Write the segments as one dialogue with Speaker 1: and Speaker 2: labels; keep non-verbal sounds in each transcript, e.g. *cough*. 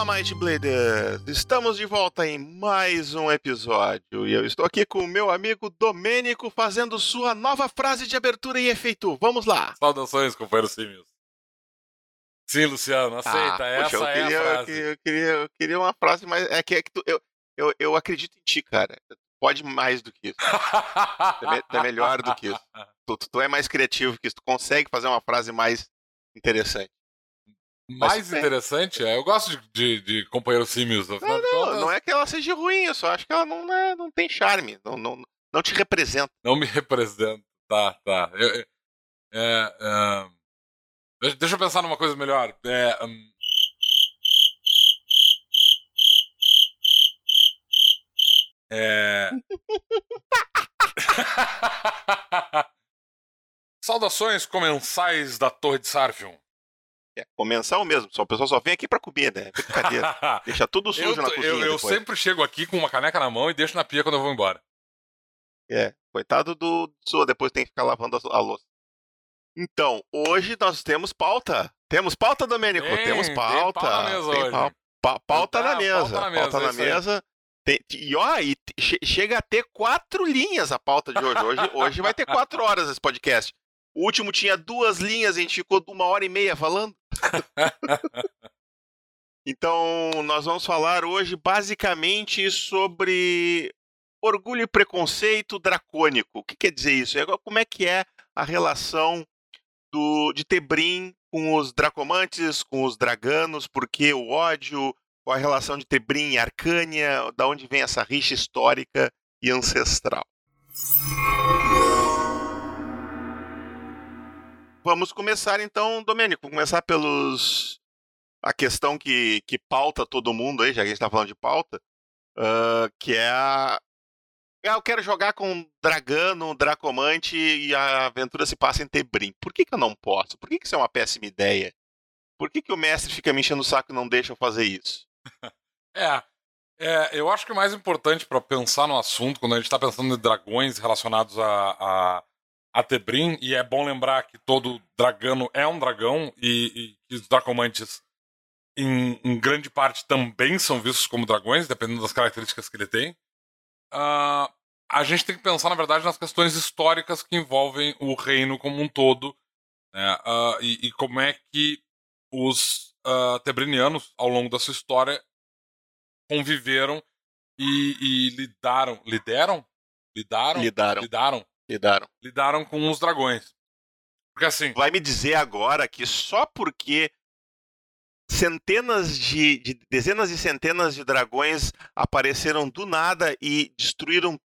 Speaker 1: Olá, Might Bladers! Estamos de volta em mais um episódio e eu estou aqui com o meu amigo Domênico fazendo sua nova frase de abertura e efeito. Vamos lá!
Speaker 2: Saudações, companheiro Simios. Sim, Luciano, aceita.
Speaker 1: Ah,
Speaker 2: Essa
Speaker 1: poxa, eu
Speaker 2: é
Speaker 1: queria,
Speaker 2: a
Speaker 1: eu
Speaker 2: frase.
Speaker 1: queria, eu queria, eu queria uma frase mais. É que, é que tu- eu, eu, eu acredito em ti, cara. Pode mais do que isso. Tu é, tu é melhor do que isso. *laughs* Tu, tu- tu é mais criativo que isso. Tu consegue fazer uma frase mais interessante.
Speaker 2: Mais
Speaker 1: bem.
Speaker 2: interessante é, eu gosto de, de, de companheiro Simios. Afinal
Speaker 1: Não, não,
Speaker 2: contas,
Speaker 1: não é que ela seja ruim, eu só acho que ela não, é- não tem charme. Não, não, não te representa.
Speaker 2: não me *laughs* representa. Tá, tá. Eu- eu- é, é, deixa- eu pensar numa coisa melhor. É, hum, é... *laughs* *laughs* Saudações comensais da Torre de Sarfion.
Speaker 1: É, comensal mesmo. Só, o pessoal só vem aqui pra comer, né? Brincadeira. *laughs* Deixa tudo sujo
Speaker 2: Eu,
Speaker 1: na cozinha
Speaker 2: eu, eu sempre chego aqui com uma caneca na mão e deixo na pia quando eu vou embora.
Speaker 1: É, coitado do sua, depois tem que ficar lavando a, louça. Então, hoje nós temos pauta. Temos pauta, Domênico?
Speaker 2: Tem,
Speaker 1: temos
Speaker 2: tem
Speaker 1: pauta.
Speaker 2: pau na mesa
Speaker 1: Tem pau- pa- pauta,
Speaker 2: Ah,
Speaker 1: na mesa.
Speaker 2: pauta na mesa,
Speaker 1: Pauta na mesa. Tem- e ó, e che- chega a ter quatro linhas a pauta de hoje. Hoje, hoje vai ter quatro horas esse podcast. O último tinha duas linhas, a gente ficou uma hora e meia falando. Então, nós vamos falar hoje basicamente sobre orgulho e preconceito dracônico. O que quer dizer isso? É, Como é que é a relação do, de Tebrim com os dracomantes, com os draganos? Por que o ódio? Qual a relação de Tebrim e Arcânia? Da onde vem essa rixa histórica e ancestral? Vamos começar então, Domênico, começar pelos a questão que, que pauta todo mundo aí, já que a gente está falando de pauta, ah, que é a ah, eu quero jogar com dragano, dracomante e a aventura se passa em Tebrim. Por que, que eu não posso? Por que, que isso é uma péssima ideia? Por que, que o mestre fica me enchendo o saco e não deixa eu fazer isso? *laughs*
Speaker 2: É, é, eu acho que o mais importante para pensar no assunto, quando a gente está pensando em dragões relacionados a, a, a Tebrim, e é bom lembrar que todo dragano é um dragão e, e que os dracomantes, em, em grande parte, também são vistos como dragões, dependendo das características que ele tem. Ah, a gente tem que pensar, na verdade, nas questões históricas que envolvem o reino como um todo, né, ah, e, e como é que os ah, tebrinianos, ao longo da sua história, conviveram e, e lidaram. Lideram? Lidaram?
Speaker 1: Lidaram,
Speaker 2: Lidaram.
Speaker 1: Lidaram.
Speaker 2: Lidaram com os dragões. Porque assim.
Speaker 1: Vai me dizer agora que só porque centenas de, de dezenas e centenas de dragões apareceram do nada e destruíram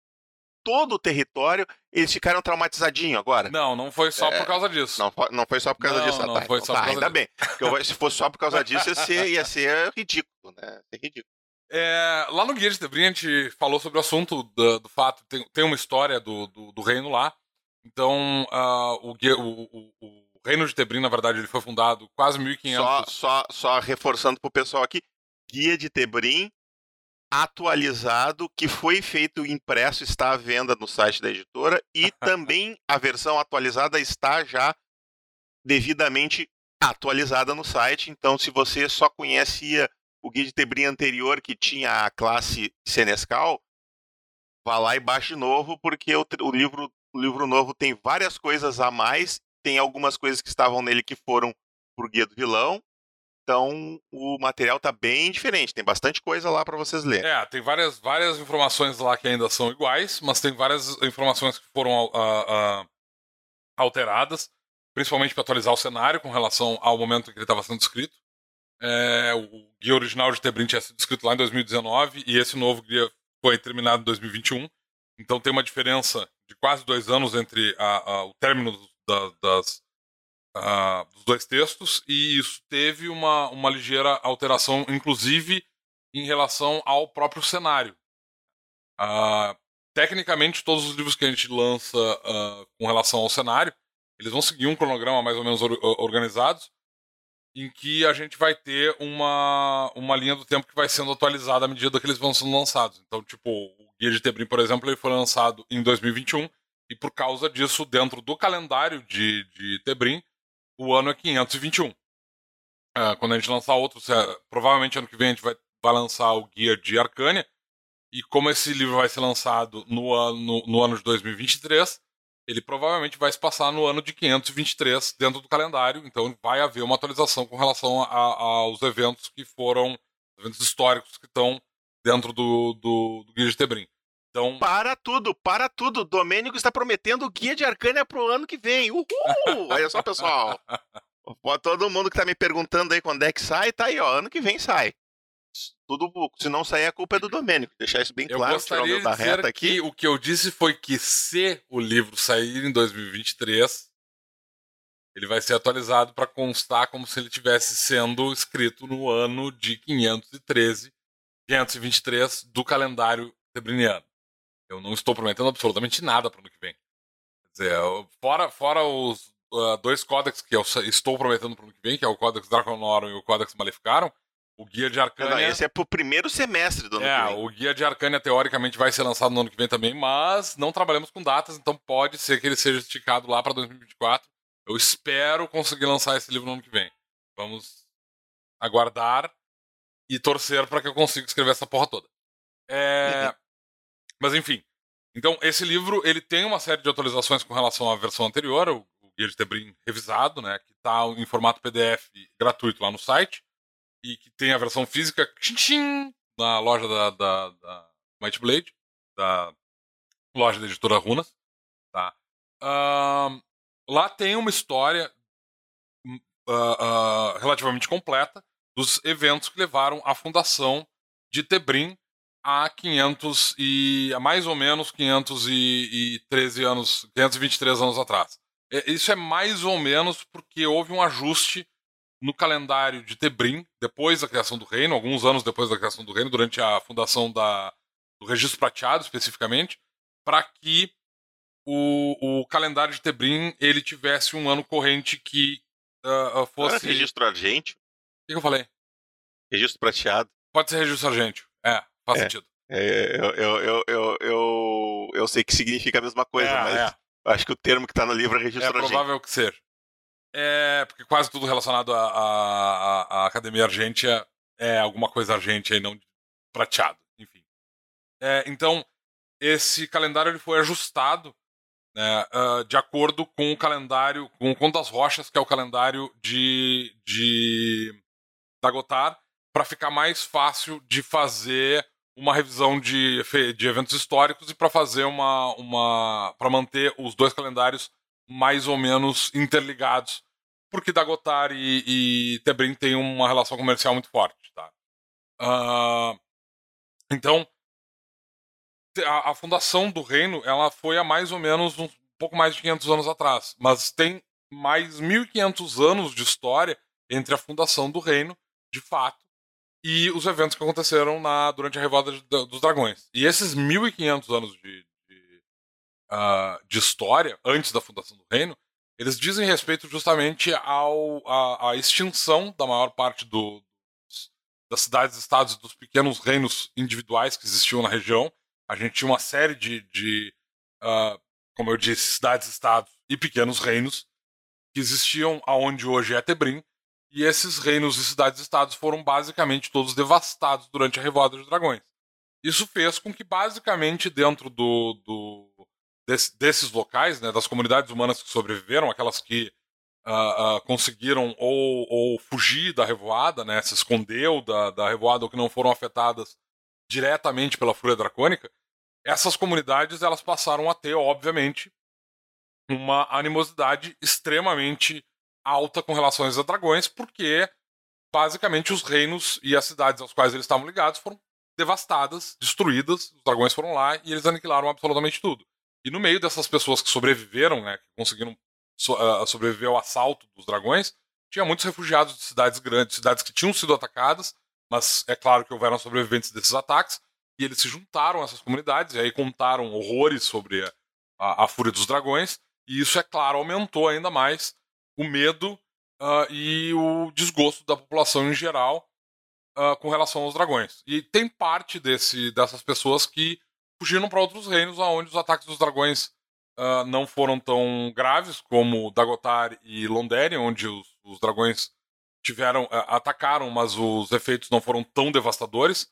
Speaker 1: todo o território, eles ficaram traumatizadinhos agora?
Speaker 2: Não, não foi só
Speaker 1: É,
Speaker 2: por causa disso.
Speaker 1: Não, não foi só por causa
Speaker 2: Não,
Speaker 1: disso, ah,
Speaker 2: não
Speaker 1: tá,
Speaker 2: foi
Speaker 1: então
Speaker 2: só
Speaker 1: tá,
Speaker 2: por causa
Speaker 1: ainda bem. Porque eu- se fosse só por causa disso, ia ser, ia ser ridículo, né? Ia ser ridículo.
Speaker 2: É, lá no Guia de Tebrim a gente falou sobre o assunto do, do fato, tem, tem uma história do, do, do reino lá. Então, ah, o, guia- o, o, o reino de Tebrim, na verdade, ele foi fundado quase 1500.
Speaker 1: Só, só, só reforçando pro pessoal aqui, guia de Tebrim atualizado, que foi feito impresso, está à venda no site da editora e *laughs* também a versão atualizada está já devidamente atualizada no site. Então, se você só conhecia o guia de Tebrim anterior que tinha a classe Senescal, vá lá e baixe novo, porque o, o livro, o livro novo tem várias coisas a mais, tem algumas coisas que estavam nele que foram por guia do vilão. Então o material tá bem diferente, tem bastante coisa lá para vocês lerem.
Speaker 2: É, tem várias, várias informações lá que ainda são iguais, mas tem várias informações que foram ah, ah, alteradas, principalmente para atualizar o cenário com relação ao momento em que ele estava sendo escrito. É, o guia original de Tebrim tinha sido escrito lá em 2019 e esse novo guia foi terminado em 2021. Então tem uma diferença de quase dois anos entre a- a- o término da- das, ah, dos dois textos e isso teve uma, uma ligeira alteração, inclusive em relação ao próprio cenário. Tecnicamente, todos os livros que a gente lança ah, com relação ao cenário, eles vão seguir um cronograma mais ou menos or- organizados, em que a gente vai ter uma, uma linha do tempo que vai sendo atualizada à medida que eles vão sendo lançados. Então, tipo, o Guia de Tebrim, por exemplo, ele foi lançado em 2021, e por causa disso, dentro do calendário de, de Tebrim, o ano é 521. uh, quando a gente lançar outro, é, provavelmente ano que vem a gente vai, vai lançar o guia de Arcânia. E como esse livro vai ser lançado no ano, no ano de 2023, ele provavelmente vai se passar no ano de 523 dentro do calendário. Então vai haver uma atualização com relação aos eventos que foram, eventos históricos que estão dentro do, do, do Guia de Tebrim. Então...
Speaker 1: Para tudo, para tudo. Domênico está prometendo o Guia de Arcânia para o ano que vem. Uhul! *laughs* Olha só, pessoal. Todo mundo que está me perguntando aí quando é que sai, tá aí, ó. Ano que vem sai tudo, se não sair, a culpa é do Domênico. Deixar isso bem claro,
Speaker 2: eu gostaria de dizer que aqui. o que eu disse foi que se o livro sair em 2023, ele vai ser atualizado para constar como se ele tivesse sendo escrito no ano de 513, 523 do calendário tebriniano. Eu não estou prometendo absolutamente nada para o ano que vem. Quer dizer, fora, fora os uh, dois códex que eu estou prometendo para o ano que vem, que é o Códex Draconorum e o Códex Maleficaram, o Guia de Arcânia. Não,
Speaker 1: esse é pro primeiro semestre do ano
Speaker 2: é,
Speaker 1: que vem.
Speaker 2: o Guia de Arcânia, teoricamente, vai ser lançado no ano que vem também, mas não trabalhamos com datas, então pode ser que ele seja esticado lá para 2024. Eu espero conseguir lançar esse livro no ano que vem. Vamos aguardar e torcer para que eu consiga escrever essa porra toda. É... Uhum. Mas enfim. Então, esse livro ele tem uma série de atualizações com relação à versão anterior, o, o Guia de Tebrim revisado, né, que está em formato PDF gratuito lá no site e que tem a versão física tchim, na loja da, da, da Might Blade, da loja da editora Runas. Tá? Uh, lá tem uma história uh, uh, relativamente completa dos eventos que levaram à fundação de Tebrim há 500 e mais ou menos 513 anos, 523 anos atrás. Isso é mais ou menos porque houve um ajuste no calendário de Tebrim, depois da criação do reino, alguns anos depois da criação do reino, durante a fundação da, do registro prateado especificamente, para que o, o, calendário de Tebrim ele tivesse um ano corrente que uh, fosse.
Speaker 1: Era registro argente? O
Speaker 2: que, eu falei?
Speaker 1: Registro prateado.
Speaker 2: Pode ser registro argente. É, faz é, sentido.
Speaker 1: É, eu, eu, eu, eu, eu, eu, sei que significa a mesma coisa, é, mas é. acho que o termo que está no livro é registro argente.
Speaker 2: É provável que seja. É, porque quase tudo relacionado à, Academia Argentia é alguma coisa argentia e não prateado, enfim. É, então, esse calendário ele foi ajustado né, uh, de acordo com o calendário, com o Contas Rochas, que é o calendário de, de Dagotar, para ficar mais fácil de fazer uma revisão de, de eventos históricos e para fazer uma, uma para manter os dois calendários mais ou menos interligados, porque Dagotar e, e Tebrim têm uma relação comercial muito forte. Tá? Uh, então, a, a, fundação do reino ela foi há mais ou menos um pouco mais de 500 anos atrás, mas tem mais 1.500 anos de história entre a fundação do reino, de fato, e os eventos que aconteceram na, durante a Revolta dos Dragões. E esses 1.500 anos de, uh, de história, antes da fundação do reino, eles dizem respeito justamente ao, à, extinção da maior parte do, das cidades-estados dos pequenos reinos individuais que existiam na região. A gente tinha uma série de, de uh, como eu disse, cidades-estados e pequenos reinos que existiam aonde hoje é Tebrim, e esses reinos e cidades-estados foram basicamente todos devastados durante a Revolta dos Dragões. Isso fez com que, basicamente, dentro do, do desse, desses locais, né, das comunidades humanas que sobreviveram, aquelas que uh, uh, conseguiram ou, ou, fugir da revoada, né, se escondeu da, da revoada ou que não foram afetadas diretamente pela fúria dracônica, essas comunidades elas passaram a ter, obviamente, uma animosidade extremamente alta com relação a dragões, porque basicamente os reinos e as cidades aos quais eles estavam ligados foram devastadas, destruídas, os dragões foram lá e eles aniquilaram absolutamente tudo. E no meio dessas pessoas que sobreviveram, né, que conseguiram so, uh, sobreviver ao assalto dos dragões, tinha muitos refugiados de cidades grandes, cidades que tinham sido atacadas, mas é claro que houveram sobreviventes desses ataques, e eles se juntaram a essas comunidades, e aí contaram horrores sobre a, a, fúria dos dragões, e isso, é claro, aumentou ainda mais o medo uh, e o desgosto da população em geral uh, com relação aos dragões. E tem parte desse, dessas pessoas que fugiram para outros reinos onde os ataques dos dragões uh, não foram tão graves como Dagotar e Londérian, onde os, os, dragões tiveram atacaram, mas os efeitos não foram tão devastadores.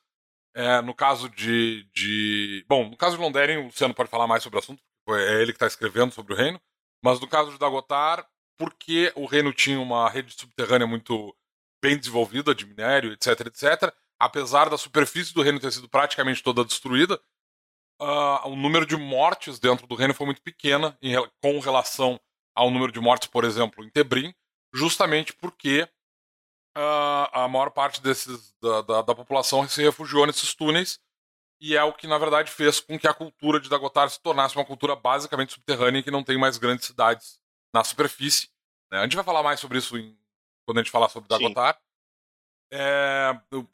Speaker 2: É, no caso de, de. Bom, no caso de Londeren, o Luciano pode falar mais sobre o assunto, é ele que está escrevendo sobre o reino. Mas no caso de Dagotar, porque o reino tinha uma rede subterrânea muito bem desenvolvida de minério, etc, etc, apesar da superfície do reino ter sido praticamente toda destruída, uh, o número de mortes dentro do reino foi muito pequena em, com relação ao número de mortes, por exemplo, em Tebrim, justamente porque uh, a maior parte desses, da, da, da, população se refugiou nesses túneis e é o que, na verdade, fez com que a cultura de Dagotar se tornasse uma cultura basicamente subterrânea e que não tem mais grandes cidades na superfície. Né? A gente vai falar mais sobre isso em, quando a gente falar sobre Dagotar. É, eu,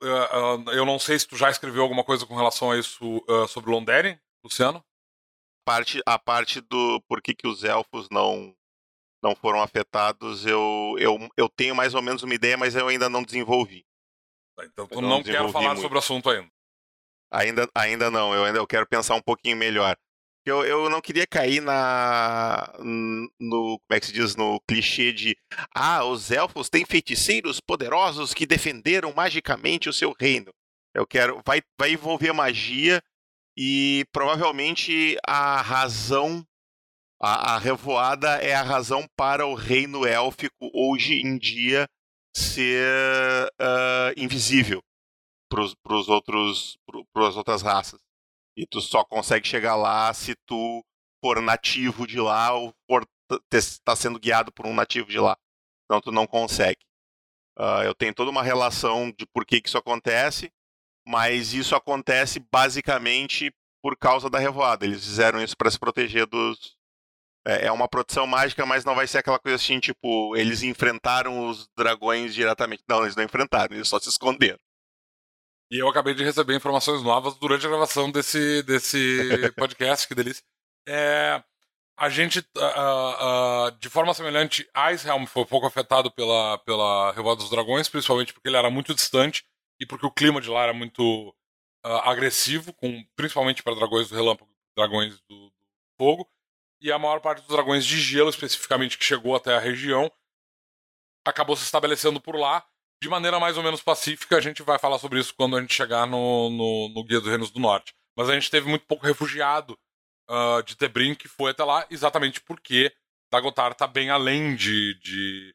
Speaker 2: eu, não sei se tu já escreveu alguma coisa com relação a isso uh, sobre Londeren, Luciano.
Speaker 1: A parte, a parte do por que, que os elfos não não foram afetados, eu, eu, eu tenho mais ou menos uma ideia, mas eu ainda não desenvolvi.
Speaker 2: Tá, então tu não, não quer falar muito. sobre o assunto ainda.
Speaker 1: Ainda, ainda não, eu ainda eu quero pensar um pouquinho melhor. Eu, eu não queria cair na no como é que se diz no clichê de ah os elfos têm feiticeiros poderosos que defenderam magicamente o seu reino. Eu quero vai vai envolver magia e provavelmente a razão a, a revoada é a razão para o reino élfico hoje em dia ser uh, invisível para os outros para as outras raças e tu só consegue chegar lá se tu for nativo de lá ou for está sendo guiado por um nativo de lá então tu não consegue uh, eu tenho toda uma relação de por que, que isso acontece mas isso acontece basicamente por causa da revoada eles fizeram isso para se proteger dos é, é uma produção mágica, mas não vai ser aquela coisa assim, tipo, eles enfrentaram os dragões diretamente. Não, eles não enfrentaram, eles só se esconderam.
Speaker 2: E eu acabei de receber informações novas durante a gravação desse, desse *laughs* podcast, que delícia. É, a gente, uh, uh, de forma semelhante, Icehelm foi um pouco afetado pela, pela Revolta dos Dragões, principalmente porque ele era muito distante e porque o clima de lá era muito uh, agressivo, com, principalmente para dragões do relâmpago dragões do, do fogo e a maior parte dos dragões de gelo, especificamente, que chegou até a região, acabou se estabelecendo por lá de maneira mais ou menos pacífica. A gente vai falar sobre isso quando a gente chegar no, no, no Guia dos Reinos do Norte. Mas a gente teve muito pouco refugiado uh, de Tebrim que foi até lá, exatamente porque Dagotar está bem além de, de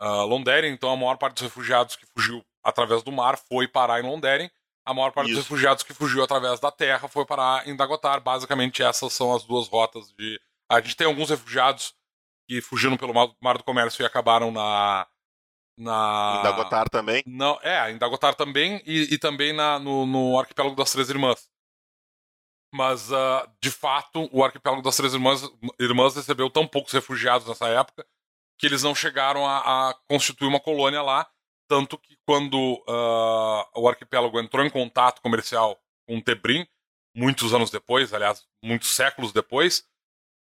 Speaker 2: uh, Londeren, então a maior parte dos refugiados que fugiu através do mar foi parar em Londeren. A maior parte Isso. dos refugiados que fugiu através da terra foi parar em Dagotar. Basicamente, essas são as duas rotas de a gente tem alguns refugiados que fugiram pelo Mar do Comércio e acabaram na. Na...
Speaker 1: Em Dagotar também?
Speaker 2: Não, é, em Dagotar também e, e também na, no, no, Arquipélago das Três Irmãs. Mas, uh, de fato, o Arquipélago das Três Irmãs, Irmãs recebeu tão poucos refugiados nessa época que eles não chegaram a, a constituir uma colônia lá. Tanto que quando uh, o arquipélago entrou em contato comercial com Tebrim, muitos anos depois, aliás, muitos séculos depois,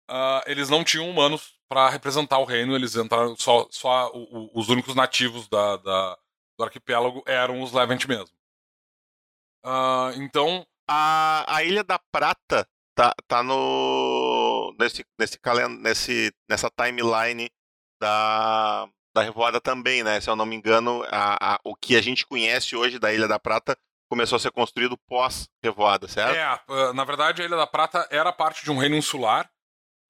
Speaker 2: uh, eles não tinham humanos para representar o reino, eles entraram só, só o, o, os únicos nativos da, da, do arquipélago eram os Levant mesmo. Uh, então.
Speaker 1: A, a Ilha da Prata tá, tá no. nesse, nesse, nesse nessa timeline da, da Revoada também, né? Se eu não me engano, a, a, o que a gente conhece hoje da Ilha da Prata começou a ser construído pós-Revoada, certo?
Speaker 2: É, ah, na verdade a Ilha da Prata era parte de um reino insular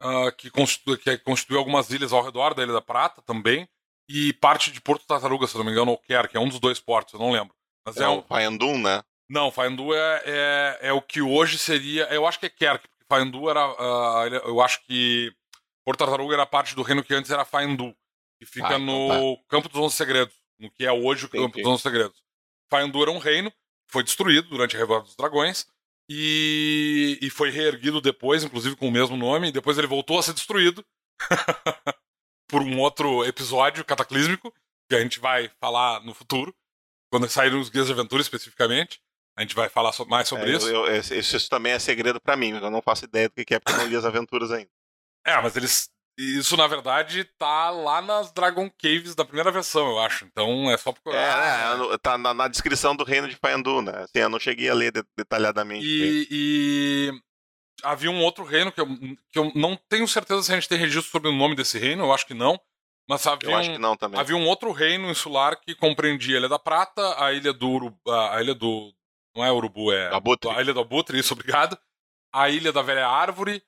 Speaker 2: uh, que, constitui, que constituiu algumas ilhas ao redor da Ilha da Prata também, e parte de Porto Tartaruga, se não me engano, ou Quer, que é um dos dois portos, eu não lembro.
Speaker 1: Mas é, é um... Faendum, né?
Speaker 2: Não, Faendu é, é, é, o que hoje seria. Eu acho que é Kerk, porque Faendu era. Uh, eu acho que Porto Tartaruga era parte do reino que antes era Faendu, que fica ah, então no tá. Campo dos Onze Segredos, no que é hoje o Entendi. Campo dos Onze Segredos. Faendu era um reino, foi destruído durante a Revolta dos Dragões, e, e foi reerguido depois, inclusive com o mesmo nome. E depois ele voltou a ser destruído *laughs* por um outro episódio cataclísmico que a gente vai falar no futuro, quando saírem os guias de aventura especificamente. A gente vai falar mais sobre
Speaker 1: é,
Speaker 2: isso.
Speaker 1: Eu, eu, isso também é segredo para mim, eu não faço ideia do que é porque não li as aventuras ainda.
Speaker 2: É, mas eles isso, na verdade, tá lá nas Dragon Caves da primeira versão, eu acho. Então é só
Speaker 1: procurar. É, é tá na, na, descrição do reino de Faendu, né? Assim, eu não cheguei a ler de, detalhadamente.
Speaker 2: E, e, havia um outro reino que eu, que eu não tenho certeza se a gente tem registro sobre o nome desse reino, eu acho que não. Mas havia,
Speaker 1: Eu acho
Speaker 2: um,
Speaker 1: que não também.
Speaker 2: havia um outro reino insular que compreendia a Ilha da Prata, a Ilha do Urubu, a ilha do não é Urubu, é
Speaker 1: Abutre.
Speaker 2: a Ilha do Abutre, isso, obrigado. A Ilha da Velha Árvore,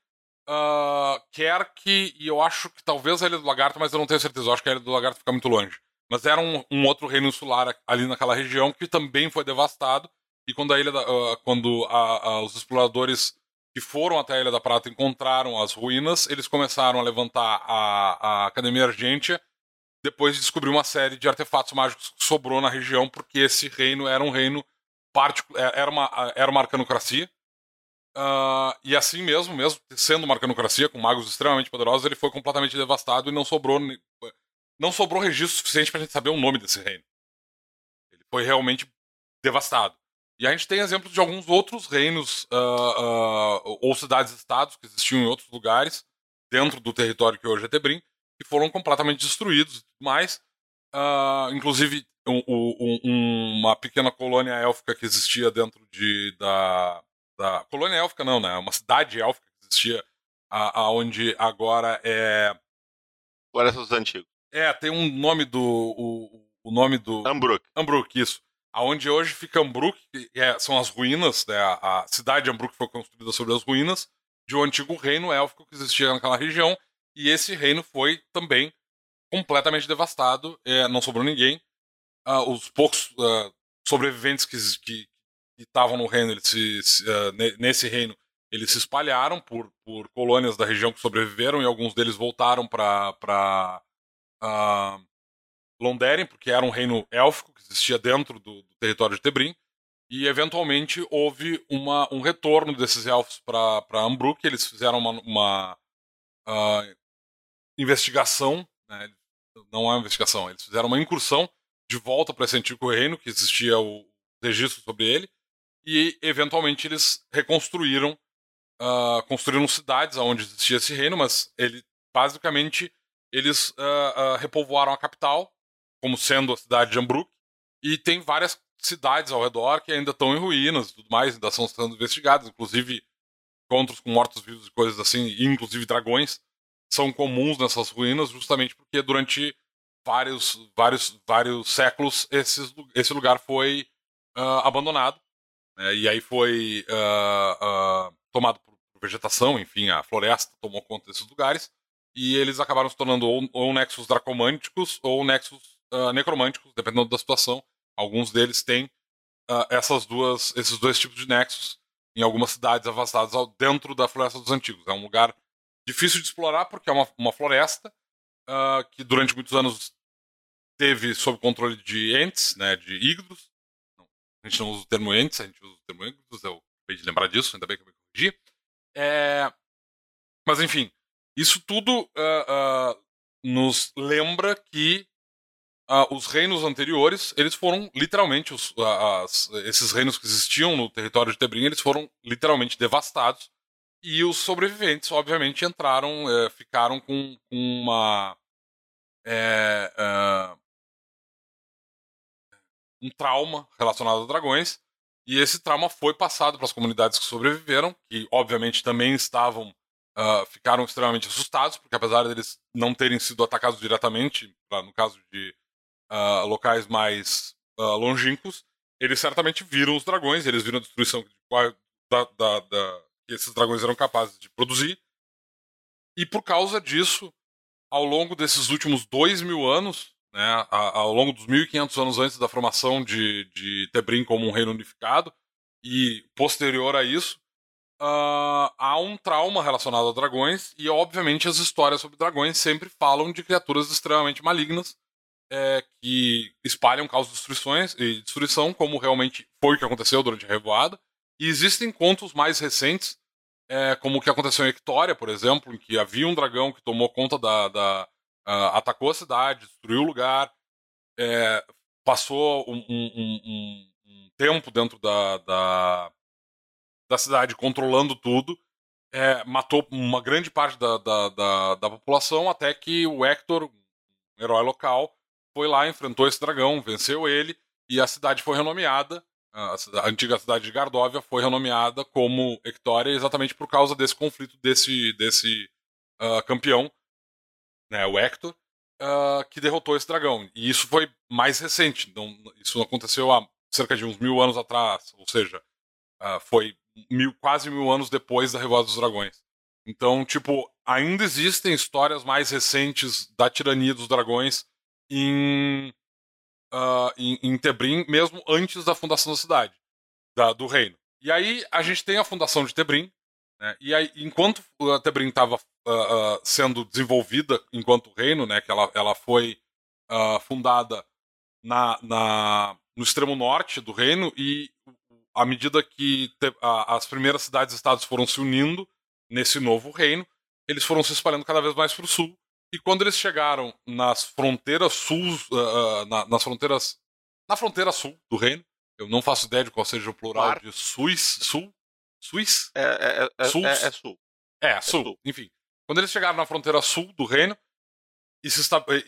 Speaker 2: uh, Kerk e eu acho que talvez a Ilha do Lagarto, mas eu não tenho certeza, eu acho que a Ilha do Lagarto fica muito longe. Mas era um, um outro reino insular ali naquela região que também foi devastado e quando a ilha da, uh, quando a, a, os exploradores que foram até a Ilha da Prata encontraram as ruínas, eles começaram a levantar a, a Academia Argentia depois de descobrir uma série de artefatos mágicos que sobrou na região, porque esse reino era um reino particular, era uma, era uma arcanocracia. Uh, e assim mesmo, mesmo sendo uma arcanocracia, com magos extremamente poderosos, ele foi completamente devastado e não sobrou não sobrou registro suficiente para a gente saber o nome desse reino. Ele foi realmente devastado. E a gente tem exemplos de alguns outros reinos uh, uh, ou cidades-estados que existiam em outros lugares dentro do território que hoje é Tebrim, que foram completamente destruídos. Uh, inclusive, um, um, uma pequena colônia élfica que existia dentro de, da, da. Colônia élfica, não, né? Uma cidade élfica que existia aonde agora é.
Speaker 1: Floresta dos Antigos.
Speaker 2: É, tem um nome do. O, o nome do.
Speaker 1: Ambruk.
Speaker 2: Ambruk, isso aonde hoje fica Ambruk, que é, são as ruínas, né, a, a, cidade de Ambruk foi construída sobre as ruínas de um antigo reino élfico que existia naquela região, e esse reino foi também completamente devastado, é, não sobrou ninguém. Uh, os poucos uh, sobreviventes que estavam no reino, eles se, se, uh, nesse reino, eles se espalharam por, por colônias da região que sobreviveram, e alguns deles voltaram para Londeren, porque era um reino élfico que existia dentro do, do território de Tebrim, e eventualmente houve uma, um retorno desses elfos para Ambruk, eles fizeram uma, uma uh, investigação, né? não é uma investigação, eles fizeram uma incursão de volta para esse antigo reino, que existia o registro sobre ele, e eventualmente eles reconstruíram, uh, construíram cidades onde existia esse reino, mas ele basicamente eles uh, uh, repovoaram a capital como sendo a cidade de Ambruk, e tem várias cidades ao redor que ainda estão em ruínas tudo mais, ainda estão sendo investigadas, inclusive encontros com mortos-vivos e coisas assim, inclusive dragões, são comuns nessas ruínas justamente porque durante vários, vários, vários séculos esses, esse lugar foi uh, abandonado, né, e aí foi uh, uh, tomado por vegetação, enfim, a floresta tomou conta desses lugares, e eles acabaram se tornando ou, ou nexos dracomânticos ou nexos uh, necromânticos, dependendo da situação. Alguns deles têm essas duas, esses dois tipos de nexos em algumas cidades afastadas ao, dentro da Floresta dos Antigos. É um lugar difícil de explorar porque é uma, uma floresta que durante muitos anos teve sob controle de entes, né, de ígdos. A gente não usa o termo entes, a gente usa o termo ígdos, eu acabei de lembrar disso, ainda bem que eu me corrigi. É... Mas enfim, isso tudo uh, uh, nos lembra que uh, os reinos anteriores, eles foram literalmente, os, uh, as, esses reinos que existiam no território de Tebrim, eles foram literalmente devastados. E os sobreviventes, obviamente, entraram, uh, ficaram com, com uma. É, um trauma relacionado a dragões. E esse trauma foi passado para as comunidades que sobreviveram, que obviamente também estavam Uh, ficaram extremamente assustados, porque apesar deles não terem sido atacados diretamente, pra, no caso de uh, locais mais uh, longínquos, eles certamente viram os dragões, eles viram a destruição da, da, da, que esses dragões eram capazes de produzir. E por causa disso, ao longo desses últimos dois mil anos, né, ao longo dos 1500 anos antes da formação de, de Tebrim como um reino unificado, e posterior a isso, uh, há um trauma relacionado a dragões, e obviamente as histórias sobre dragões sempre falam de criaturas extremamente malignas é, que espalham caos de destruições e destruição, como realmente foi o que aconteceu durante a revoada. E existem contos mais recentes, é, como o que aconteceu em Ectória, por exemplo, em que havia um dragão que tomou conta da. da uh, atacou a cidade, destruiu o lugar, é, passou um, um, um, um, tempo dentro da, da, da cidade controlando tudo. É, matou uma grande parte da, da, da, da, população até que o Hector, um herói local, foi lá, enfrentou esse dragão, venceu ele, e a cidade foi renomeada, a, a antiga cidade de Gardóvia foi renomeada como Ectória exatamente por causa desse conflito desse, desse uh, campeão, né, o Hector. uh, que derrotou esse dragão. E isso foi mais recente. Não, isso aconteceu há cerca de uns mil anos atrás. Ou seja, uh, foi mil, quase mil anos depois da Revolta dos Dragões. Então, tipo, ainda existem histórias mais recentes da tirania dos dragões em, uh, em, em Tebrim, mesmo antes da fundação da cidade, da, do reino. E aí a gente tem a fundação de Tebrim, né, e aí, enquanto a Tebrim estava uh, uh, sendo desenvolvida enquanto reino, né, que ela, ela foi fundada na, na, no extremo norte do reino, e à medida que te, as primeiras cidades-estados foram se unindo nesse novo reino, eles foram se espalhando cada vez mais para o sul, e quando eles chegaram nas fronteiras sul, uh, na, nas fronteiras. Na fronteira sul do reino, eu não faço ideia de qual seja o plural Mar. de Suis. Sul? Suis?
Speaker 1: É, é, é, sul. É, é sul.
Speaker 2: É, é, sul. sul. Enfim. Quando eles chegaram na fronteira sul do reino e,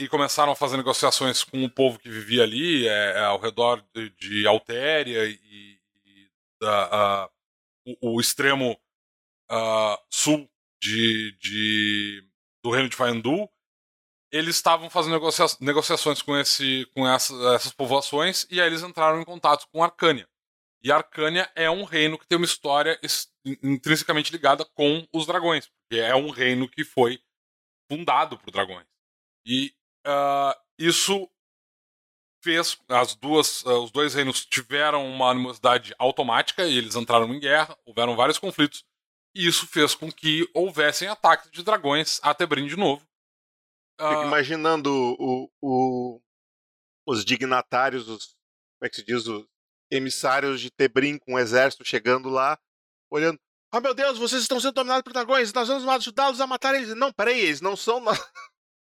Speaker 2: e começaram a fazer negociações com o povo que vivia ali, é, é ao redor de, de Altéria e, e da, uh, o, o, extremo uh, sul de, de do reino de Faendu, eles estavam fazendo negocia negociações com, esse, com essa, essas povoações e aí eles entraram em contato com Arcânia. E Arcânia é um reino que tem uma história intrinsecamente ligada com os dragões, porque é um reino que foi fundado por dragões. E uh, isso fez as duas, uh, os dois reinos tiveram uma animosidade automática e eles entraram em guerra, houveram vários conflitos e isso fez com que houvessem ataques de dragões a Tebrim de novo.
Speaker 1: Uh... imaginando o, o, os dignatários, os, como é que se diz, os emissários de Tebrim com o exército chegando lá, olhando. Oh meu Deus, vocês estão sendo dominados por dragões, nós vamos ajudá-los a matar eles. Não, peraí, eles não são. *laughs*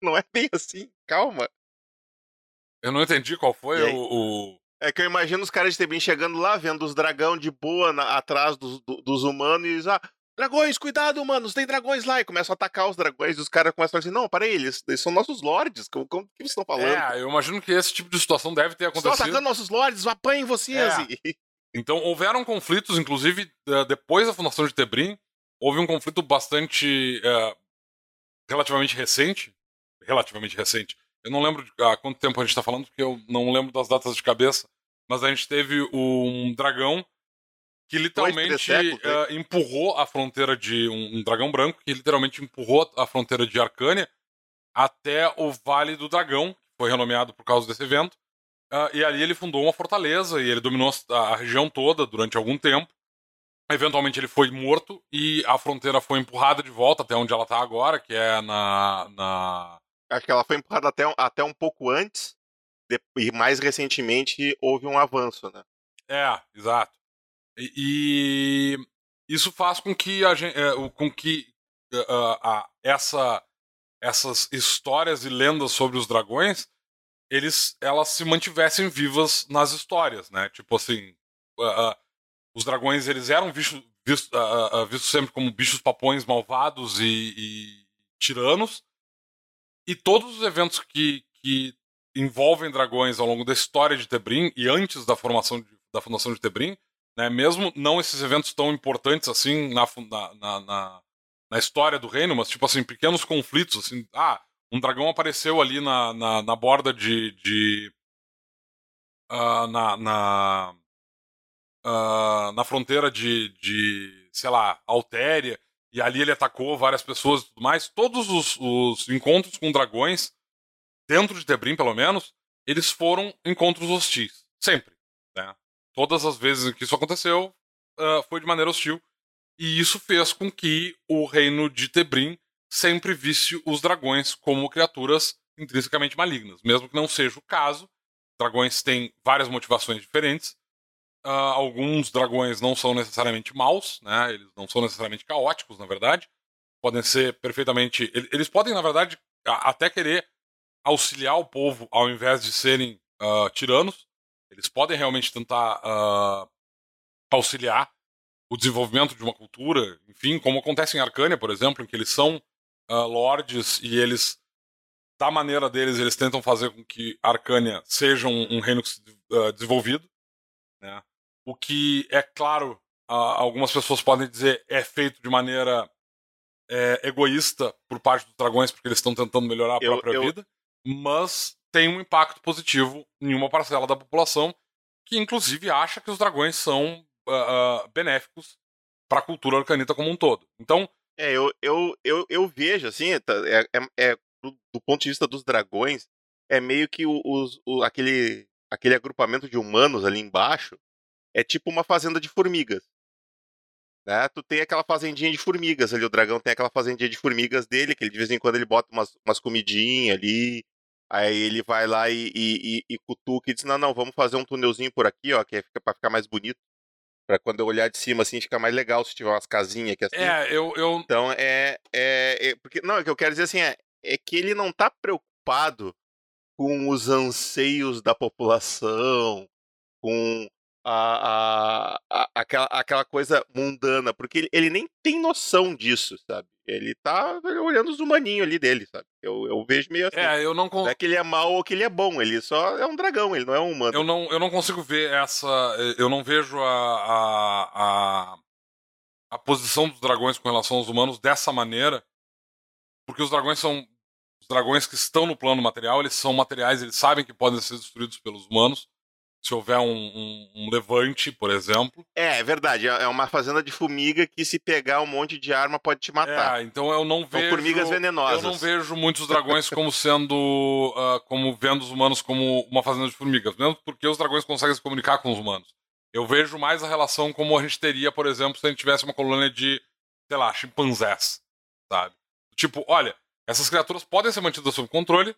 Speaker 1: não é bem assim, calma.
Speaker 2: Eu não entendi qual foi o, o,
Speaker 1: É que eu imagino os caras de Tebrim chegando lá, vendo os dragão de boa na, atrás dos, do, dos humanos e ah, Dragões, cuidado, manos, tem dragões lá. E começam a atacar os dragões e os caras começam a falar assim: não, para eles, eles são nossos lords. Como, como que vocês estão falando?
Speaker 2: É, eu imagino que esse tipo de situação deve ter acontecido.
Speaker 1: Estão atacando nossos lords, apanhem vocês. É.
Speaker 2: E... *laughs* Então houveram conflitos, inclusive depois da fundação de Tebrim, houve um conflito bastante. Uh, relativamente recente. Relativamente recente. Eu não lembro há quanto tempo a gente está falando, porque eu não lembro das datas de cabeça. Mas a gente teve um dragão que literalmente uh, empurrou a fronteira de um, um, dragão branco, que literalmente empurrou a fronteira de Arcânia até o Vale do Dragão, que foi renomeado por causa desse evento. Uh, e ali ele fundou uma fortaleza e ele dominou a, região toda durante algum tempo. Eventualmente ele foi morto e a fronteira foi empurrada de volta até onde ela está agora, que é na, na.
Speaker 1: Acho que ela foi empurrada até, até um pouco antes, e mais recentemente houve um avanço, né?
Speaker 2: É, exato. E, isso faz com que, a gente, é, com que uh, essa, essas histórias e lendas sobre os dragões eles, elas se mantivessem vivas nas histórias, né? Tipo assim, uh, uh, os dragões eles eram vistos, vistos, vistos sempre como bichos papões malvados e, e, tiranos, e todos os eventos que, que envolvem dragões ao longo da história de Tebrim e antes da formação de, da fundação de Tebrim né? Mesmo não esses eventos tão importantes assim na, na, na, na, história do reino, mas tipo assim, pequenos conflitos, assim, ah, um dragão apareceu ali na, na, na borda de. de uh, na, na, uh, na fronteira de, de, sei lá, Altéria, e ali ele atacou várias pessoas e tudo mais. Todos os, os encontros com dragões, dentro de Tebrim pelo menos, eles foram encontros hostis. Sempre. Né? Todas as vezes que isso aconteceu, uh, foi de maneira hostil. E isso fez com que o reino de Tebrim sempre visse os dragões como criaturas intrinsecamente malignas. Mesmo que não seja o caso, dragões têm várias motivações diferentes. Uh, alguns dragões não são necessariamente maus, né? eles não são necessariamente caóticos, na verdade. Podem ser perfeitamente. Eles podem, na verdade, até querer auxiliar o povo ao invés de serem uh, tiranos. Eles podem realmente tentar uh, auxiliar o desenvolvimento de uma cultura, enfim, como acontece em Arcânia, por exemplo, em que eles são uh, lords e eles, da maneira deles, eles tentam fazer com que Arcânia seja um, um reino uh, desenvolvido. Né? O que, é claro, algumas pessoas podem dizer é feito de maneira é, egoísta por parte dos dragões, porque eles estão tentando melhorar a própria
Speaker 1: eu,
Speaker 2: vida. mas tem um impacto positivo em uma parcela da população que, inclusive, acha que os dragões são uh, uh, benéficos para a cultura arcanita como um todo. Então.
Speaker 1: É, eu, eu, eu, eu vejo, assim, tá, é, é, é do, ponto de vista dos dragões, é meio que os, o, aquele, aquele agrupamento de humanos ali embaixo é tipo uma fazenda de formigas. Né? Tu tem aquela fazendinha de formigas ali, o dragão tem aquela fazendinha de formigas dele, que ele de vez em quando ele bota umas, umas comidinhas ali, aí ele vai lá e, e, e, e cutuca e diz, não, não, vamos fazer um túnelzinho por aqui, ó, que é, fica pra ficar mais bonito. Pra quando eu olhar de cima, assim, ficar mais legal se tiver umas casinhas aqui assim.
Speaker 2: É, eu. eu...
Speaker 1: Então é, é, é. porque, não, o que eu quero dizer assim é, é que ele não tá preocupado com os anseios da população, com a, a, a, aquela, aquela coisa mundana, porque ele, ele, nem tem noção disso, sabe? Ele tá olhando os humaninhos ali dele, sabe? Eu, eu vejo meio assim.
Speaker 2: É, eu não,
Speaker 1: con... não é que ele é mau ou que ele é bom, ele só é um dragão, ele não é um humano.
Speaker 2: Eu não, eu não consigo ver essa. Eu não vejo a, a, a, a posição dos dragões com relação aos humanos dessa maneira, porque os dragões são. Os dragões que estão no plano material, eles são materiais, eles sabem que podem ser destruídos pelos humanos se houver um, um, um, levante, por exemplo.
Speaker 1: É, é verdade. É, é uma fazenda de formiga que se pegar um monte de arma pode te matar.
Speaker 2: É, então eu não vejo.
Speaker 1: São formigas venenosas.
Speaker 2: Eu não vejo muitos dragões como sendo. Uh, como vendo os humanos como uma fazenda de formigas. Mesmo porque os dragões conseguem se comunicar com os humanos. Eu vejo mais a relação como a gente teria, por exemplo, se a gente tivesse uma colônia de, sei lá, chimpanzés. Sabe? Tipo, olha, essas criaturas podem ser mantidas sob controle,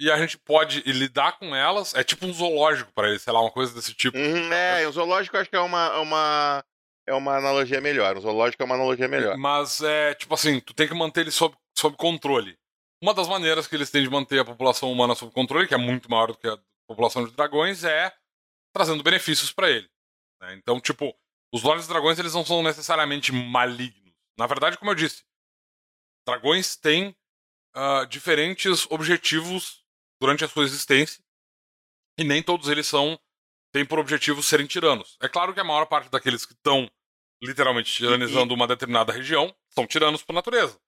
Speaker 2: e a gente pode lidar com elas. É tipo um zoológico para eles, sei lá, uma coisa desse tipo.
Speaker 1: Uhum, é, o zoológico acho que é uma, uma, é uma analogia melhor. O zoológico é uma analogia melhor.
Speaker 2: Mas é tipo assim, tu tem que manter eles sob, sob controle. Uma das maneiras que eles têm de manter a população humana sob controle, que é muito maior do que a população de dragões, é trazendo benefícios para ele. Né? Então, tipo, os de dragões eles não são necessariamente malignos. Na verdade, como eu disse, dragões têm uh, diferentes objetivos durante a sua existência, e nem todos eles são têm por objetivo serem tiranos. É claro que a maior parte daqueles que estão literalmente tiranizando e, uma determinada região são tiranos por natureza.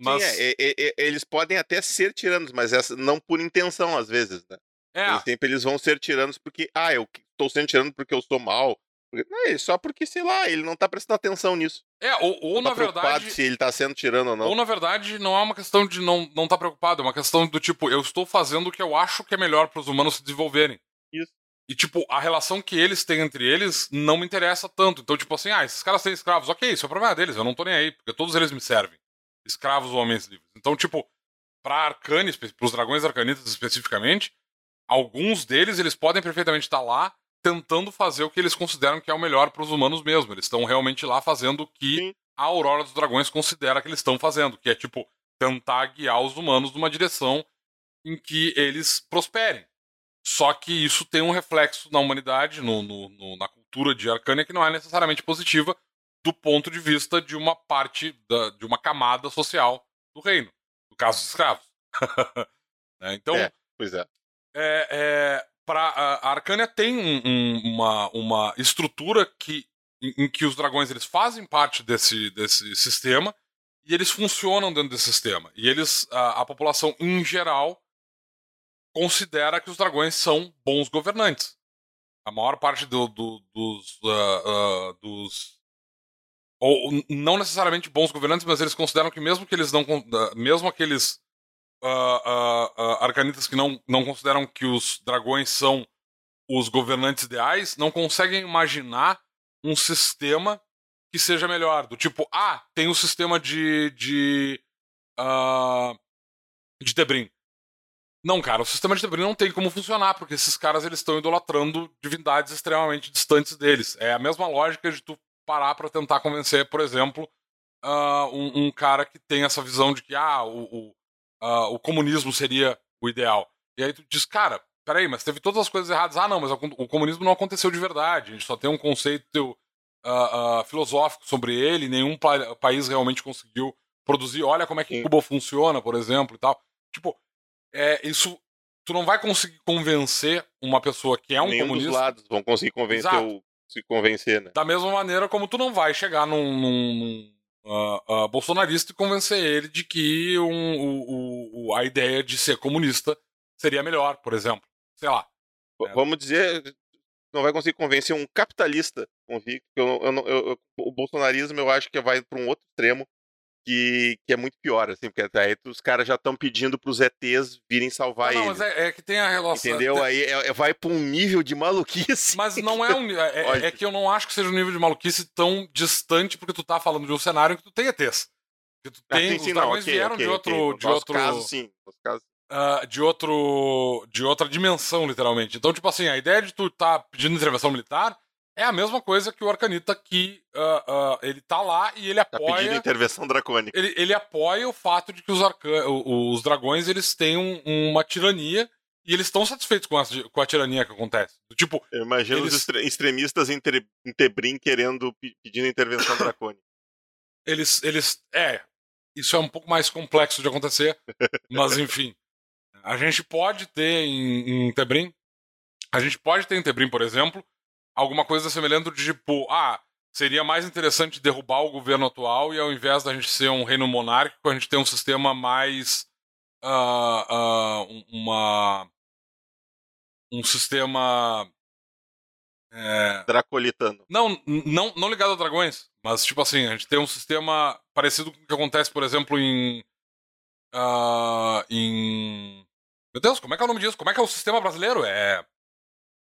Speaker 2: Mas...
Speaker 1: Sim, é, é, é, eles podem até ser tiranos, mas essa, não por intenção, às vezes, né? É. Eles, sempre eles vão ser tiranos porque, ah, eu estou sendo tirano porque eu sou mal, é só porque, sei lá, ele não tá prestando atenção nisso.
Speaker 2: É, ou, ou
Speaker 1: tá
Speaker 2: na verdade.
Speaker 1: se ele tá sendo tirando ou não.
Speaker 2: Ou na verdade, não é uma questão de não, não tá preocupado, é uma questão do tipo, eu estou fazendo o que eu acho que é melhor para os humanos se desenvolverem.
Speaker 1: Isso.
Speaker 2: E, tipo, a relação que eles têm entre eles não me interessa tanto. Então, tipo assim, ah, esses caras têm escravos. Ok, isso é o problema deles, eu não tô nem aí, porque todos eles me servem. Escravos ou homens livres. Então, tipo, pra Arcanes, pros dragões arcanitas especificamente, alguns deles, eles podem perfeitamente estar lá tentando fazer o que eles consideram que é o melhor para os humanos mesmo. Eles estão realmente lá fazendo o que Sim. a Aurora dos Dragões considera que eles estão fazendo, que é tipo tentar guiar os humanos numa direção em que eles prosperem. Só que isso tem um reflexo na humanidade, no, no, no, na cultura de Arcânia, que não é necessariamente positiva do ponto de vista de uma parte, da, de uma camada social do reino. No caso dos escravos. *laughs*
Speaker 1: é, então, é, pois é.
Speaker 2: É, é, pra, a Arcânia tem um, um, uma, uma estrutura que, em, em, que os dragões eles fazem parte desse, desse sistema e eles funcionam dentro desse sistema. E eles, a, a população em geral, considera que os dragões são bons governantes. A maior parte do, do, dos, uh, uh, dos ou não necessariamente bons governantes, mas eles consideram que mesmo que eles não, mesmo aqueles uh, uh, arcanitas que não, não consideram que os dragões são os governantes ideais não conseguem imaginar um sistema que seja melhor. Do tipo, ah, tem o um sistema de. de. Uh, de Debrin. Não, cara, o sistema de Debrin não tem como funcionar, porque esses caras eles estão idolatrando divindades extremamente distantes deles. É a mesma lógica de tu parar para tentar convencer, por exemplo, uh, um, um, cara que tem essa visão de que ah, o, uh, o comunismo seria o ideal. E aí tu diz, cara, peraí, mas teve todas as coisas erradas. Ah, não, mas o comunismo não aconteceu de verdade. A gente só tem um conceito uh, uh, filosófico sobre ele, nenhum pa país realmente conseguiu produzir. Olha como é que Sim. Cuba funciona, por exemplo, e tal. Tipo, é, isso. Tu não vai conseguir convencer uma pessoa que é um
Speaker 1: Nenhum
Speaker 2: comunista.
Speaker 1: Dos lados vão conseguir convencer o, se convencer, né?
Speaker 2: Da mesma maneira como tu não vai chegar num, num, uh, bolsonarista e convencer ele de que um, a ideia de ser comunista seria melhor, por exemplo. Sei lá.
Speaker 1: Vamos dizer, não vai conseguir convencer um capitalista convicto. Eu, eu, eu, o bolsonarismo eu acho que vai para um outro extremo que, que é muito pior, assim, porque aí os caras já estão pedindo para os ETs virem salvar
Speaker 2: não,
Speaker 1: ele.
Speaker 2: Mas é, é, que tem a relação.
Speaker 1: Entendeu? Aí é, é, vai para um nível de maluquice.
Speaker 2: Mas não *laughs* é um. É, é, é, que eu não acho que seja um nível de maluquice tão distante, porque tu tá falando de um cenário que tu tem ETs. Que tu ah, tem. Ah, sim, sim, os dragões okay, vieram okay, de outro. Okay. De outro
Speaker 1: caso, sim. Caso...
Speaker 2: Uh, de outro. de outra dimensão, literalmente. Então, tipo assim, a ideia de tu tá pedindo intervenção militar é a mesma coisa que o Arcanita que uh, uh, ele tá lá e ele apoia. Tá pedindo
Speaker 1: intervenção dracônica.
Speaker 2: Ele, ele apoia o fato de que os, arca... os dragões eles têm um, uma tirania e eles estão satisfeitos com a, com a tirania que acontece. Tipo,
Speaker 1: Eu imagino eles... os extremistas em, em Tebrim querendo pedindo intervenção *coughs* dracônica.
Speaker 2: Eles, eles. É. Isso é um pouco mais complexo de acontecer, mas *laughs* enfim. A gente pode ter em, em Tebrim. A gente pode ter em Tebrim, por exemplo, alguma coisa semelhante de tipo, ah, seria mais interessante derrubar o governo atual e ao invés da gente ser um reino monárquico, a gente ter um sistema mais. Uh, uh, uma. Um sistema. É...
Speaker 1: Dracolitano.
Speaker 2: Não, não, não ligado a dragões, mas tipo assim, a gente tem um sistema parecido com o que acontece, por exemplo, em. Uh, em. Meu Deus, como é que é o nome disso? Como é que é o sistema brasileiro? É.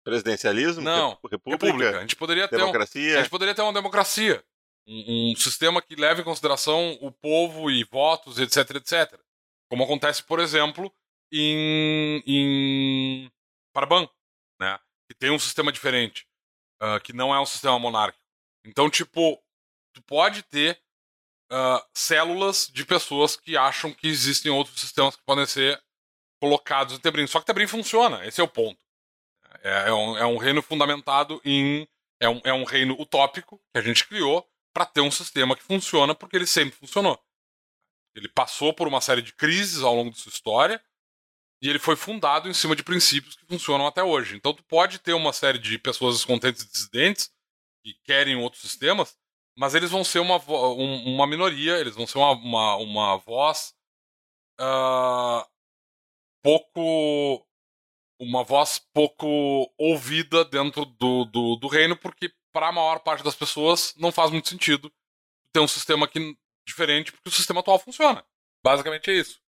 Speaker 1: Presidencialismo?
Speaker 2: Não. República? República. A gente poderia
Speaker 1: democracia.
Speaker 2: ter um, a gente poderia ter uma democracia. Um, um, sistema que leve em consideração o povo e votos, etc, etc. Como acontece, por exemplo, em, em Paraban, né? Que tem um sistema diferente. Uh, que não é um sistema monárquico. Então, tipo, tu pode ter uh, células de pessoas que acham que existem outros sistemas que podem ser colocados em Tebrim. Só que Tebrim funciona, esse é o ponto. É, é, um, é um reino fundamentado em. É um, é um reino utópico que a gente criou para ter um sistema que funciona, porque ele sempre funcionou. Ele passou por uma série de crises ao longo de sua história e ele foi fundado em cima de princípios que funcionam até hoje. Então, tu pode ter uma série de pessoas descontentes e dissidentes que querem outros sistemas, mas eles vão ser uma, uma minoria, eles vão ser uma, uma, uma voz uh, pouco uma voz pouco ouvida dentro do, do, do reino, porque para a maior parte das pessoas não faz muito sentido ter um sistema aqui diferente, porque o sistema atual funciona. Basicamente é isso.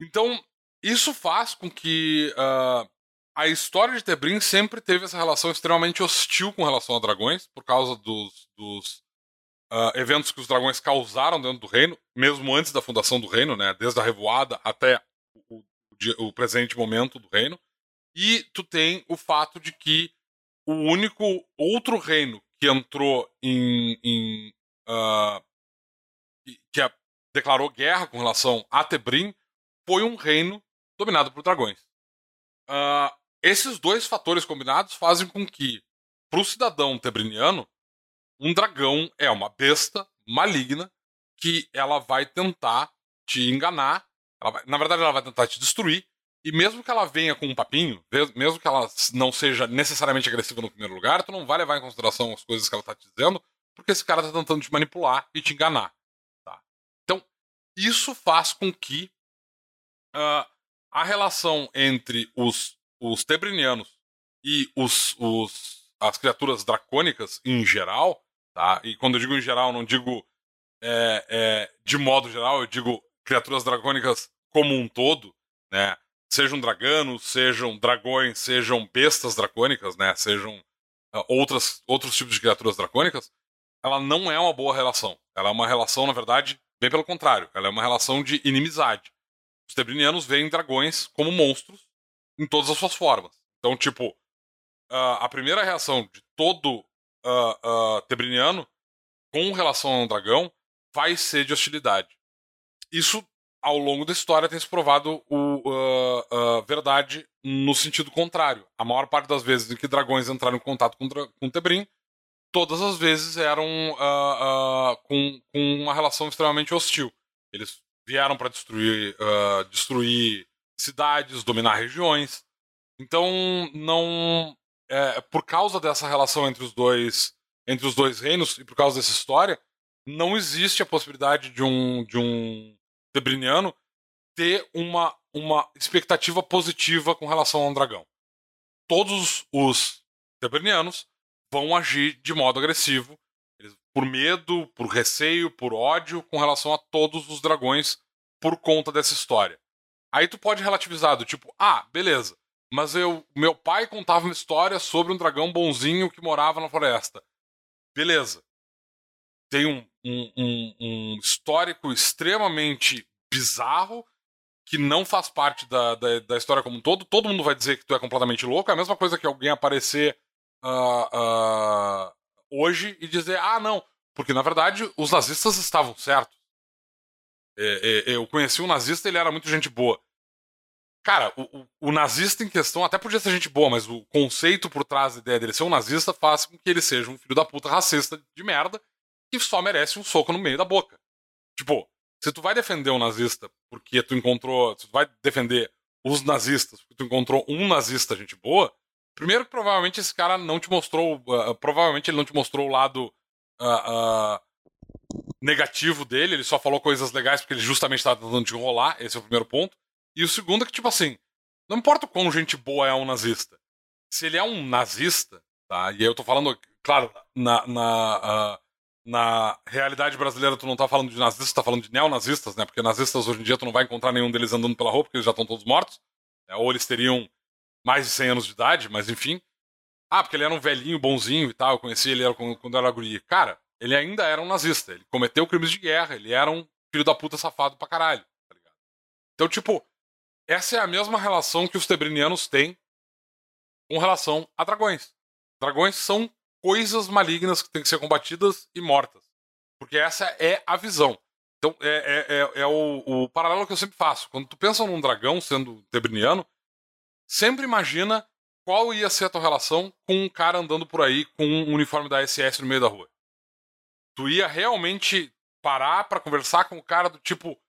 Speaker 2: Então, isso faz com que uh, a história de Tebrim sempre teve essa relação extremamente hostil com relação a dragões, por causa dos, dos uh, eventos que os dragões causaram dentro do reino, mesmo antes da fundação do reino, né, desde a revoada até o, o, o presente momento do reino. E tu tem o fato de que o único outro reino que entrou em. em uh, que declarou guerra com relação a Tebrim foi um reino dominado por dragões. Uh, esses dois fatores combinados fazem com que, para o cidadão tebriniano, um dragão é uma besta maligna que ela vai tentar te enganar. Vai, na verdade, ela vai tentar te destruir e mesmo que ela venha com um papinho, mesmo que ela não seja necessariamente agressiva no primeiro lugar, tu não vai levar em consideração as coisas que ela tá te dizendo, porque esse cara tá tentando te manipular e te enganar. Tá? Então, isso faz com que uh, a relação entre os, os tebrinianos e os, os, as criaturas dracônicas em geral, tá? e quando eu digo em geral, não digo é, é, de modo geral, eu digo criaturas dracônicas como um todo, né? Sejam draganos, sejam dragões, sejam bestas dracônicas, né? Sejam uh, outras, outros tipos de criaturas dracônicas, ela não é uma boa relação. Ela é uma relação, na verdade, bem pelo contrário. Ela é uma relação de inimizade. Os tebrinianos veem dragões como monstros em todas as suas formas. Então, tipo, uh, a primeira reação de todo uh, tebriniano com relação a um dragão vai ser de hostilidade. Isso ao longo da história tem se provado o, uh, uh, verdade no sentido contrário. A maior parte das vezes em que dragões entraram em contato com, com Tebrim, todas as vezes eram uh, com, com, uma relação extremamente hostil. Eles vieram para destruir, destruir cidades, dominar regiões. Então, não é, por causa dessa relação entre os dois entre os dois reinos e por causa dessa história, não existe a possibilidade de um de um Debriniano ter uma, uma expectativa positiva com relação a um dragão. Todos os tebernianos vão agir de modo agressivo, por medo, por receio, por ódio com relação a todos os dragões por conta dessa história. Aí tu pode relativizar do tipo, ah, beleza, mas eu, meu pai contava uma história sobre um dragão bonzinho que morava na floresta. Beleza. Tem um, um, um, um histórico extremamente bizarro que não faz parte da, da, da, história como um todo. Todo mundo vai dizer que tu é completamente louco. É a mesma coisa que alguém aparecer uh, uh, hoje e dizer, ah, não, porque na verdade os nazistas estavam certos. É, é, eu conheci um nazista ele era muito gente boa. Cara, o, o, o, nazista em questão até podia ser gente boa, mas o conceito por trás da ideia dele ser um nazista faz com que ele seja um filho da puta racista de merda que só merece um soco no meio da boca. Tipo, se tu vai defender um nazista porque tu encontrou. Se tu vai defender os nazistas porque tu encontrou um nazista gente boa, primeiro que provavelmente esse cara não te mostrou. Uh, provavelmente ele não te mostrou o lado uh, uh, negativo dele, ele só falou coisas legais porque ele justamente estava tentando te enrolar, esse é o primeiro ponto. E o segundo é que, tipo assim, não importa o quão gente boa é um nazista. Se ele é um nazista, tá? E aí eu tô falando, claro, na, na, uh, na realidade brasileira tu não tá falando de nazistas, tá falando de neonazistas, né? Porque nazistas hoje em dia tu não vai encontrar nenhum deles andando pela rua porque eles já estão todos mortos. Né? Ou eles teriam mais de 100 anos de idade, mas enfim. Ah, porque ele era um velhinho bonzinho e tal, eu conheci ele quando era guri. Cara, ele ainda era um nazista, ele cometeu crimes de guerra, ele era um filho da puta safado pra caralho, tá ligado? Então, tipo, essa é a mesma relação que os tebrinianos têm com relação a dragões. Dragões são coisas malignas que têm que ser combatidas e mortas. Porque essa é a visão. Então, é, é, é, é o, o, paralelo que eu sempre faço. Quando tu pensa num dragão sendo tebriniano, sempre imagina qual ia ser a tua relação com um cara andando por aí com um uniforme da SS no meio da rua. Tu ia realmente parar para conversar com o cara do tipo.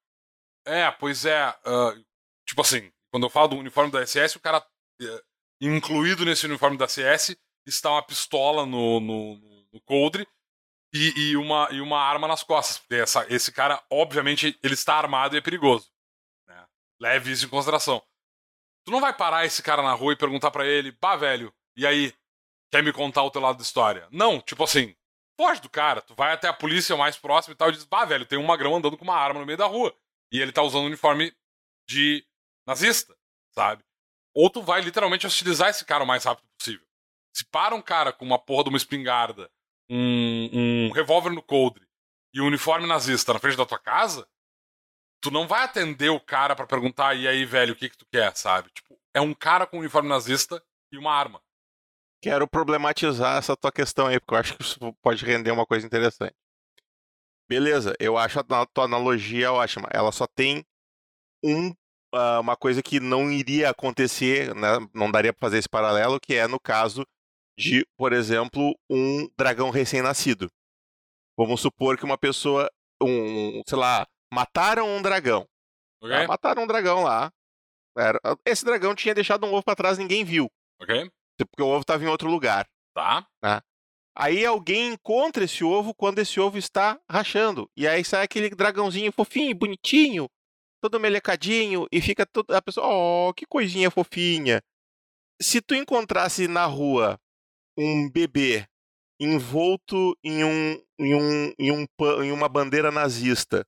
Speaker 2: É, pois é, uh, Tipo assim, quando eu falo do uniforme da SS, o cara, é, incluído nesse uniforme da CS, está uma pistola no, no, no coldre e, e, uma, e uma arma nas costas. Porque essa, esse cara, obviamente, ele está armado e é perigoso. Né? Leve isso em consideração. Tu não vai parar esse cara na rua e perguntar para ele, pá, velho, e aí? Quer me contar o teu lado da história? Não, tipo assim, foge do cara. Tu vai até a polícia mais próxima e tal e diz, pá, velho, tem um magrão andando com uma arma no meio da rua. E ele tá usando um uniforme de nazista, sabe? Ou tu vai literalmente hostilizar esse cara o mais rápido possível. Se para um cara com uma porra de uma espingarda, um, um revólver no coldre e um uniforme nazista na frente da tua casa, tu não vai atender o cara para perguntar, e aí, velho, o que que tu quer, sabe? Tipo, é um cara com um uniforme nazista e uma arma.
Speaker 1: Quero problematizar essa tua questão aí, porque eu acho que isso pode render uma coisa interessante. Beleza, eu acho a tua analogia ótima. Ela só tem um uh, uma coisa que não iria acontecer, né? não daria para fazer esse paralelo, que é no caso de, por exemplo, um dragão recém-nascido. Vamos supor que uma pessoa, um, sei lá, mataram um dragão. Okay. Tá? Mataram um dragão lá. Era, esse dragão tinha deixado um ovo para trás, ninguém viu.
Speaker 2: Ok.
Speaker 1: Porque o ovo estava em outro lugar.
Speaker 2: Tá.
Speaker 1: Né? Aí alguém encontra esse ovo quando esse ovo está rachando. E aí sai aquele dragãozinho fofinho, bonitinho, todo melecadinho e fica tudo, a pessoa, oh, que coisinha fofinha. Se tu encontrasse na rua um bebê envolto em um em um em, um, em uma bandeira nazista,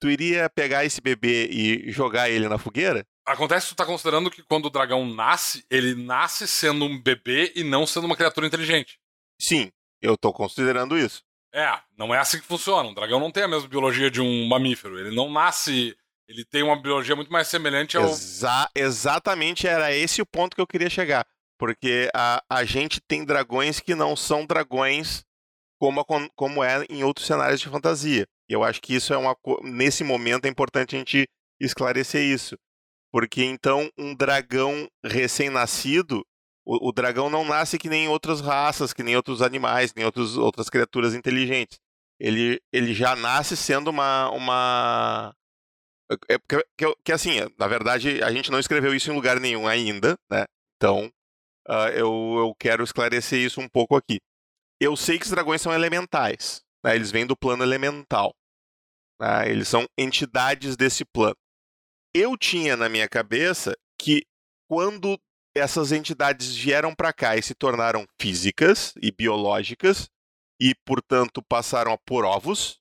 Speaker 1: tu iria pegar esse bebê e jogar ele na fogueira?
Speaker 2: Acontece que tu tá considerando que quando o dragão nasce, ele nasce sendo um bebê e não sendo uma criatura inteligente.
Speaker 1: Sim, eu tô considerando isso.
Speaker 2: É, não é assim que funciona. Um dragão não tem a mesma biologia de um mamífero. Ele não nasce ele tem uma biologia muito mais semelhante ao.
Speaker 1: Exa exatamente era esse o ponto que eu queria chegar. Porque a, a gente tem dragões que não são dragões como, a, como é em outros cenários de fantasia. Eu acho que isso é uma. Nesse momento é importante a gente esclarecer isso. Porque então um dragão recém-nascido, o, o, dragão não nasce que nem outras raças, que nem outros animais, nem outros, outras criaturas inteligentes. Ele, ele já nasce sendo uma, uma, é, que, que, que, assim, na verdade, a gente não escreveu isso em lugar nenhum ainda, né? Então, uh, eu, eu quero esclarecer isso um pouco aqui. Eu sei que os dragões são elementais, né? eles vêm do plano elemental. Né? Eles são entidades desse plano. eu tinha na minha cabeça que quando essas entidades vieram para cá e se tornaram físicas e biológicas e, portanto, passaram a pôr ovos,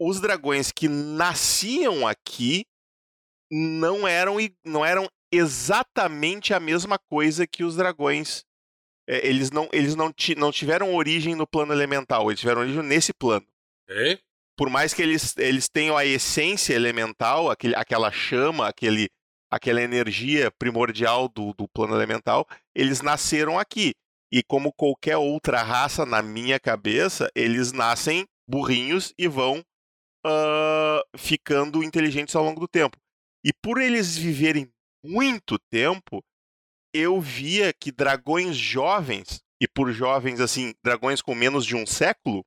Speaker 1: os dragões que nasciam aqui não eram, não eram exatamente a mesma coisa que os dragões. É, eles não, eles não, não tiveram origem no plano elemental, eles tiveram origem nesse plano.
Speaker 2: Okay.
Speaker 1: Por mais que eles, eles tenham a essência elemental, aquele, aquela chama, aquele, aquela energia primordial do, do plano elemental, eles nasceram aqui. E como qualquer outra raça, na minha cabeça, eles nascem burrinhos e vão uh, ficando inteligentes ao longo do tempo. E por eles viverem muito tempo, eu via que dragões jovens, e por jovens assim, dragões com menos de um século,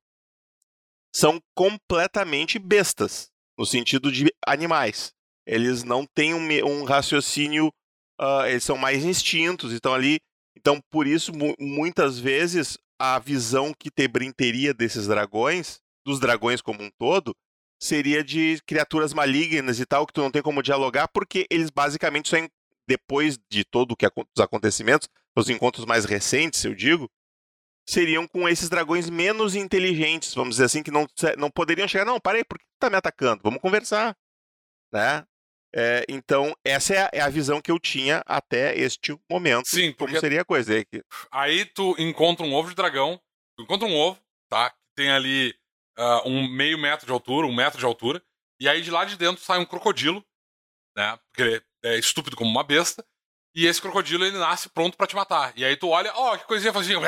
Speaker 1: são completamente bestas, no sentido de animais. Eles não têm um, um raciocínio, uh, eles são mais instintos, estão ali. Então, por isso, muitas vezes, a visão que Tebrim teria desses dragões, dos dragões como um todo, seria de criaturas malignas e tal, que tu não tem como dialogar, porque eles basicamente só depois de todo o que os acontecimentos, os encontros mais recentes, eu digo, seriam com esses dragões menos inteligentes, vamos dizer assim, que não, não poderiam chegar, não, parei, por que tu tá me atacando? Vamos conversar, né? É, então, essa é a, é a, visão que eu tinha até este momento.
Speaker 2: Sim,
Speaker 1: como seria a coisa.
Speaker 2: Aí tu encontra um ovo de dragão, tu encontra um ovo, tá? Que tem ali uh, um meio metro de altura, um metro de altura, e aí de lá de dentro sai um crocodilo, né? Porque ele é estúpido como uma besta, e esse crocodilo ele nasce pronto para te matar. E aí tu olha, ó, oh, que coisinha fazinha,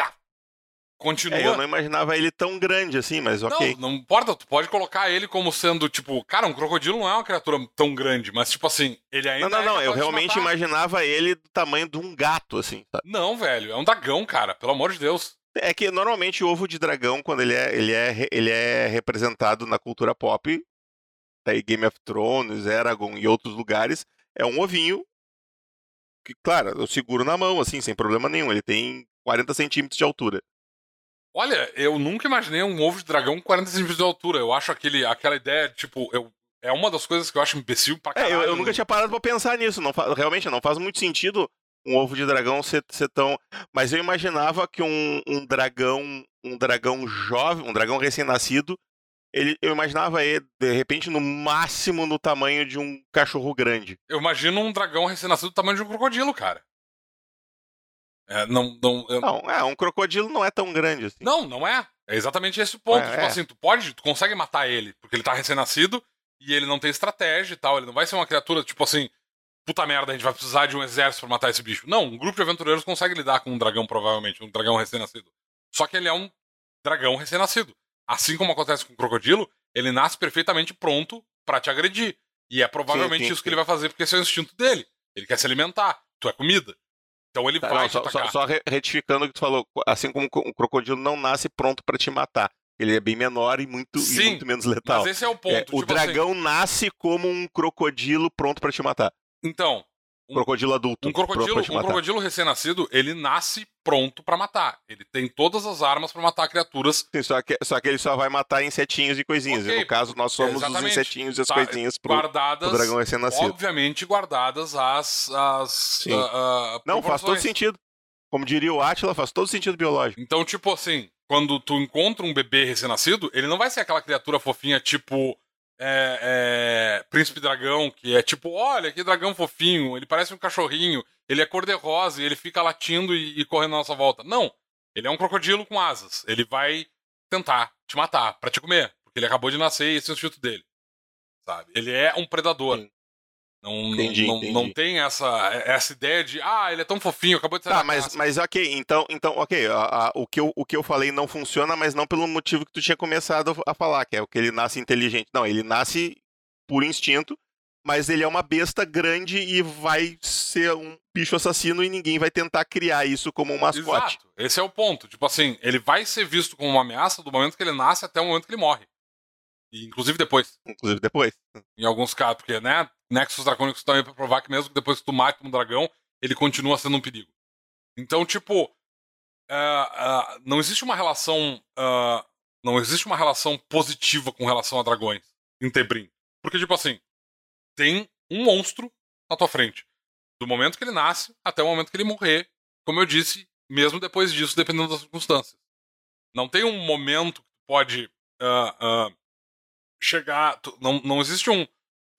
Speaker 2: continua.
Speaker 1: É, eu não imaginava ele tão grande assim, mas ok.
Speaker 2: Não, não importa, tu pode colocar ele como sendo, tipo, cara, um crocodilo não é uma criatura tão grande, mas tipo assim, ele ainda.
Speaker 1: Não, não,
Speaker 2: é
Speaker 1: não, eu realmente imaginava ele do tamanho de um gato, assim, sabe?
Speaker 2: Não, velho, é um dragão, cara, pelo amor de Deus.
Speaker 1: É que normalmente o ovo de dragão, quando ele é, ele é, ele é representado na cultura pop, tá aí Game of Thrones, Eragon e outros lugares, é um ovinho que, claro, eu seguro na mão, assim, sem problema nenhum. Ele tem 40 centímetros de altura.
Speaker 2: Olha, eu nunca imaginei um ovo de dragão com 40 centímetros de altura. Eu acho aquele, aquela ideia, tipo, eu, é uma das coisas que eu acho imbecil pra caralho.
Speaker 1: É, eu, eu nunca tinha parado pra pensar nisso. Não, realmente, não faz muito sentido um ovo de dragão ser, ser tão. Mas eu imaginava que um, um dragão, um dragão jovem, um dragão recém-nascido, ele, eu imaginava ele, de repente, no máximo no tamanho de um cachorro grande.
Speaker 2: Eu imagino um dragão recém-nascido do tamanho de um crocodilo, cara. É, não, não, eu...
Speaker 1: não, é, um crocodilo não é tão grande assim.
Speaker 2: Não, não é. É exatamente esse o ponto. É, tipo é. assim, tu pode, tu consegue matar ele, porque ele tá recém-nascido e ele não tem estratégia e tal. Ele não vai ser uma criatura, tipo assim, puta merda, a gente vai precisar de um exército pra matar esse bicho. Não, um grupo de aventureiros consegue lidar com um dragão, provavelmente, um dragão recém-nascido. Só que ele é um dragão recém-nascido. Assim como acontece com o crocodilo, ele nasce perfeitamente pronto para te agredir. E é provavelmente sim, sim, isso que ele vai fazer, porque esse é o instinto dele. Ele quer se alimentar. Tu é comida. Então ele tá, vai
Speaker 1: não,
Speaker 2: só,
Speaker 1: só, só, retificando o que tu falou, assim como o crocodilo não nasce pronto para te matar. Ele é bem menor e muito, Sim, e muito menos letal.
Speaker 2: Mas esse é o ponto. É,
Speaker 1: tipo o dragão
Speaker 2: assim...
Speaker 1: nasce como um crocodilo pronto para te matar.
Speaker 2: Então.
Speaker 1: Um crocodilo adulto.
Speaker 2: Um crocodilo, um crocodilo recém-nascido, ele nasce pronto para matar. Ele tem todas as armas para matar criaturas.
Speaker 1: Sim, só que, só que ele só vai matar insetinhos e coisinhas. Okay, no caso, nós somos exatamente. os insetinhos e as tá, coisinhas pro, guardadas, pro dragão recém-nascido.
Speaker 2: Obviamente guardadas as. as. Uh, uh,
Speaker 1: Não, faz todo sentido. Como diria o Atila, faz todo sentido biológico.
Speaker 2: Então, tipo assim, quando tu encontra um bebê recém-nascido, ele não vai ser aquela criatura fofinha tipo é, é, Príncipe Dragão, que é tipo, olha que dragão fofinho, ele parece um cachorrinho, ele é cor-de-rosa e ele fica latindo e, e correndo na nossa volta. Não, ele é um crocodilo com asas. Ele vai tentar te matar para te comer, porque ele acabou de nascer e esse é o instinto dele. Sabe? Ele é um predador. Sim. Não, entendi, não, entendi. não tem essa, essa ideia de, ah, ele é tão fofinho, acabou de
Speaker 1: sair Tá, mas, mas ok, então, então ok, a, a, o, que eu, o que eu falei não funciona, mas não pelo motivo que tu tinha começado a falar, que é o que ele nasce inteligente. Não, ele nasce por instinto, mas ele é uma besta grande e vai ser um bicho assassino e ninguém vai tentar criar isso como um mascote.
Speaker 2: Exato, esse é o ponto. Tipo assim, ele vai ser visto como uma ameaça do momento que ele nasce até o momento que ele morre. E, inclusive depois.
Speaker 1: Inclusive depois.
Speaker 2: Em alguns casos, porque, né? Nexus Dracônicos também pra provar que mesmo que depois que tu mate um dragão, ele continua sendo um perigo. Então, tipo. Uh, uh, não existe uma relação. Uh, não existe uma relação positiva com relação a dragões em Tebrim. Porque, tipo assim, tem um monstro na tua frente. Do momento que ele nasce até o momento que ele morrer, como eu disse, mesmo depois disso, dependendo das circunstâncias. Não tem um momento que pode uh, uh, chegar. Não, não existe um.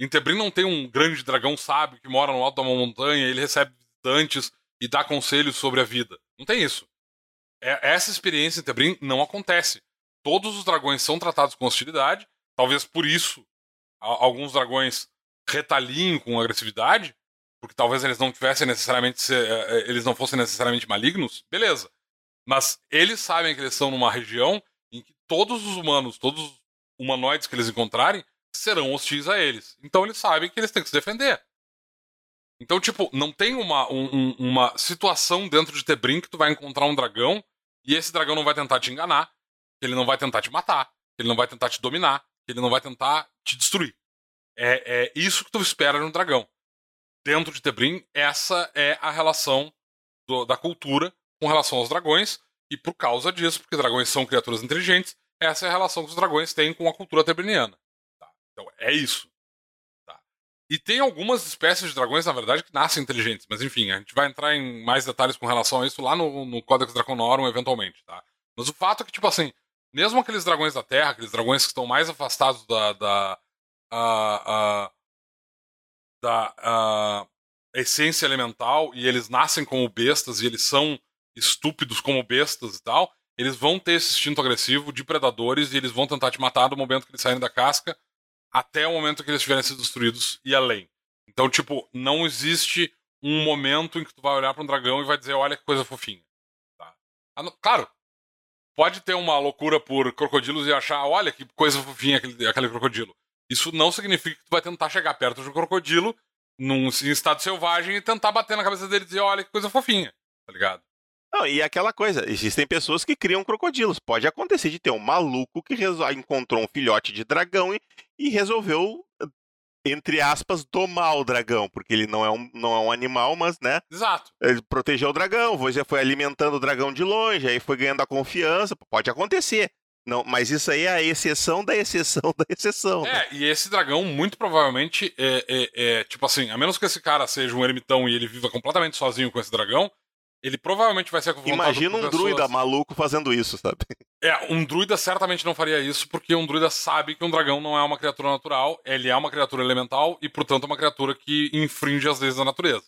Speaker 2: Em Tebrim não tem um grande dragão sábio que mora no alto de uma montanha, ele recebe visitantes e dá conselhos sobre a vida. Não tem isso. É, essa experiência em Tebrim não acontece. Todos os dragões são tratados com hostilidade, talvez por isso alguns dragões retaliem com agressividade, porque talvez eles não tivessem necessariamente ser, é, é, eles não fossem necessariamente malignos, beleza. Mas eles sabem que eles estão numa região em que todos os humanos, todos os humanoides que eles encontrarem, serão hostis a eles. Então eles sabem que eles têm que se defender. Então, tipo, não tem uma, um, uma situação dentro de Tebrim que tu vai encontrar um dragão e esse dragão não vai tentar te enganar, ele não vai tentar te matar, ele não vai tentar te dominar, ele não vai tentar te destruir. É, é isso que tu espera de um dragão. Dentro de Tebrim, essa é a relação do, da cultura com relação aos dragões, e por causa disso, porque dragões são criaturas inteligentes, essa é a relação que os dragões têm com a cultura tebriniana. Então, é isso. Tá? E tem algumas espécies de dragões, na verdade, que nascem inteligentes, mas enfim, a gente vai entrar em mais detalhes com relação a isso lá no, no Codex Draconorum, eventualmente. Tá? Mas o fato é que, tipo assim, mesmo aqueles dragões da Terra, aqueles dragões que estão mais afastados da, da, da essência elemental e eles nascem como bestas e eles são estúpidos como bestas e tal, eles vão ter esse instinto agressivo de predadores e eles vão tentar te matar do momento que eles saírem da casca até o momento que eles tiverem sido destruídos e além. Então, tipo, não existe um momento em que tu vai olhar para um dragão e vai dizer, olha que coisa fofinha. Tá? Claro, pode ter uma loucura por crocodilos e achar, olha que coisa fofinha aquele, aquele crocodilo. Isso não significa que tu vai tentar chegar perto de um crocodilo num estado selvagem e tentar bater na cabeça dele e dizer, olha que coisa fofinha, tá ligado?
Speaker 1: Não, e aquela coisa, existem pessoas que criam crocodilos. Pode acontecer de ter um maluco que encontrou um filhote de dragão e, e resolveu entre aspas, domar o dragão, porque ele não é um, não é um animal, mas, né?
Speaker 2: Exato.
Speaker 1: Ele protegeu o dragão, você foi alimentando o dragão de longe, aí foi ganhando a confiança, pode acontecer. Não, mas isso aí é a exceção da exceção *laughs* da exceção.
Speaker 2: É, né? e esse dragão, muito provavelmente, é, é, é, tipo assim, a menos que esse cara seja um ermitão e ele viva completamente sozinho com esse dragão, ele provavelmente vai ser
Speaker 1: Imagina um druida maluco fazendo isso, sabe? *laughs*
Speaker 2: É, um druida certamente não faria isso, porque um druida sabe que um dragão não é uma criatura natural, ele é uma criatura elemental e, portanto, é uma criatura que infringe as leis da natureza.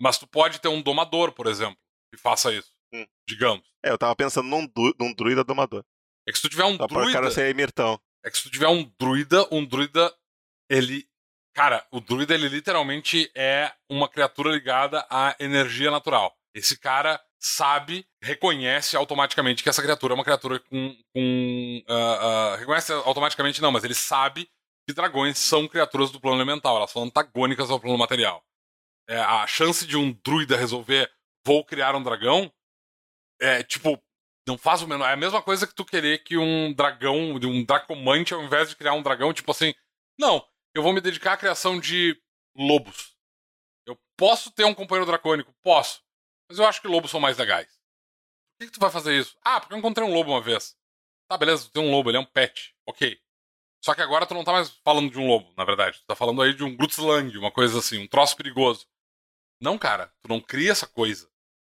Speaker 2: Mas tu pode ter um domador, por exemplo, que faça isso, hum. digamos.
Speaker 1: É, eu tava pensando num, num druida domador.
Speaker 2: É que se tu tiver um
Speaker 1: Só
Speaker 2: druida.
Speaker 1: cara ser emirtão.
Speaker 2: É que se tu tiver um druida, um druida, ele. Cara, o druida, ele literalmente é uma criatura ligada à energia natural. Esse cara sabe, reconhece automaticamente que essa criatura é uma criatura com. com uh, uh, reconhece automaticamente não, mas ele sabe que dragões são criaturas do plano elemental, elas são antagônicas ao plano material. É, a chance de um druida resolver vou criar um dragão é tipo não faz o menor. É a mesma coisa que tu querer que um dragão, um dracomante, ao invés de criar um dragão, tipo assim, não, eu vou me dedicar à criação de lobos. Eu posso ter um companheiro dracônico? Posso. Mas eu acho que lobos são mais legais. Por que, que tu vai fazer isso? Ah, porque eu encontrei um lobo uma vez. Tá, beleza, tu tem um lobo, ele é um pet. Ok. Só que agora tu não tá mais falando de um lobo, na verdade. Tu tá falando aí de um Grutzlang, uma coisa assim, um troço perigoso. Não, cara, tu não cria essa coisa.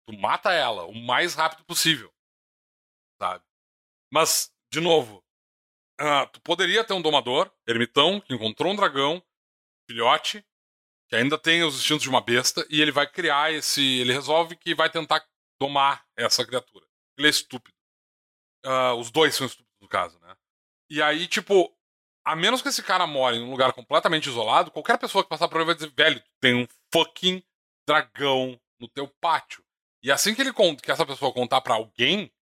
Speaker 2: Tu mata ela o mais rápido possível sabe? Mas, de novo, uh, tu poderia ter um domador, ermitão, que encontrou um dragão, filhote, ainda tem os instintos de uma besta, e ele vai criar esse. Ele resolve que vai tentar domar essa criatura. Ele é estúpido. Uh, os dois são estúpidos, no caso, né? E aí, tipo, a menos que esse cara more em um lugar completamente isolado, qualquer pessoa que passar por ele vai dizer, velho, tem um fucking dragão no teu pátio. E assim que ele que essa pessoa contar para alguém,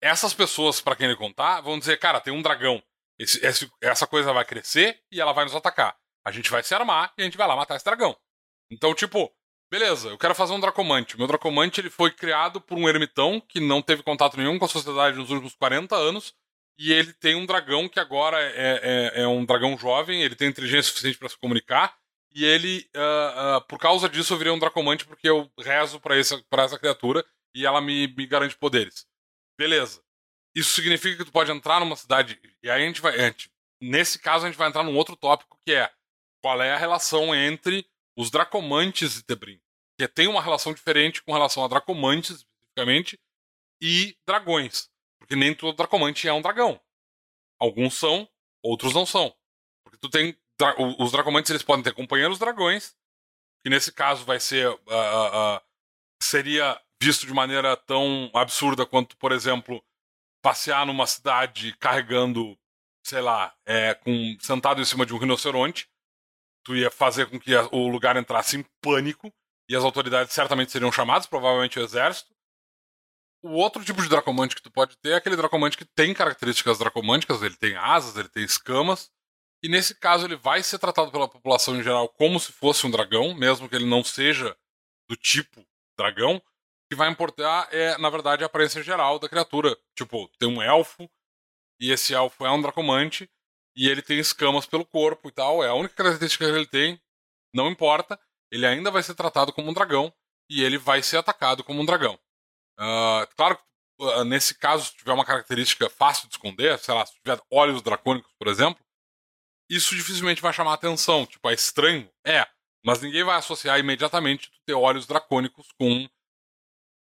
Speaker 2: essas pessoas, para quem ele contar, vão dizer, cara, tem um dragão. Esse, esse, essa coisa vai crescer e ela vai nos atacar. A gente vai se armar e a gente vai lá matar esse dragão. Então, tipo, beleza, eu quero fazer um dracomante. Meu dracomante ele foi criado por um ermitão que não teve contato nenhum com a sociedade nos últimos 40 anos. E ele tem um dragão que agora é, é, é um dragão jovem, ele tem inteligência suficiente para se comunicar. E ele, uh, uh, por causa disso, eu virei um dracomante porque eu rezo para essa, essa criatura e ela me, me garante poderes. Beleza. Isso significa que tu pode entrar numa cidade. E aí a gente vai. A gente, nesse caso, a gente vai entrar num outro tópico que é qual é a relação entre os Dracomantes e Tebrim. Que tem uma relação diferente com relação a Dracomantes, especificamente, e dragões. Porque nem todo Dracomante é um dragão. Alguns são, outros não são. Porque tu tem. Os Dracomantes eles podem ter companheiros dragões, que nesse caso vai ser. Uh, uh, uh, seria visto de maneira tão absurda quanto, por exemplo, passear numa cidade carregando, sei lá, é, com, sentado em cima de um rinoceronte. Tu ia fazer com que o lugar entrasse em pânico e as autoridades certamente seriam chamadas, provavelmente o exército. O outro tipo de dracomante que tu pode ter é aquele dracomante que tem características dracomânticas, ele tem asas, ele tem escamas, e nesse caso ele vai ser tratado pela população em geral como se fosse um dragão, mesmo que ele não seja do tipo dragão. O que vai importar é, na verdade, a aparência geral da criatura. Tipo, tem um elfo, e esse elfo é um dracomante, e ele tem escamas pelo corpo e tal, é a única característica que ele tem, não importa, ele ainda vai ser tratado como um dragão, e ele vai ser atacado como um dragão. Uh, claro que uh, nesse caso, se tiver uma característica fácil de esconder, sei lá, se tiver olhos dracônicos, por exemplo, isso dificilmente vai chamar atenção. Tipo, é estranho? É. Mas ninguém vai associar imediatamente tu ter olhos dracônicos com.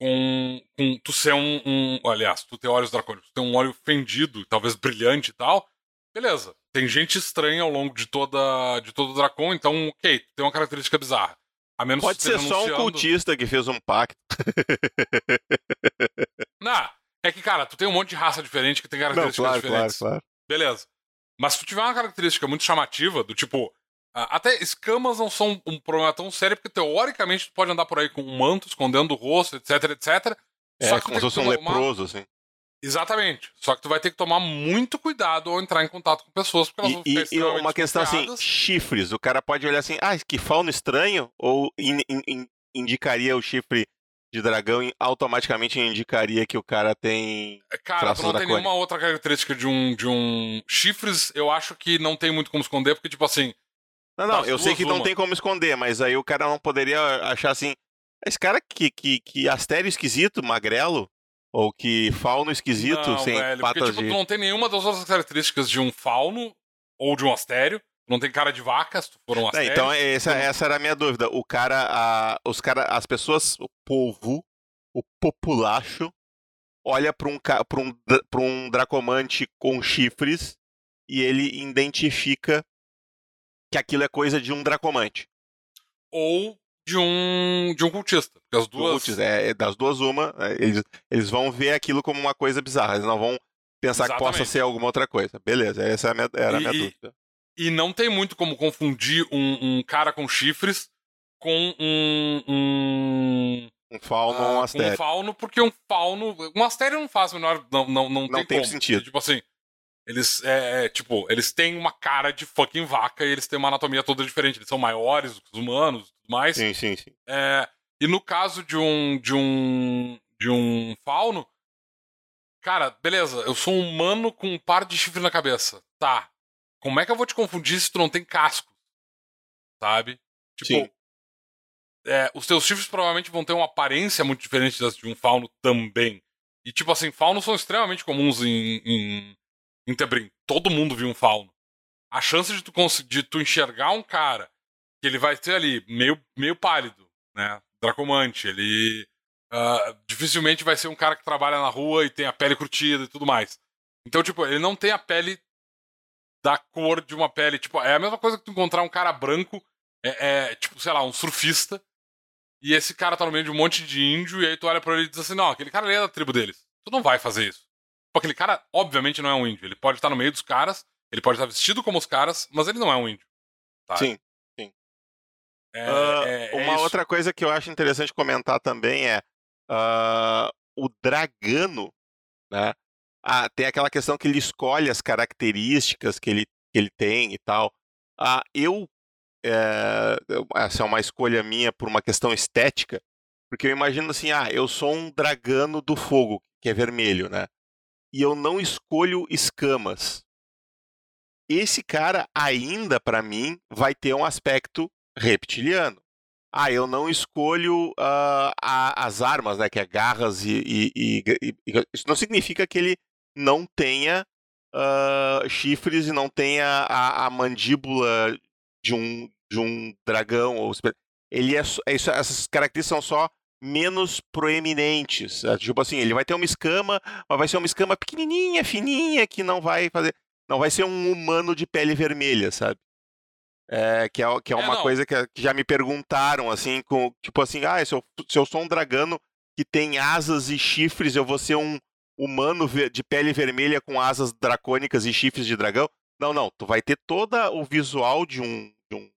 Speaker 2: com, com tu ser um, um. Aliás, tu ter olhos dracônicos, tu ter um olho fendido, talvez brilhante e tal. Beleza. Tem gente estranha ao longo de toda de todo o Dracon, então, ok, tem uma característica bizarra. A menos
Speaker 1: Pode ser só um cultista que fez um pacto. *laughs*
Speaker 2: Não, é que, cara, tu tem um monte de raça diferente que tem características Não, claro, diferentes. Claro, claro. Beleza. Mas se tu tiver uma característica muito chamativa, do tipo. Até escamas não são um problema tão sério, porque teoricamente tu pode andar por aí com um manto escondendo o rosto, etc, etc.
Speaker 1: É, só que como se fosse um leproso, assim.
Speaker 2: Exatamente. Só que tu vai ter que tomar muito cuidado ao entrar em contato com pessoas, porque elas vão
Speaker 1: ficar E, e uma questão assim, chifres. O cara pode olhar assim, ah, que fauna estranho, ou in, in, in, indicaria o chifre de dragão e automaticamente indicaria que o cara tem.
Speaker 2: É, cara, tu não tem nenhuma outra característica de um, de um. Chifres, eu acho que não tem muito como esconder, porque, tipo assim.
Speaker 1: Não, não, eu sei que uma. não tem como esconder, mas aí o cara não poderia achar assim. Esse cara que, que, que astério esquisito, magrelo, ou que fauno esquisito, não, sem velho, patas porque, tipo,
Speaker 2: de... tu não tem nenhuma das outras características de um fauno ou de um astério. Não tem cara de vaca, se tu for um astério.
Speaker 1: É, então, essa, essa era a minha dúvida. O cara, a, os cara, as pessoas, o povo, o populacho, olha para um, pra um, pra um dracomante com chifres e ele identifica que aquilo é coisa de um dracomante.
Speaker 2: Ou de um de um cultista. Porque as duas. Cultista,
Speaker 1: é, é, das duas, uma. É, eles, eles vão ver aquilo como uma coisa bizarra. Eles não vão pensar Exatamente. que possa ser alguma outra coisa. Beleza, essa era a minha, era e, a minha dúvida.
Speaker 2: E não tem muito como confundir um, um cara com chifres com um. Um,
Speaker 1: um fauno ou uh, um ah, astério.
Speaker 2: Um fauno, porque um fauno. Um astério não faz menor. Não, não, não,
Speaker 1: não
Speaker 2: tem,
Speaker 1: tem sentido.
Speaker 2: Tipo assim. Eles, é, é, tipo, eles têm uma cara de fucking vaca e eles têm uma anatomia toda diferente. Eles são maiores do que os humanos e tudo mais.
Speaker 1: Sim, sim, sim.
Speaker 2: É, e no caso de um, de um, de um fauno, cara, beleza, eu sou um humano com um par de chifre na cabeça. Tá. Como é que eu vou te confundir se tu não tem casco? Sabe? Tipo. É, os teus chifres provavelmente vão ter uma aparência muito diferente das de um fauno também. E, tipo assim, faunos são extremamente comuns em, em em Tebrim. Todo mundo viu um fauno. A chance de tu, de tu enxergar um cara que ele vai ter ali meio, meio pálido, né? Dracomante, ele uh, dificilmente vai ser um cara que trabalha na rua e tem a pele curtida e tudo mais. Então, tipo, ele não tem a pele da cor de uma pele. Tipo, é a mesma coisa que tu encontrar um cara branco, é, é tipo, sei lá, um surfista, e esse cara tá no meio de um monte de índio, e aí tu olha pra ele e diz assim: não, aquele cara ali é da tribo deles. Tu não vai fazer isso. Aquele cara, obviamente, não é um índio. Ele pode estar no meio dos caras, ele pode estar vestido como os caras, mas ele não é um índio.
Speaker 1: Sabe? Sim, sim. É, uh, é, uma outra coisa que eu acho interessante comentar também é uh, o dragano, né? Ah, tem aquela questão que ele escolhe as características que ele, que ele tem e tal. Ah, eu é, essa é uma escolha minha por uma questão estética, porque eu imagino assim, ah, eu sou um dragano do fogo, que é vermelho, né? E eu não escolho escamas. Esse cara ainda para mim vai ter um aspecto reptiliano. Ah, eu não escolho uh, a, as armas, né, que é garras e, e, e, e, isso não significa que ele não tenha uh, chifres e não tenha a, a mandíbula de um, de um dragão. Ou, ele é, é essas características são só menos proeminentes. É, tipo assim, ele vai ter uma escama, mas vai ser uma escama pequenininha, fininha, que não vai fazer. Não vai ser um humano de pele vermelha, sabe? É, que é, que é, é uma coisa que, que, já me perguntaram, assim, com, tipo assim, ah, se eu, se eu sou um dragano que tem asas e chifres, eu vou ser um humano de pele vermelha com asas dracônicas e chifres de dragão? Não, não, tu vai ter todo o visual de um, de um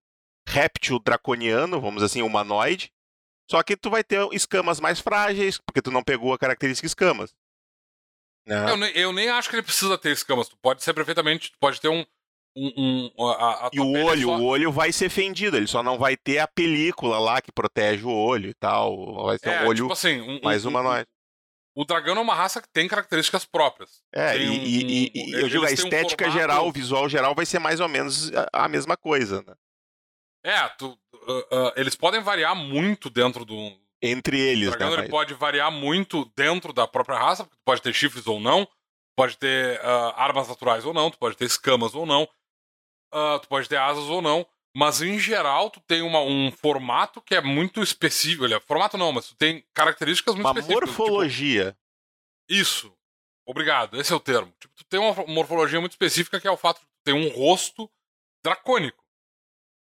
Speaker 1: réptil draconiano, vamos dizer assim, humanoide, só que tu vai ter escamas mais frágeis, porque tu não pegou a característica escamas.
Speaker 2: Né? Eu, eu, nem acho que ele precisa ter escamas. Tu pode ser perfeitamente. Tu pode ter um. um, um a,
Speaker 1: a e o olho, só... o olho vai ser fendido, ele só não vai ter a película lá que protege o olho e tal. Vai ser é, um olho tipo assim, um, mais humanoide.
Speaker 2: O dragão é uma raça que tem características próprias.
Speaker 1: É, e, e, e, eu digo, a estética formato... geral, o visual geral vai ser mais ou menos a, a mesma coisa, né?
Speaker 2: É, tu, uh, uh, eles podem variar muito dentro do.
Speaker 1: Entre eles,
Speaker 2: o dragão
Speaker 1: né?
Speaker 2: ele mas... pode variar muito dentro da própria raça, porque tu pode ter chifres ou não, pode ter uh, armas naturais ou não, tu pode ter escamas ou não, tu pode ter asas ou não, mas em geral tu tem uma, um formato que é muito específico. Olha, formato não, mas tu tem características muito
Speaker 1: uma
Speaker 2: específicas.
Speaker 1: Uma morfologia.
Speaker 2: Tipo, isso. Obrigado, esse é o termo. Tipo, tu tem uma morfologia muito específica que é o fato de tu ter um rosto dracônico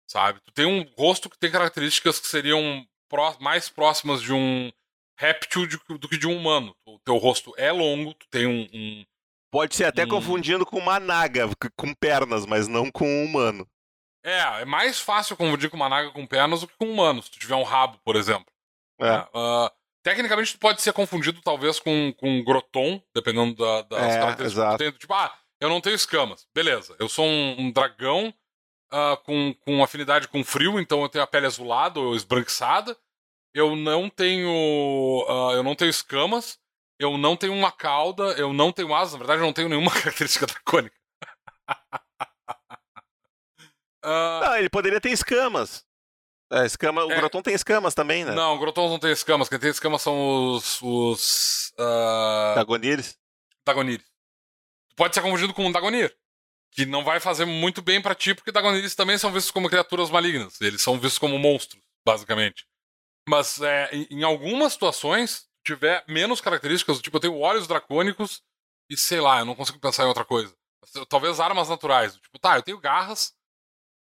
Speaker 2: sabe? Tu tem um rosto que tem características que seriam pró mais próximas de um réptil de, do que de um humano. O teu rosto é longo, tu tem um. um
Speaker 1: Pode ser até um... confundindo com uma naga com pernas, mas não com um humano.
Speaker 2: É, é mais fácil confundir com uma naga com pernas do que com um humano, se tu tiver um rabo, por exemplo.
Speaker 1: É.
Speaker 2: Uh, tecnicamente, tu pode ser confundido talvez com, com um groton, dependendo da, das é, características exato. que tu tem. Tipo, ah, eu não tenho escamas. Beleza, eu sou um, um dragão uh, com, com afinidade com frio, então eu tenho a pele azulada ou esbranquiçada. Eu não tenho. Uh, eu não tenho escamas. Eu não tenho uma cauda. Eu não tenho asas. Na verdade, eu não tenho nenhuma *laughs* característica dracônica.
Speaker 1: uh, *laughs* não, ele poderia ter escamas. É, escama, o é, Groton tem escamas também, né?
Speaker 2: Não, o Groton não tem escamas. Quem tem escamas são os. os uh...
Speaker 1: Dagonires?
Speaker 2: Dagonires. Pode ser confundido com um Dagonir que não vai fazer muito bem para ti, porque Dagoneris também são vistos como criaturas malignas. Eles são vistos como monstros, basicamente. Mas é, em, algumas situações, tiver menos características, tipo, eu tenho olhos dracônicos e sei lá, eu não consigo pensar em outra coisa. Talvez armas naturais. Tipo, tá, eu tenho garras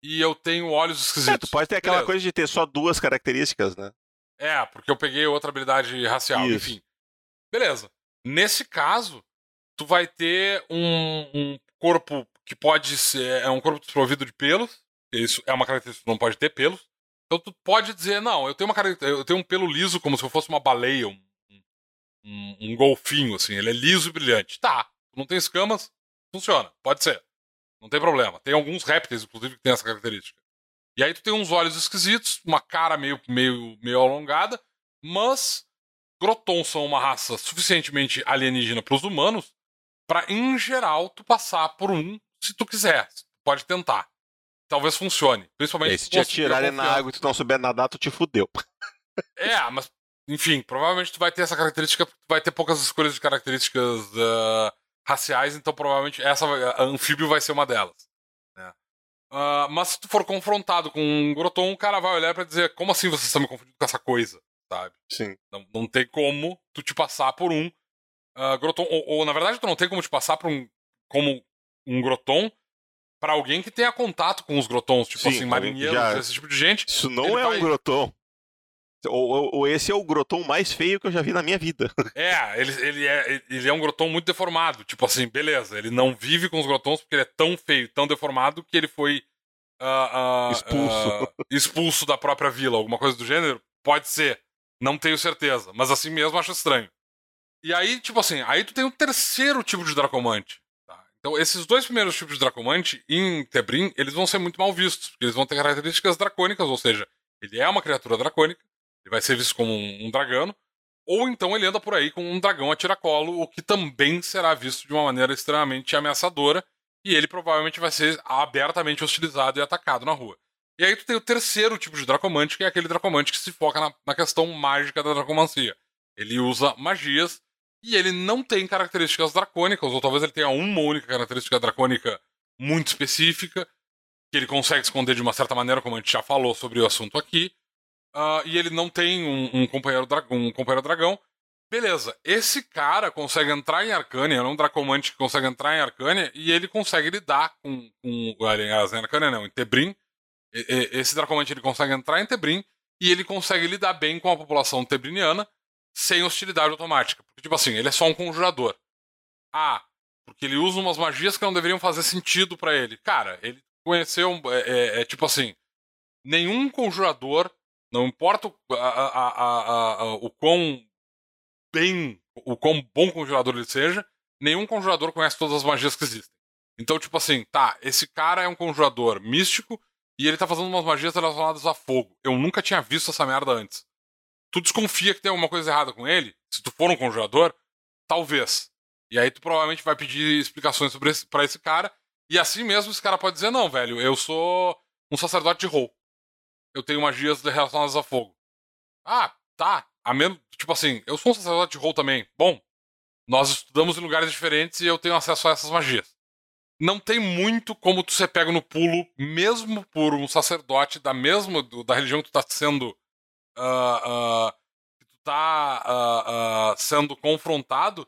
Speaker 2: e eu tenho olhos esquisitos. É,
Speaker 1: tu pode ter aquela Beleza. coisa de ter só duas características, né?
Speaker 2: É, porque eu peguei outra habilidade racial, Isso. enfim. Beleza. Nesse caso, tu vai ter um, um corpo que pode ser. É um corpo desprovido de pelos. Isso é uma característica que não pode ter pelos. Então tu pode dizer, não, eu tenho uma eu tenho um pelo liso como se eu fosse uma baleia, um, um, um golfinho, assim, ele é liso e brilhante. Tá, não tem escamas, funciona, pode ser. Não tem problema. Tem alguns répteis, inclusive, que tem essa característica. E aí tu tem uns olhos esquisitos, uma cara meio, meio, meio alongada, mas Grotons são uma raça suficientemente alienígena para os humanos para, em geral, tu passar por um se tu quiser. Pode tentar. Talvez funcione. Principalmente
Speaker 1: se te atirarem na água e tu não souber nadar, tu te fudeu. *laughs*
Speaker 2: É, mas, enfim, provavelmente tu vai ter essa característica, tu vai ter poucas escolhas de características uh, raciais, então provavelmente essa a anfíbio vai ser uma delas. Né? Uh, mas se tu for confrontado com um Groton, o cara vai olhar para dizer: como assim você está me confundindo com essa coisa? Sabe?
Speaker 1: Sim.
Speaker 2: Não, não tem como tu te passar por um uh, Groton. Ou, ou, na verdade, tu não tem como te passar por um. como um Groton para alguém que tenha contato com os Grotons, tipo Sim, assim, marinheiros, já... esse tipo de gente.
Speaker 1: Isso não é vai... um Groton. Ou, ou, ou, esse é o Groton mais feio que eu já vi na minha vida. *laughs*
Speaker 2: É, ele, ele, é, ele é um Groton muito deformado. Tipo assim, beleza, ele não vive com os Grotons porque ele é tão feio, tão deformado que ele foi uh, uh,
Speaker 1: expulso.
Speaker 2: Uh, expulso da própria vila, alguma coisa do gênero. Pode ser, não tenho certeza, mas assim mesmo acho estranho. E aí, tipo assim, aí tu tem um terceiro tipo de Dracomante. Então, esses dois primeiros tipos de Dracomante, em Tebrim, eles vão ser muito mal vistos, porque eles vão ter características dracônicas, ou seja, ele é uma criatura dracônica, ele vai ser visto como um, dragão, ou então ele anda por aí com um dragão a tiracolo, o que também será visto de uma maneira extremamente ameaçadora, e ele provavelmente vai ser abertamente hostilizado e atacado na rua. E aí tu tem o terceiro tipo de Dracomante, que é aquele Dracomante que se foca na, na questão mágica da Dracomancia. Ele usa magias e ele não tem características dracônicas, ou talvez ele tenha uma única característica dracônica muito específica. que ele consegue esconder de uma certa maneira, como a gente já falou sobre o assunto aqui. Uh, e ele não tem um, um, companheiro um companheiro dragão. Beleza, esse cara consegue entrar em Arcânia, é um Dracomante que consegue entrar em Arcânia e ele consegue lidar com. com aliás, em Arcânia não, em Tebrim. Esse Dracomante ele consegue entrar em Tebrim e ele consegue lidar bem com a população tebriniana sem hostilidade automática. Porque, tipo assim, ele é só um conjurador. Ah, porque ele usa umas magias que não deveriam fazer sentido para ele. Cara, ele conheceu. É, é, é, tipo assim: nenhum conjurador, não importa o, a, a, a, o quão bem, o quão bom conjurador ele seja, nenhum conjurador conhece todas as magias que existem. Então, tipo assim, tá, esse cara é um conjurador místico e ele tá fazendo umas magias relacionadas a fogo. Eu nunca tinha visto essa merda antes. Tu desconfia que tem alguma coisa errada com ele? Se tu for um conjurador? Talvez. E aí tu provavelmente vai pedir explicações sobre esse, pra esse cara. E assim mesmo esse cara pode dizer, não, velho, eu sou um sacerdote de rol. Eu tenho magias relacionadas a fogo. Ah, tá. A menos, tipo assim, eu sou um sacerdote de rol também. Bom, nós estudamos em lugares diferentes e eu tenho acesso a essas magias. Não tem muito como tu ser pego no pulo, mesmo por um sacerdote da mesma da religião que tu tá sendo uh, uh, que tu tá uh, sendo confrontado,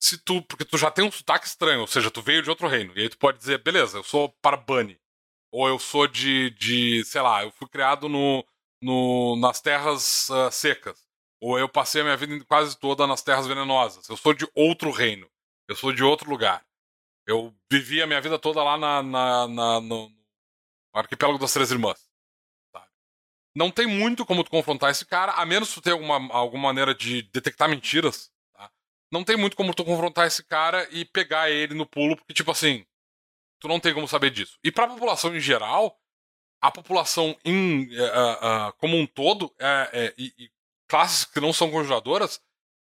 Speaker 2: se tu. Porque tu já tem um sotaque estranho, ou seja, tu veio de outro reino. E aí tu pode dizer, beleza, eu sou Parabani. Ou eu sou de, de. sei lá, eu fui criado no, no, nas terras secas. Ou eu passei a minha vida quase toda nas terras venenosas. Eu sou de outro reino. Eu sou de outro lugar. Eu vivi a minha vida toda lá na, na, na no arquipélago das Três Irmãs. Não tem muito como tu confrontar esse cara, a menos tu ter alguma, alguma maneira de detectar mentiras não tem muito como tu confrontar esse cara e pegar ele no pulo, porque, tipo assim, tu não tem como saber disso. E pra população em geral, a população em, uh, uh, como um todo, é, e, e, classes que não são conjuradoras,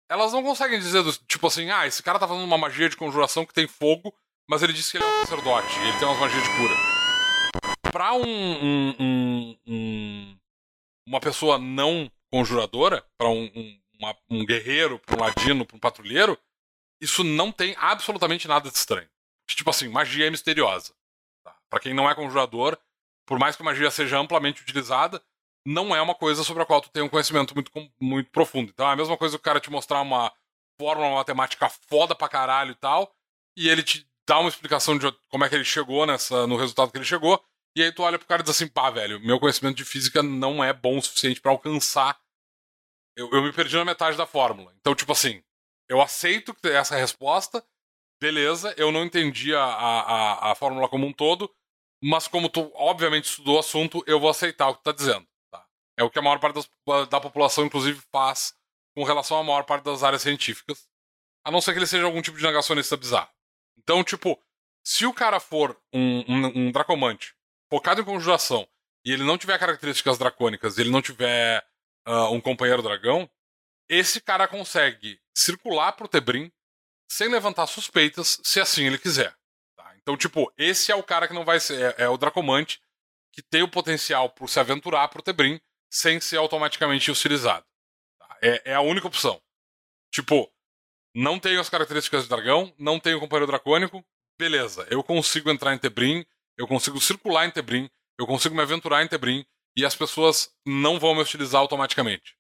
Speaker 2: elas não conseguem dizer, tipo assim, ah, esse cara tá fazendo uma magia de conjuração que tem fogo, mas ele disse que ele é um sacerdote, ele tem umas magias de cura. Pra um, um, um, um uma pessoa não conjuradora, para um, um um guerreiro, para um ladino, para um patrulheiro, isso não tem absolutamente nada de estranho. Tipo assim, magia é misteriosa. Tá? Para quem não é conjurador, por mais que magia seja amplamente utilizada, não é uma coisa sobre a qual tu tem um conhecimento muito, muito profundo. Então é a mesma coisa que o cara te mostrar uma fórmula matemática foda pra caralho e tal, e ele te dá uma explicação de como é que ele chegou nessa, no resultado que ele chegou, e aí tu olha pro cara e diz assim, pá, velho, meu conhecimento de física não é bom o suficiente para alcançar eu, eu me perdi na metade da fórmula. Então, tipo assim, eu aceito essa resposta, beleza, eu não entendi a, a, a fórmula como um todo, mas como tu obviamente estudou o assunto, eu vou aceitar o que tu tá dizendo. Tá? É o que a maior parte das, da população, inclusive, faz com relação à maior parte das áreas científicas. A não ser que ele seja algum tipo de negacionista bizarro. Então, tipo, se o cara for um, um, um dracomante focado em conjuração e ele não tiver características dracônicas, ele não tiver uh, um companheiro dragão, esse cara consegue circular pro Tebrim sem levantar suspeitas, se assim ele quiser. Tá? Então, tipo, esse é o cara que não vai ser. É, é o Dracomante que tem o potencial para se aventurar pro Tebrim sem ser automaticamente hostilizado. Tá? É, é, a única opção. Tipo, não tenho as características de dragão, não tenho companheiro dracônico, beleza, eu consigo entrar em Tebrim, eu consigo circular em Tebrim, eu consigo me aventurar em Tebrim, e as pessoas não vão me utilizar automaticamente.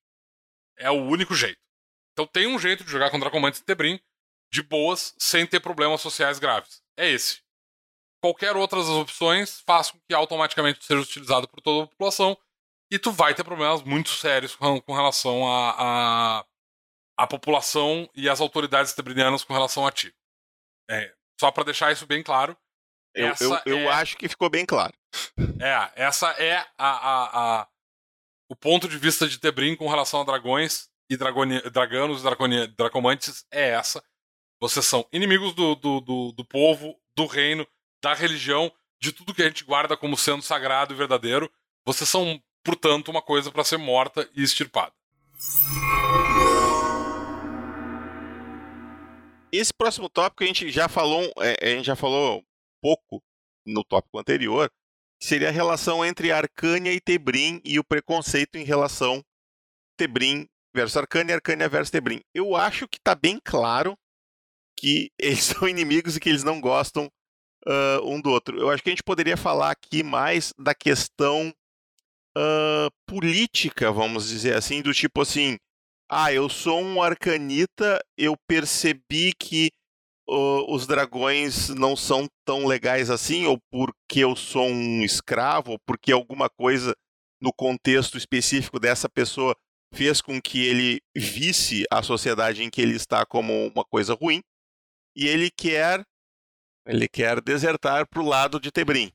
Speaker 2: É o único jeito. Então tem um jeito de jogar contra Comandos e Tebrim de boas, sem ter problemas sociais graves. É esse. Qualquer outras opções faz com que automaticamente seja utilizado por toda a população e tu vai ter problemas muito sérios com, com relação a, a, a, população e as autoridades tebrinianas com relação a ti. É, só para deixar isso bem claro,
Speaker 1: eu, eu, eu é... acho que ficou bem claro.
Speaker 2: É, essa é a, a, a, o ponto de vista de Tebrim com relação a dragões e dragoni, draganos e dracomantes é essa. Vocês são inimigos do, do, do, do povo, do reino, da religião, de tudo que a gente guarda como sendo sagrado e verdadeiro. Vocês são, portanto, uma coisa para ser morta e extirpada.
Speaker 1: Esse próximo tópico a gente já falou, é, a gente já falou pouco no tópico anterior, seria a relação entre Arcânia e Tebrim e o preconceito em relação Tebrim versus Arcânia Arcânia versus Tebrim. Eu acho que está bem claro que *laughs* eles são inimigos e que eles não gostam uh, um do outro. Eu acho que a gente poderia falar aqui mais da questão uh, política, vamos dizer assim, do tipo assim, ah, eu sou um arcanita, eu percebi que uh, os dragões não são tão legais assim, ou porque eu sou um escravo, ou porque alguma coisa no contexto específico dessa pessoa fez com que ele visse a sociedade em que ele está como uma coisa ruim, e ele quer ele quer desertar para o lado de Tebrim.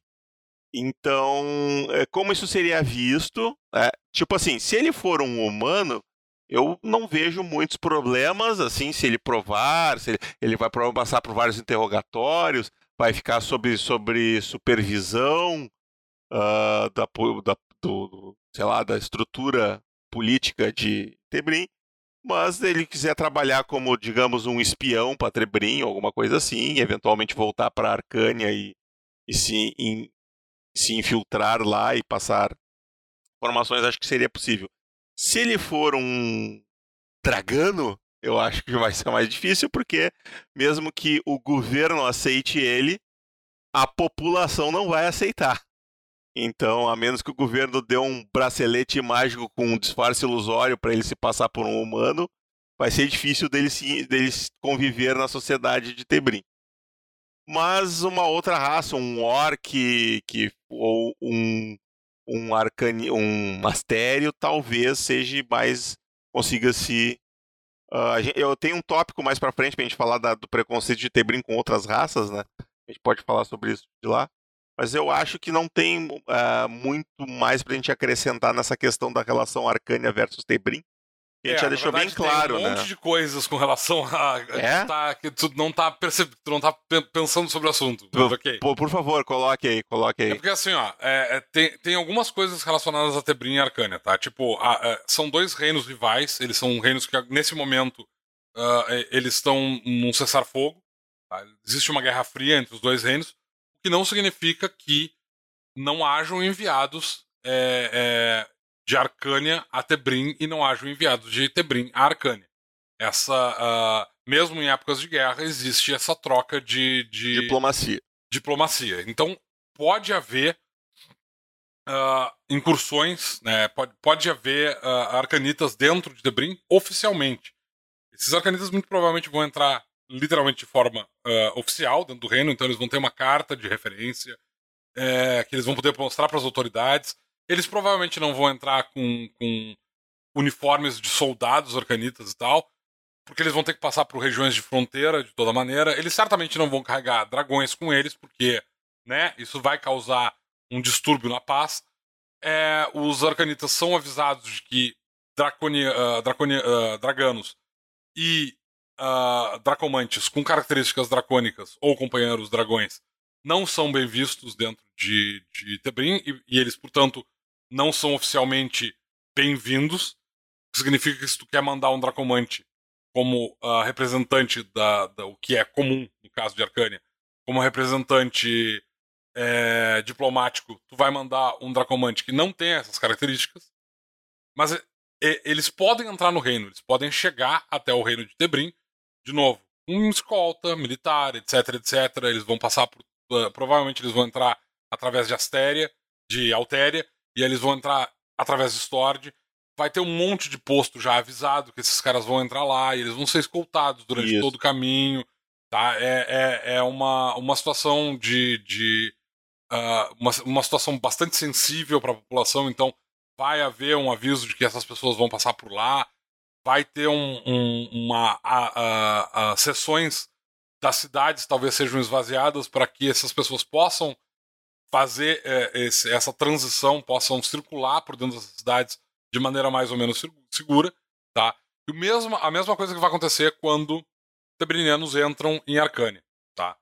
Speaker 1: Então, é, como isso seria visto? É, tipo assim, se ele for um humano, eu não vejo muitos problemas, assim, se ele provar, se ele, ele vai passar por vários interrogatórios, vai ficar sob, sobre supervisão uh, da, da do, sei lá, da estrutura política de Tebrim, mas ele quiser trabalhar como, digamos, um espião para Tebrim, alguma coisa assim, eventualmente voltar para Arcânia e, e se in, se infiltrar lá e passar informações, acho que seria possível. Se ele for um dragano, eu acho que vai ser mais difícil, porque mesmo que o governo aceite ele, a população não vai aceitar. Então, a menos que o governo dê um bracelete mágico com um disfarce ilusório para ele se passar por um humano, vai ser difícil dele, se, dele conviver na sociedade de Tebrim mas uma outra raça, um orc que, ou um, um, arcani, um mastério, talvez seja mais. consiga se. Uh, eu tenho um tópico mais para frente para a gente falar da, do preconceito de Tebrim com outras raças, né? A gente pode falar sobre isso de lá. Mas eu acho que não tem uh, muito mais para a gente acrescentar nessa questão da relação Arcânia versus Tebrim. A gente é, já deixou verdade, bem claro,
Speaker 2: tem
Speaker 1: um
Speaker 2: monte de coisas com relação a.
Speaker 1: É?
Speaker 2: Tá, que tu não tá percebendo, tu não tá pensando sobre o assunto.
Speaker 1: Por, okay. por, favor, coloque aí, coloque aí.
Speaker 2: É porque assim, ó, é, é, tem, tem algumas coisas relacionadas a Tebrim e Arcânia, tá? Tipo, a, a, é, são dois reinos rivais, eles são reinos que nesse momento uh, eles estão num cessar-fogo. Tá? Existe uma guerra fria entre os dois reinos, o que não significa que não hajam enviados é, de Arcânia a Tebrim e não hajam enviados de Tebrim a Arcânia. Essa, uh, mesmo em épocas de guerra, existe essa troca de, de
Speaker 1: diplomacia.
Speaker 2: Diplomacia. Então pode haver uh, incursões, né? Pode, pode haver uh, arcanitas dentro de Tebrim oficialmente. Esses arcanitas muito provavelmente vão entrar literalmente de forma oficial dentro do reino, então eles vão ter uma carta de referência é, que eles vão poder mostrar para as autoridades. Eles provavelmente não vão entrar com, com uniformes de soldados arcanitas e tal, porque eles vão ter que passar por regiões de fronteira de toda maneira. Eles certamente não vão carregar dragões com eles, porque né, isso vai causar um distúrbio na paz. É, os arcanitas são avisados de que draconi, uh, uh, draganos e uh, dracomantes com características dracônicas ou companheiros dragões não são bem vistos dentro de, de Tebrim e, e eles, portanto, não são oficialmente bem-vindos. Significa que se tu quer mandar um Dracomante como uh, representante da, da, o que é comum no caso de Arcânia, como representante é, diplomático, tu vai mandar um Dracomante que não tem essas características, mas e, eles podem entrar no reino, eles podem chegar até o reino de Tebrim, de novo, um escolta militar, etc, etc. Eles vão passar por, uh, provavelmente eles vão entrar através de Astéria, de Altéria, e eles vão entrar através do Stord. Vai ter um monte de posto já avisado que esses caras vão entrar lá e eles vão ser escoltados durante Isso. todo o caminho. Tá? É, é, é uma, uma situação de. de uh, uma, uma situação bastante sensível para a população, então vai haver um aviso de que essas pessoas vão passar por lá. Vai ter um, um, uma a, a, a, sessões das cidades talvez sejam esvaziadas para que essas pessoas possam fazer é, esse, essa transição, possam circular por dentro das cidades de maneira mais ou menos segura, tá? E o mesmo, a mesma coisa que vai acontecer quando tebrinianos entram em Arcânia, tá?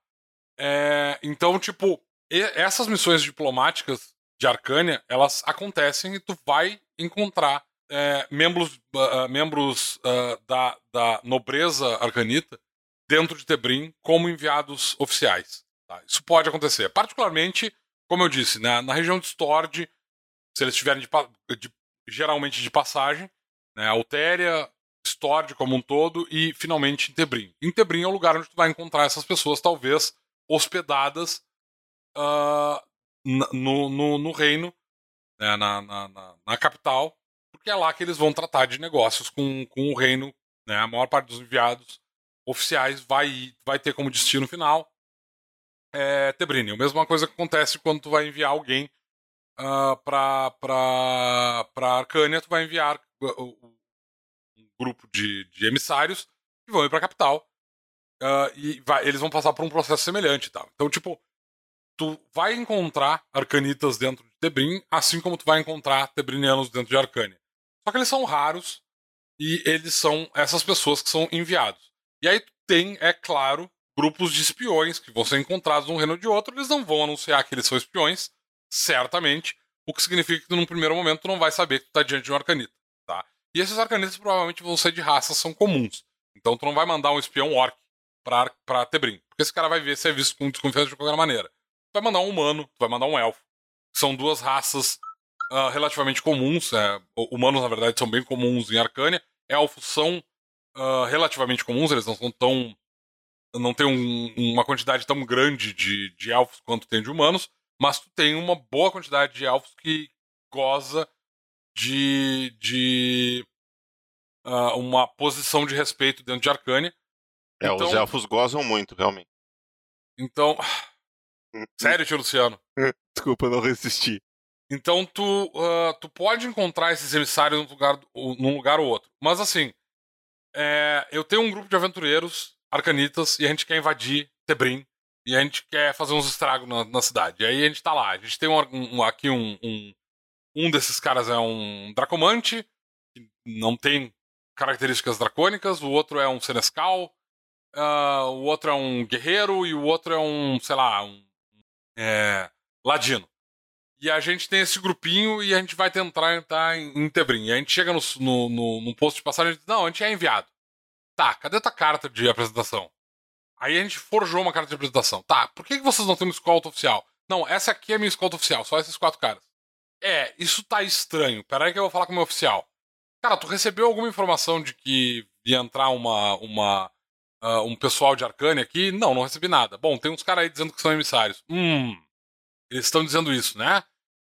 Speaker 2: É, então, tipo, essas missões diplomáticas de Arcânia, elas acontecem e tu vai encontrar é, membros, uh, membros uh, da, da nobreza arcanita dentro de Tebrim como enviados oficiais. Tá? Isso pode acontecer. Particularmente como eu disse, na, na região de Stord, se eles estiverem de, de, geralmente de passagem, né, Altéria, Stord como um todo e finalmente em Tebrim. Em Tebrim é o lugar onde tu vai encontrar essas pessoas, talvez hospedadas uh, no, no, no, reino, né, na, na, na, na, capital, porque é lá que eles vão tratar de negócios com, com o reino. Né, a maior parte dos enviados oficiais vai, vai ter como destino final é, Tebrini. A mesma coisa que acontece quando tu vai enviar alguém uh, para para Arcânia, tu vai enviar um grupo de, de emissários que vão ir para a capital uh, e vai, eles vão passar por um processo semelhante, tá? Então, tipo, tu vai encontrar arcanitas dentro de Tebrim, assim como tu vai encontrar tebrinianos dentro de Arcânia. Só que eles são raros e eles são essas pessoas que são enviados. E aí tu tem, é claro, grupos de espiões que vão ser encontrados num reino de outro, eles não vão anunciar que eles são espiões, certamente, o que significa que num primeiro momento tu não vai saber que tu tá diante de um arcanita, tá? E esses arcanitas provavelmente vão ser de raças são comuns. Então tu não vai mandar um espião orc pra, pra Tebrim, porque esse cara vai ver se é visto com desconfiança de qualquer maneira. Tu vai mandar um humano, tu vai mandar um elfo. São duas raças uh, relativamente comuns, é, humanos na verdade são bem comuns em Arcânia, elfos são uh, relativamente comuns, eles não são tão não tem um, uma quantidade tão grande de, de elfos quanto tem de humanos, mas tu tem uma boa quantidade de elfos que goza de, de uh, uma posição de respeito dentro de Arcânia.
Speaker 1: É, então, os elfos gozam muito, realmente.
Speaker 2: Então. Sério, tio Luciano?
Speaker 1: Desculpa, não resisti.
Speaker 2: Então tu, uh, tu pode encontrar esses emissários num lugar, num lugar ou outro. Mas assim, é, eu tenho um grupo de aventureiros arcanitas e a gente quer invadir Tebrim e a gente quer fazer uns estragos na, na cidade. E aí a gente tá lá. A gente tem um, um, aqui um, um. Um desses caras é um Dracomante, que não tem características dracônicas, o outro é um Senescal, uh, o outro é um guerreiro e o outro é um, sei lá, um é, ladino. E a gente tem esse grupinho e a gente vai tentar entrar em, em Tebrim. E a gente chega no, no, no, no posto de passagem e diz, não, a gente é enviado. Tá, cadê tua carta de apresentação? Aí a gente forjou uma carta de apresentação. Tá, por que, que vocês não têm uma escolta oficial? Não, essa aqui é a minha escolta oficial, só esses quatro caras. É, isso tá estranho. Pera aí que eu vou falar com o meu oficial. Cara, tu recebeu alguma informação de que ia entrar uma, uma uh, um pessoal de Arcane aqui? Não, não recebi nada. Bom, tem uns caras aí dizendo que são emissários. Hum, eles estão dizendo isso, né?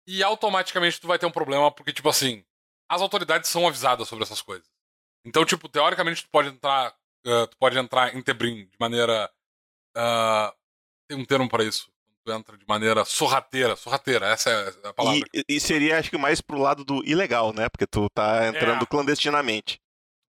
Speaker 2: E automaticamente tu vai ter um problema, porque, tipo assim, as autoridades são avisadas sobre essas coisas. Então, tipo, teoricamente tu pode entrar, uh, tu pode entrar em Tebrim de maneira uh, tem um termo para isso. Tu entra de maneira sorrateira, sorrateira, essa é a palavra.
Speaker 1: E, e, seria, acho que, mais pro lado do ilegal, né? Porque tu tá entrando é. clandestinamente.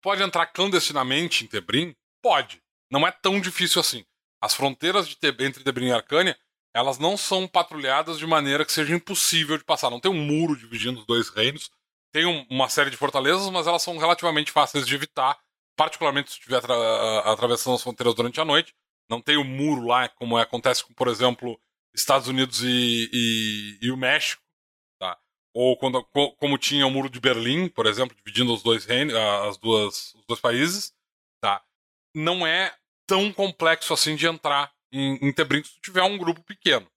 Speaker 2: Pode entrar clandestinamente em Tebrim? Pode. Não é tão difícil assim. As fronteiras de entre Tebrim e Arcânia, elas não são patrulhadas de maneira que seja impossível de passar. Não tem um muro dividindo os dois reinos tem um, uma série de fortalezas, mas elas são relativamente fáceis de evitar, particularmente se estiver atra atravessando as fronteiras durante a noite. Não tem o um muro lá, como acontece com, por exemplo, Estados Unidos e, e, e o México, tá? Ou quando, como tinha o muro de Berlim, por exemplo, dividindo os dois reinos, as duas, os dois países, tá? Não é tão complexo assim de entrar em, em se tiver um grupo pequeno,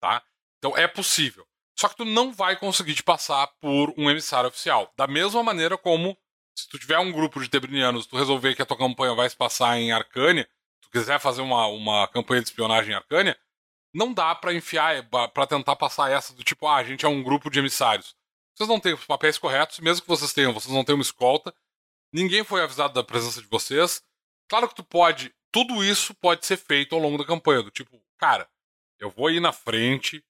Speaker 2: tá? Então é possível. Só que tu não vai conseguir te passar por um emissário oficial. Da mesma maneira como se tu tiver um grupo de tebrinianos, tu resolver que a tua campanha vai se passar em Arcânia, tu quiser fazer uma, uma campanha de espionagem em Arcânia, não dá para enfiar, para tentar passar essa do tipo, ah, a gente é um grupo de emissários. Vocês não têm os papéis corretos, mesmo que vocês tenham, vocês não têm uma escolta, ninguém foi avisado da presença de vocês. Claro que tu pode, tudo isso pode ser feito ao longo da campanha, do tipo, cara, eu vou ir na frente,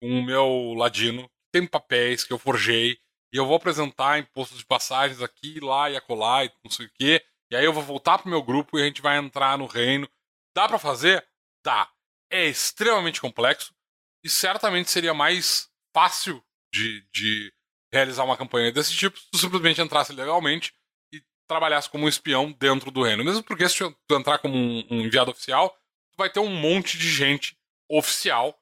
Speaker 2: com o meu ladino, tem papéis que eu forjei, e eu vou apresentar impostos de passagens aqui, lá e acolá, e não sei o quê. E aí eu vou voltar pro meu grupo e a gente vai entrar no reino. Dá para fazer? Dá. É extremamente complexo e certamente seria mais fácil de, de realizar uma campanha desse tipo se tu simplesmente entrasse legalmente e trabalhasse como um espião dentro do reino. Mesmo porque se tu entrar como um, um enviado oficial, tu vai ter um monte de gente oficial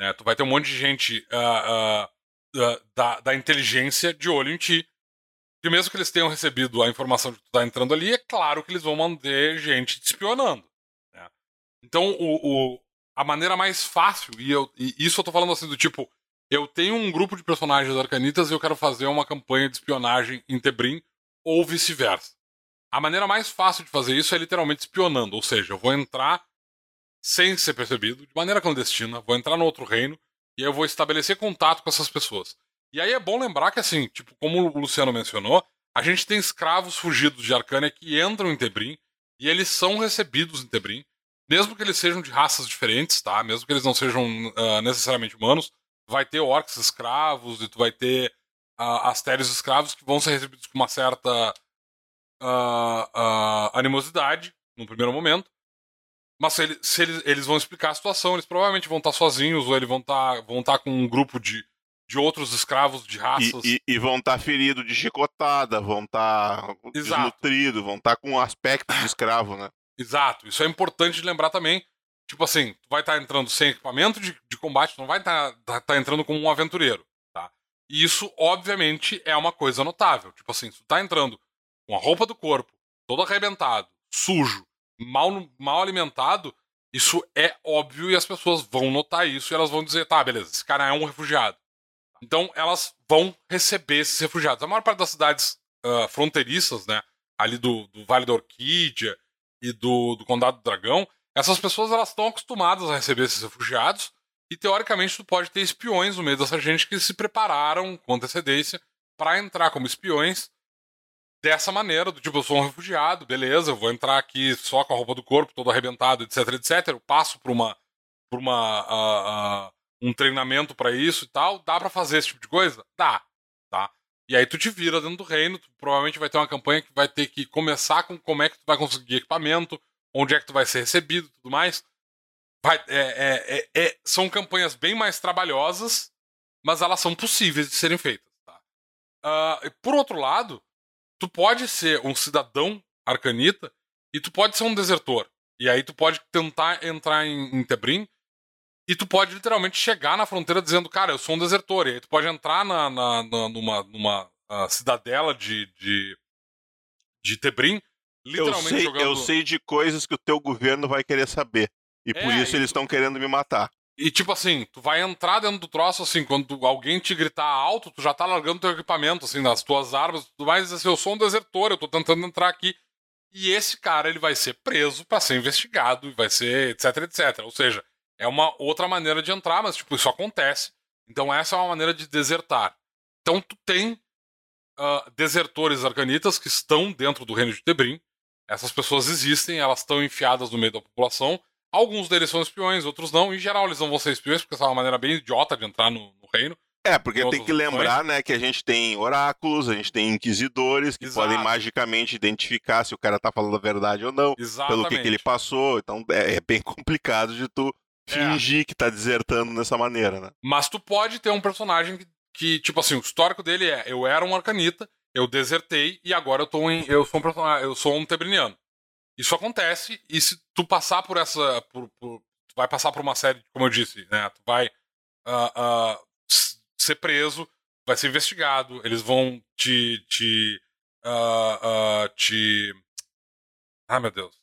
Speaker 2: né? Tu vai ter um monte de gente uh, uh, da, da inteligência de olho em ti. E mesmo que eles tenham recebido a informação de que tu tá entrando ali, é claro que eles vão manter gente te espionando. Né? Então, o, o, a maneira mais fácil, e, eu, e isso eu tô falando assim do tipo, eu tenho um grupo de personagens arcanitas e eu quero fazer uma campanha de espionagem em Tebrim, ou vice-versa. A maneira mais fácil de fazer isso é literalmente espionando, ou seja, eu vou entrar sem ser percebido, de maneira clandestina, vou entrar no outro reino e eu vou estabelecer contato com essas pessoas. E aí é bom lembrar que, assim, tipo, como o Luciano mencionou, a gente tem escravos fugidos de Arcânia que entram em Tebrim e eles são recebidos em Tebrim, mesmo que eles sejam de raças diferentes, tá? Mesmo que eles não sejam uh, necessariamente humanos, vai ter orcs escravos e tu vai ter uh, astérios escravos que vão ser recebidos com uma certa uh, animosidade no primeiro momento. Mas se, ele, se eles, eles, vão explicar a situação, eles provavelmente vão estar sozinhos ou eles vão estar, vão estar com um grupo de, de outros escravos de raças.
Speaker 1: E, e, e vão estar feridos de chicotada, vão estar desnutridos, vão estar com um aspecto de escravo, né?
Speaker 2: Exato. Isso é importante de lembrar também. Tipo assim, tu vai estar entrando sem equipamento de, de combate, tu não vai estar, tá, tá entrando como um aventureiro, tá? E isso, obviamente, é uma coisa notável. Tipo assim, tu tá entrando com a roupa do corpo, todo arrebentado, sujo, mal, mal alimentado, isso é óbvio e as pessoas vão notar isso e elas vão dizer, tá, beleza, esse cara é um refugiado. Então elas vão receber esses refugiados. A maior parte das cidades uh, fronteiriças, né, ali do, do, Vale da Orquídea e do, do Condado do Dragão, essas pessoas elas estão acostumadas a receber esses refugiados e teoricamente tu pode ter espiões no meio dessa gente que se prepararam com antecedência para entrar como espiões dessa maneira, do tipo, eu sou um refugiado, beleza, eu vou entrar aqui só com a roupa do corpo, todo arrebentado, etc, etc. Eu passo por uma, por uma uh, uh, um treinamento para isso e tal. Dá para fazer esse tipo de coisa? Dá, tá? E aí tu te vira dentro do reino, tu provavelmente vai ter uma campanha que vai ter que começar com como é que tu vai conseguir equipamento, onde é que tu vai ser recebido tudo mais. Vai, é, é, é, é, são campanhas bem mais trabalhosas, mas elas são possíveis de serem feitas. Tá? Uh, por outro lado, tu pode ser um cidadão arcanita e tu pode ser um desertor. E aí tu pode tentar entrar em, em Tebrim e tu pode literalmente chegar na fronteira dizendo, cara, eu sou um desertor. E aí tu pode entrar na, na, na numa, numa uh, cidadela de, de, de Tebrim,
Speaker 1: literalmente eu sei, jogando... Eu sei de coisas que o teu governo vai querer saber. E é, por isso eles estão querendo me matar.
Speaker 2: E tipo assim, tu vai entrar dentro do troço, assim, quando alguém te gritar alto, tu já tá largando teu equipamento, assim, nas tuas armas, tudo mais, assim, eu sou um desertor, eu tô tentando entrar aqui. E esse cara, ele vai ser preso para ser investigado, e vai ser etc, etc. Ou seja, é uma outra maneira de entrar, mas, tipo, isso acontece. Então essa é uma maneira de desertar. Então tu tem uh, desertores arcanitas que estão dentro do reino de Tebrim. Essas pessoas existem, elas estão enfiadas no meio da população Alguns deles são espiões, outros não. Em geral, eles não vão ser espiões, porque essa é uma maneira bem idiota de entrar no, no reino.
Speaker 1: É, porque tem que lembrar, né, que a gente tem oráculos, a gente tem inquisidores que Exato. podem magicamente identificar se o cara tá falando a verdade ou não, Exatamente. pelo que, que ele passou. Então é, é, bem *laughs* complicado de tu é. fingir é. que tá desertando dessa maneira, né?
Speaker 2: Mas tu pode ter um personagem que, que, tipo assim, o histórico dele é: eu era um arcanita, eu desertei e agora eu tô em. Eu sou um personagem, eu sou um tebriniano. Isso acontece, e se tu passar por essa. Por, por, tu vai passar por uma série, como eu disse, né? Tu vai uh, uh, ser preso, vai ser investigado, eles vão te. te. Uh, te. Ah, meu Deus.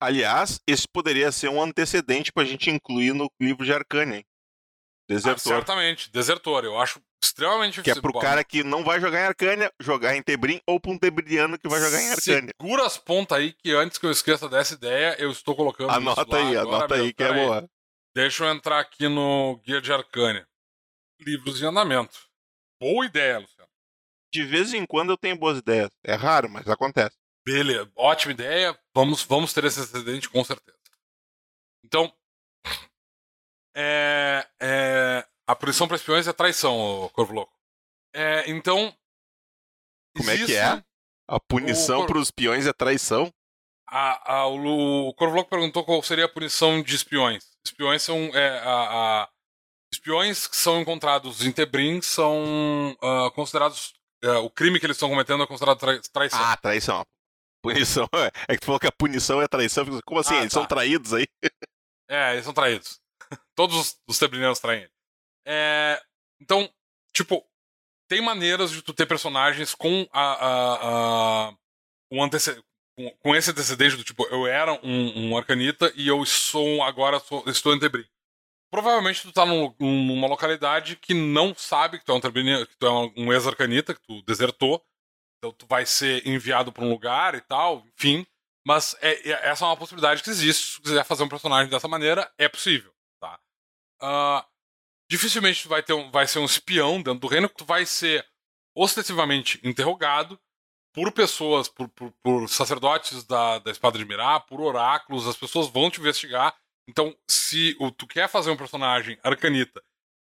Speaker 1: Aliás, esse poderia ser um antecedente pra gente incluir no livro de Arcane, hein?
Speaker 2: Desertor. Ah, certamente, desertor. Eu acho extremamente
Speaker 1: Que é pro cara que não vai jogar em Arcânia, jogar em Tebrim, ou pra um tebriano que vai jogar em Arcânia.
Speaker 2: Segura as pontas aí, que antes que eu esqueça dessa ideia, eu estou colocando
Speaker 1: Anota aí, agora, anota aí, que é boa.
Speaker 2: Deixa eu entrar aqui no Guia de Arcânia. Livros em andamento. Boa ideia, Luciano.
Speaker 1: De vez em quando eu tenho boas ideias. É raro, mas acontece.
Speaker 2: Beleza, ótima ideia. Vamos, vamos ter esse antecedente com certeza. Então, é, é, a punição para espiões é traição, Corvo Louco. É, então.
Speaker 1: Como é que é? A punição para os espiões é traição?
Speaker 2: A, a, o, o Corvo Louco perguntou qual seria a punição de espiões. Espiões são. É, a, a, espiões que são encontrados em Tebrim são uh, considerados. Uh, o crime que eles estão cometendo é considerado trai, traição.
Speaker 1: Ah, traição. Punição. *laughs* É que tu falou que a punição é traição. Como assim? Ah, eles tá. são traídos aí?
Speaker 2: É, eles são traídos. Todos os, os tebrinianos traem ele. É, então, tipo, tem maneiras de tu ter personagens com a, a, a um antecedente. Com, com esse antecedente do tipo, eu era um, um arcanita e eu sou agora sou, estou em Tebrim. Provavelmente tu tá num, numa localidade que não sabe que tu é um, que tu é um ex-arcanita, que tu desertou. Então tu vai ser enviado para um lugar e tal, enfim. Mas é, é, essa é uma possibilidade que existe. Se quiser fazer um personagem dessa maneira, é possível. Uh, dificilmente tu vai, ter um, vai ser um espião dentro do reino, tu vai ser ostensivamente interrogado por pessoas, por, por, por sacerdotes da, da Espada de Mirá, por oráculos, as pessoas vão te investigar. Então, se o, tu quer fazer um personagem arcanita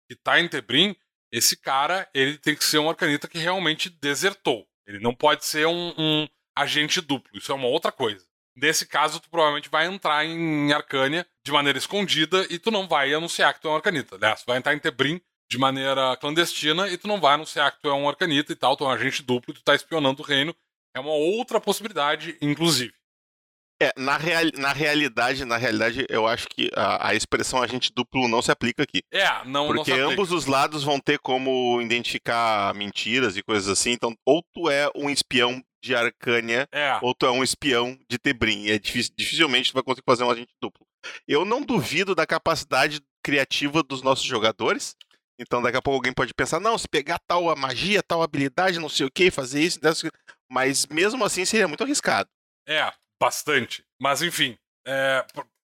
Speaker 2: que tá em Tebrim, esse cara ele tem que ser um arcanita que realmente desertou. Ele não pode ser um, um agente duplo. Isso é uma outra coisa. Nesse caso, tu provavelmente vai entrar em Arcânia de maneira escondida e tu não vai anunciar que tu é um Arcanita. Aliás, tu vai entrar em Tebrim de maneira clandestina e tu não vai anunciar que tu é um Arcanita e tal, tu é um agente duplo e tu tá espionando o reino. É uma outra possibilidade, inclusive.
Speaker 1: É, na, real, na realidade, na realidade, eu acho que a, a, expressão agente duplo não se aplica aqui.
Speaker 2: É, não
Speaker 1: Porque
Speaker 2: não
Speaker 1: ambos os lados vão ter como identificar mentiras e coisas assim. Então, ou tu é um espião de Arcânia,
Speaker 2: é.
Speaker 1: ou tu é um espião de Tebrim. É difícil, dificilmente tu vai conseguir fazer um agente duplo. Eu não duvido da capacidade criativa dos nossos jogadores. Então, daqui a pouco alguém pode pensar, não, se pegar tal magia, tal habilidade, não sei o que, fazer isso, mas mesmo assim seria muito arriscado.
Speaker 2: É, bastante. Mas enfim, é,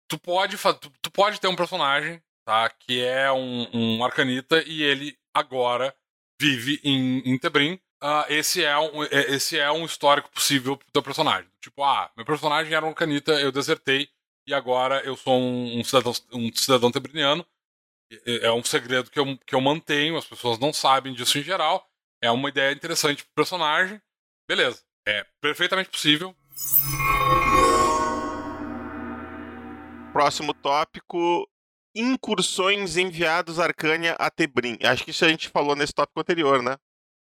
Speaker 2: tu, pode, tu, tu, pode ter um personagem, tá? Que é um, um arcanita e ele agora vive em, em Tebrim. Uh, esse, é um, é, esse é um histórico possível teu personagem. Tipo, ah, meu personagem era um arcanita, eu desertei e agora eu sou um, um cidadão, um cidadão tebriniano. É um segredo que eu, que eu mantenho, as pessoas não sabem disso em geral. É uma ideia interessante pro personagem. Beleza. É perfeitamente possível.
Speaker 1: Próximo tópico: incursões enviados Arcânia a Tebrim. Acho que isso a gente falou nesse tópico anterior, né?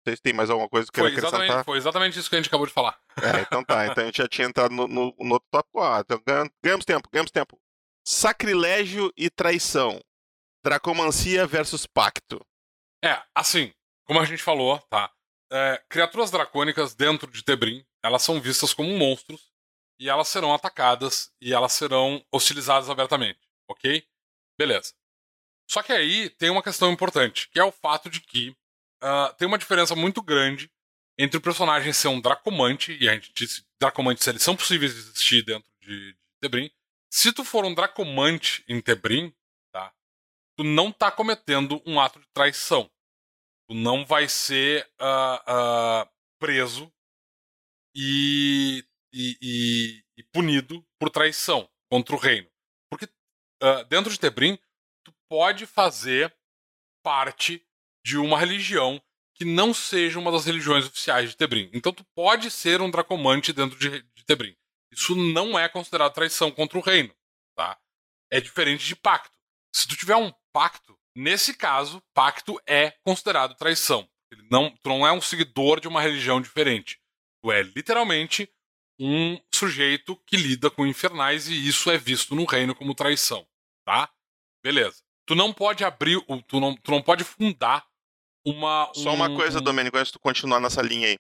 Speaker 1: Vocês têm mais alguma coisa que
Speaker 2: foi
Speaker 1: acrescentar?
Speaker 2: Exatamente, foi exatamente isso que a gente acabou de falar.
Speaker 1: É, então tá. Então a gente já tinha entrado no, no, no outro tópico. Ah, então ganhamos tempo, ganhamos tempo. Sacrilégio e traição. Dracomancia versus pacto.
Speaker 2: É, assim, como a gente falou, tá? É, criaturas dracônicas dentro de Tebrim, elas são vistas como monstros e elas serão atacadas e elas serão hostilizadas abertamente, ok? Beleza. Só que aí tem uma questão importante, que é o fato de que uh, tem uma diferença muito grande entre o personagem ser um Dracomante, e a gente disse Dracomantes eles são possíveis de existir dentro de, de Tebrim. Se tu for um Dracomante em Tebrim, tá? Tu não tá cometendo um ato de traição. Tu não vai ser uh, uh, preso e e, e, e punido por traição contra o reino. Porque uh, dentro de Tebrim, tu pode fazer parte de uma religião que não seja uma das religiões oficiais de Tebrim. Então tu pode ser um dracomante dentro de, de Tebrim. Isso não é considerado traição contra o reino, tá? É diferente de pacto. Se tu tiver um pacto, nesse caso, pacto é considerado traição. Ele não, tu não é um seguidor de uma religião diferente. Tu é literalmente um sujeito que lida com infernais e isso é visto no reino como traição, tá? Beleza. Tu não pode abrir, tu não, tu não pode fundar uma.
Speaker 1: Só uma coisa, um... Domênico, antes de tu continuar nessa linha aí.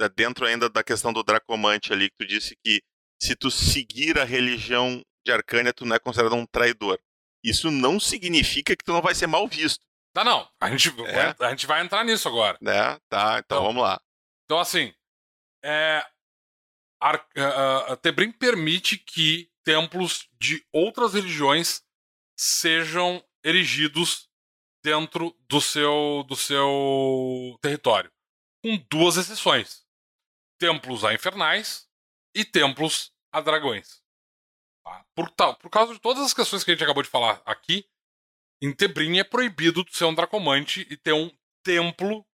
Speaker 1: É dentro ainda da questão do Dracomante ali, que tu disse que se tu seguir a religião de Arcânia, tu não é considerado um traidor. Isso não significa que tu não vai ser mal visto.
Speaker 2: Tá, não. A gente, é. a gente vai entrar nisso agora.
Speaker 1: É, tá. Então, então vamos lá.
Speaker 2: Então, assim, é, Ar uh, Tebrim permite que templos de outras religiões sejam erigidos dentro do seu, do seu território, com duas exceções: templos a infernais e templos a dragões. Tá? Por, por causa de todas as questões que a gente acabou de falar aqui, em Tebrim é proibido ser um dracomante e ter um templo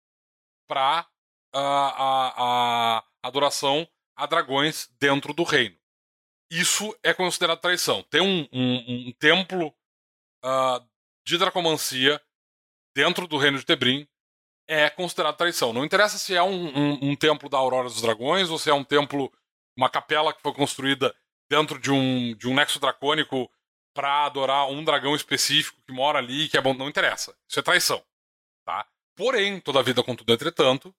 Speaker 2: para uh, a, a adoração a dragões dentro do reino. Isso é considerado traição. Tem um, um, um templo uh, de dracomancia dentro do reino de Tebrim é considerado traição. Não interessa se é um, um, um, templo da Aurora dos Dragões ou se é um templo, uma capela que foi construída dentro de um, de um nexo dracônico para adorar um dragão específico que mora ali, que é bom. Não interessa. Isso é traição. Tá? Porém, toda a vida, contudo, entretanto,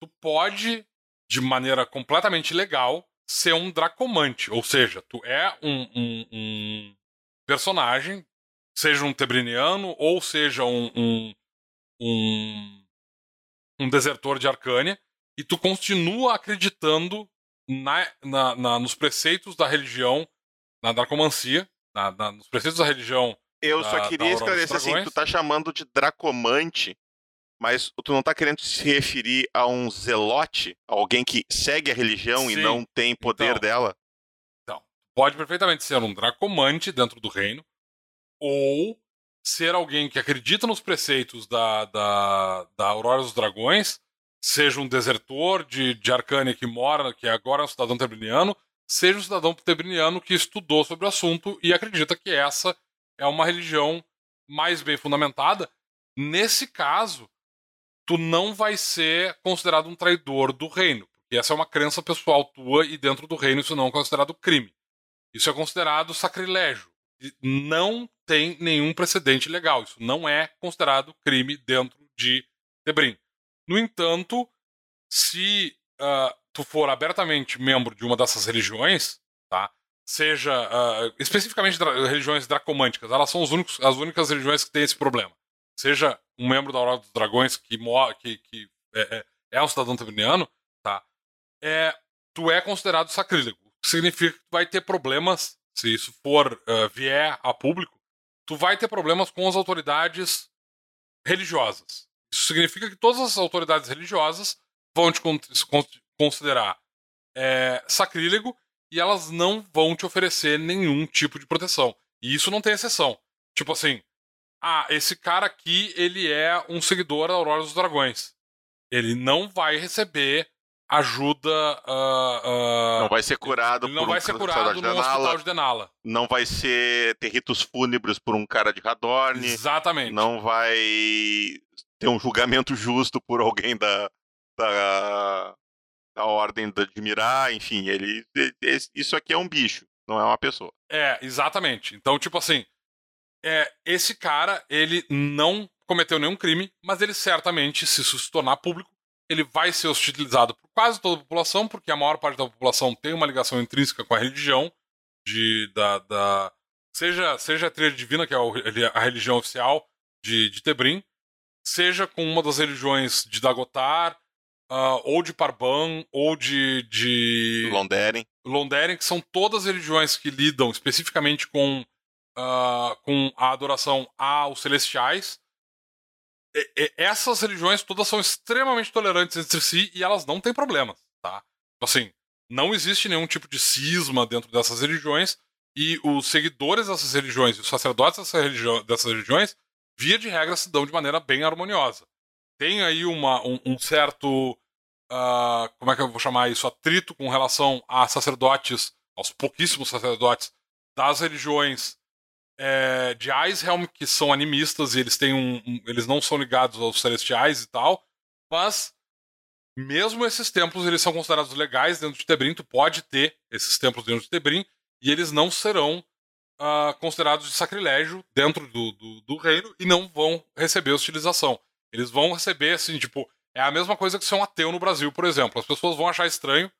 Speaker 2: tu pode de maneira completamente legal, ser um dracomante. Ou seja, tu é um, um, um personagem, seja um tebriniano ou seja um, um, um, um desertor de Arcânia, e tu continua acreditando na, na, na, nos preceitos da religião, na dracomancia, na, nos preceitos da religião.
Speaker 1: Eu
Speaker 2: da,
Speaker 1: só queria esclarecer assim: tu tá chamando de dracomante, mas tu não tá querendo se referir a um zelote, alguém que segue a religião Sim. e não tem poder então, dela?
Speaker 2: Então, pode perfeitamente ser um dracomante dentro do reino, ou ser alguém que acredita nos preceitos da, da, da Aurora dos Dragões, seja um desertor de, de Arcânia que mora, que agora é um cidadão tebriniano, seja um cidadão tebriniano que estudou sobre o assunto e acredita que essa é uma religião mais bem fundamentada. Nesse caso, tu não vai ser considerado um traidor do reino, porque essa é uma crença pessoal tua e dentro do reino isso não é considerado crime. Isso é considerado sacrilégio não tem nenhum precedente legal. Isso não é considerado crime dentro de Tebrim. No entanto, se uh, tu for abertamente membro de uma dessas religiões, tá? Seja uh, especificamente dra religiões dracomânticas, elas são únicos, as únicas religiões que têm esse problema. Seja um membro da Aurora dos Dragões que, que, que é, é, é, um cidadão tebriniano, tá? É, tu é considerado sacrílego. Significa que tu vai ter problemas se isso for uh, vier a público, tu vai ter problemas com as autoridades religiosas. Isso significa que todas as autoridades religiosas vão te considerar é, sacrílego e elas não vão te oferecer nenhum tipo de proteção. E isso não tem exceção. Tipo assim, ah, esse cara aqui, ele é um seguidor da Aurora dos Dragões. Ele não vai receber ajuda. Uh, uh,
Speaker 1: não vai ser curado
Speaker 2: não por vai um ser curado no hospital de Denala.
Speaker 1: Não vai ser ter ritos fúnebres por um cara de Radorn.
Speaker 2: Exatamente.
Speaker 1: Não vai ter um julgamento justo por alguém da, da, da ordem de Mirar. Enfim, ele, isso aqui é um bicho, não é uma pessoa.
Speaker 2: É, exatamente. Então, tipo assim, é, esse cara, ele não cometeu nenhum crime, mas ele certamente, se se tornar público, ele vai ser hostilizado por quase toda a população, porque a maior parte da população tem uma ligação intrínseca com a religião, de, da, da seja, seja a trilha divina, que é a religião oficial de, de Tebrim, seja com uma das religiões de Dagotar, uh, ou de Parban, ou de, de
Speaker 1: Londeren.
Speaker 2: Londeren, que são todas religiões que lidam especificamente com, uh, com a adoração aos celestiais, essas religiões todas são extremamente tolerantes entre si e elas não têm problemas, tá? Assim, não existe nenhum tipo de cisma dentro dessas religiões e os seguidores dessas religiões, os sacerdotes dessas, religi dessas religiões, via de regra, se dão de maneira bem harmoniosa. Tem aí uma, um, um certo. Uh, como é que eu vou chamar isso? Atrito com relação a sacerdotes, aos pouquíssimos sacerdotes das religiões é, de Icehelm que são animistas e eles têm um, um, eles não são ligados aos celestiais e tal, mas mesmo esses templos eles são considerados legais dentro de Tebrim, tu pode ter esses templos dentro de Tebrim e eles não serão uh, considerados de sacrilégio dentro do, do, do, reino e não vão receber hostilização. Eles vão receber assim, tipo, é a mesma coisa que ser um ateu no Brasil, por exemplo. As pessoas vão achar estranho.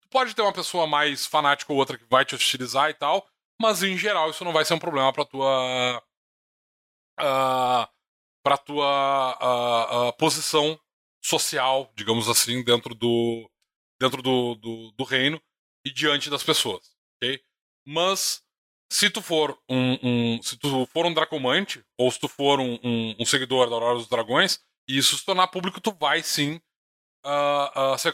Speaker 2: Tu pode ter uma pessoa mais fanática ou outra que vai te hostilizar e tal, mas em geral isso não vai ser um problema para tua uh, para tua uh, uh, posição social, digamos assim, dentro do dentro do, do, do, reino e diante das pessoas, ok? Mas se tu for um, um se tu for um dracomante ou se tu for um, um, um, seguidor da Aurora dos Dragões e isso se tornar público, tu vai sim ser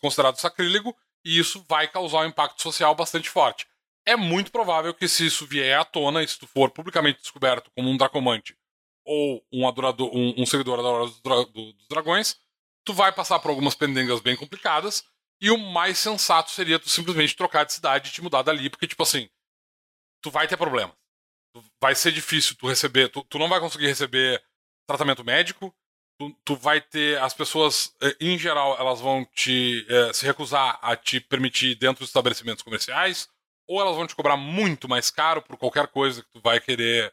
Speaker 2: considerado sacrílego e isso vai causar um impacto social bastante forte é muito provável que se isso vier à tona, e se tu for publicamente descoberto como um dracomante ou um adorador, um, um seguidor adorador dos, dra dos dragões, tu vai passar por algumas pendengas bem complicadas, e o mais sensato seria tu simplesmente trocar de cidade e te mudar dali, porque, tipo assim, tu vai ter problemas. Vai ser difícil tu receber, tu, tu não vai conseguir receber tratamento médico, tu, tu vai ter, as pessoas, eh, em geral, elas vão te eh, se recusar a te permitir dentro dos estabelecimentos comerciais, ou elas vão te cobrar muito mais caro por qualquer coisa que tu vai querer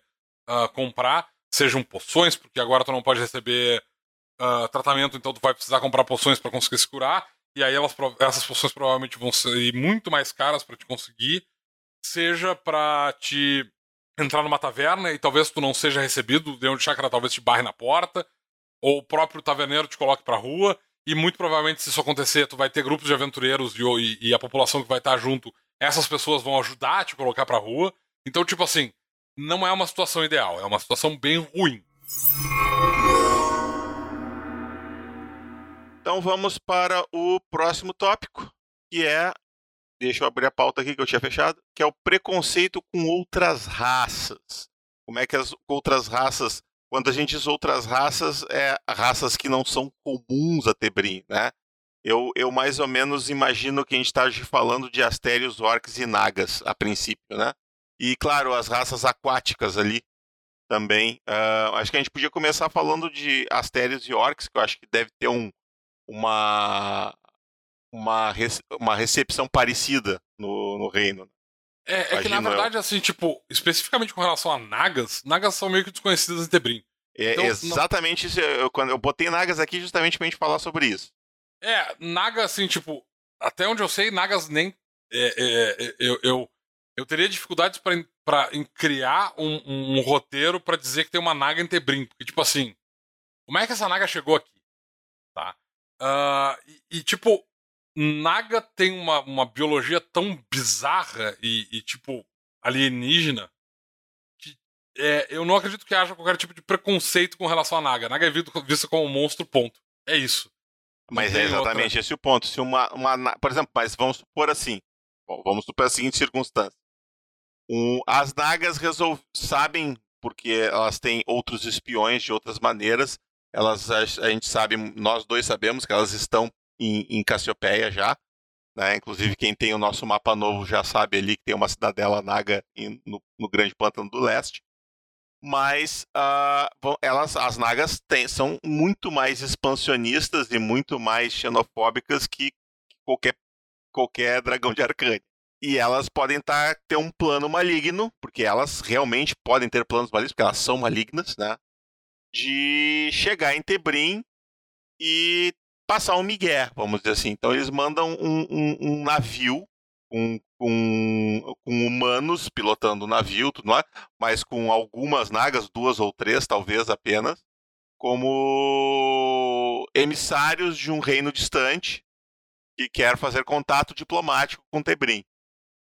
Speaker 2: uh, comprar, sejam poções, porque agora tu não pode receber uh, tratamento, então tu vai precisar comprar poções para conseguir se curar, e aí elas, essas poções provavelmente vão ser muito mais caras para te conseguir, seja para te entrar numa taverna e talvez tu não seja recebido, de Chakra talvez te barre na porta, ou o próprio taverneiro te coloque pra rua, e muito provavelmente, se isso acontecer, tu vai ter grupos de aventureiros e, e a população que vai estar junto, essas pessoas vão ajudar a te colocar pra rua. Então, tipo assim, não é uma situação ideal, é uma situação bem ruim.
Speaker 1: Então vamos para o próximo tópico, que é. Deixa eu abrir a pauta aqui que eu tinha fechado, que é o preconceito com outras raças. Como é que as outras raças quando a gente diz outras raças, é raças que não são comuns a Tebrim, né? Eu, eu mais ou menos imagino que a gente está falando de astérios, orcs e nagas, a princípio, né? E, claro, as raças aquáticas ali também. Uh, acho que a gente podia começar falando de astérios e orcs, que eu acho que deve ter um, uma, uma, uma recepção parecida no, no reino. Né?
Speaker 2: É, é que na verdade, assim, tipo, especificamente com relação a Nagas, Nagas são meio que desconhecidas em Tebrim.
Speaker 1: É então, exatamente não... isso. Eu, quando eu botei Nagas aqui justamente pra gente falar sobre isso.
Speaker 2: É, Naga, assim, tipo, até onde eu sei, Nagas nem. É, é, é eu, eu, eu teria dificuldades para criar um, um, um roteiro para dizer que tem uma Naga em Tebrim. Porque, tipo assim, como é que essa Naga chegou aqui? Tá? Uh, e, e, tipo, Naga tem uma, uma biologia tão bizarra e, e tipo, alienígena que é, eu não acredito que haja qualquer tipo de preconceito com relação a Naga. Naga é visto como um monstro, ponto. É isso.
Speaker 1: Mas é exatamente outra... esse o ponto. Se uma, uma, por exemplo, mas vamos supor assim. Bom, vamos supor a seguinte circunstância. Um, as Nagas resolv... sabem, porque elas têm outros espiões de outras maneiras. Elas, a, a gente sabe, nós dois sabemos que elas estão em, em Cassiopeia já. Né? Inclusive, quem tem o nosso mapa novo já sabe ali que tem uma cidadela naga em, no, no, Grande Pântano do Leste. Mas uh, elas, as nagas tem, são muito mais expansionistas e muito mais xenofóbicas que, que qualquer, qualquer dragão de Arcane. E elas podem tá, ter um plano maligno, porque elas realmente podem ter planos malignos, porque elas são malignas, né? De chegar em Tebrim e passar um migué, vamos dizer assim. Então eles mandam um, um, um navio com, com, com, humanos pilotando o navio, tudo mais, mas com algumas nagas, duas ou três talvez apenas, como emissários de um reino distante que quer fazer contato diplomático com Tebrim.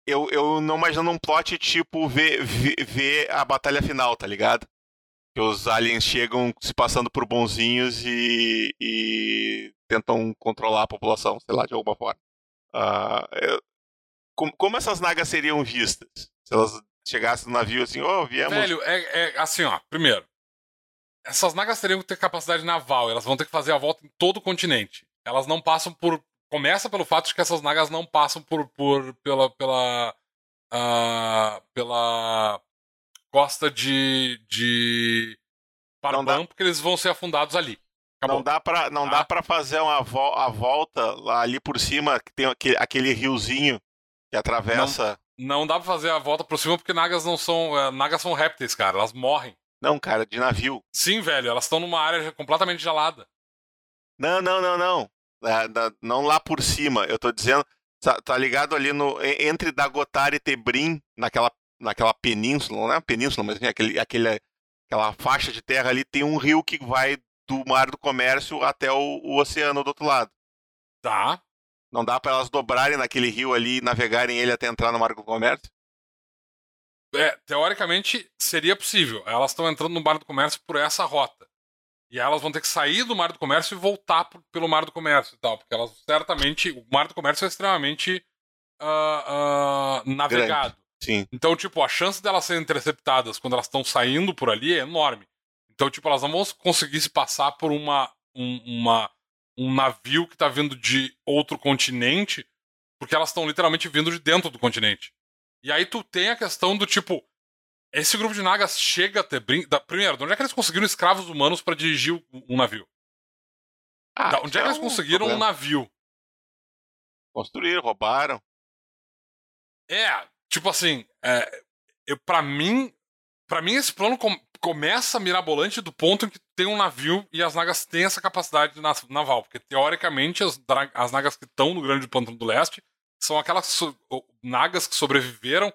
Speaker 1: Eu, eu não imagino um plot tipo ver, ver, ver a batalha final, tá ligado? que os aliens chegam se passando por bonzinhos e, e tentam controlar a população, sei lá, de alguma forma. Uh, eu, como, como, essas nagas seriam vistas? Se elas chegassem no navio assim, oh, viemos.
Speaker 2: Velho, é, é assim, ó. Primeiro, essas nagas teriam que ter capacidade naval, elas vão ter que fazer a volta em todo o continente. Elas não passam por. Começa pelo fato de que essas nagas não passam por, por pela. pela. Uh, pela costa de, de Parabam, porque eles vão ser afundados ali.
Speaker 1: Acabou. Não dá para não tá? dá para fazer uma vo a volta lá ali por cima que tem aquele, aquele riozinho que atravessa.
Speaker 2: Não, não dá para fazer a volta por cima porque nagas não são é, nagas são répteis, cara. Elas morrem.
Speaker 1: Não, cara, de navio.
Speaker 2: Sim, velho. Elas estão numa área completamente gelada.
Speaker 1: Não, não, não, não. É, não lá por cima. Eu tô dizendo, tá, tá ligado ali no entre Dagotar e Tebrim, naquela naquela península, não é península, mas aquele, aquele, aquela faixa de terra ali, tem um rio que vai do mar do comércio até o, o oceano do outro lado.
Speaker 2: Tá.
Speaker 1: Não dá para elas dobrarem naquele rio ali e navegarem ele até entrar no mar do comércio?
Speaker 2: É, teoricamente seria possível. Elas estão entrando no mar do comércio por essa rota. E elas vão ter que sair do mar do comércio e voltar por, pelo mar do comércio e tal. Porque elas certamente. O mar do comércio é extremamente uh, uh, navegado. Grande.
Speaker 1: Sim.
Speaker 2: Então, tipo, a chance delas serem interceptadas quando elas estão saindo por ali é enorme. Então, tipo, elas não vão conseguir se passar por uma, um, uma, um navio que está vindo de outro continente, porque elas estão literalmente vindo de dentro do continente. E aí tu tem a questão do tipo. Esse grupo de nagas chega a ter. Brin... Da... Primeiro, de onde é que eles conseguiram escravos humanos para dirigir um navio? Ah, da... Onde é que eles conseguiram um, um navio?
Speaker 1: Construíram, roubaram.
Speaker 2: É, tipo assim, é, eu, pra mim, para mim esse plano começa mirabolante do ponto em que tem um navio e as nagas têm essa capacidade naval, porque teoricamente as, as nagas que estão no Grande Pântano do Leste são aquelas so, nagas que sobreviveram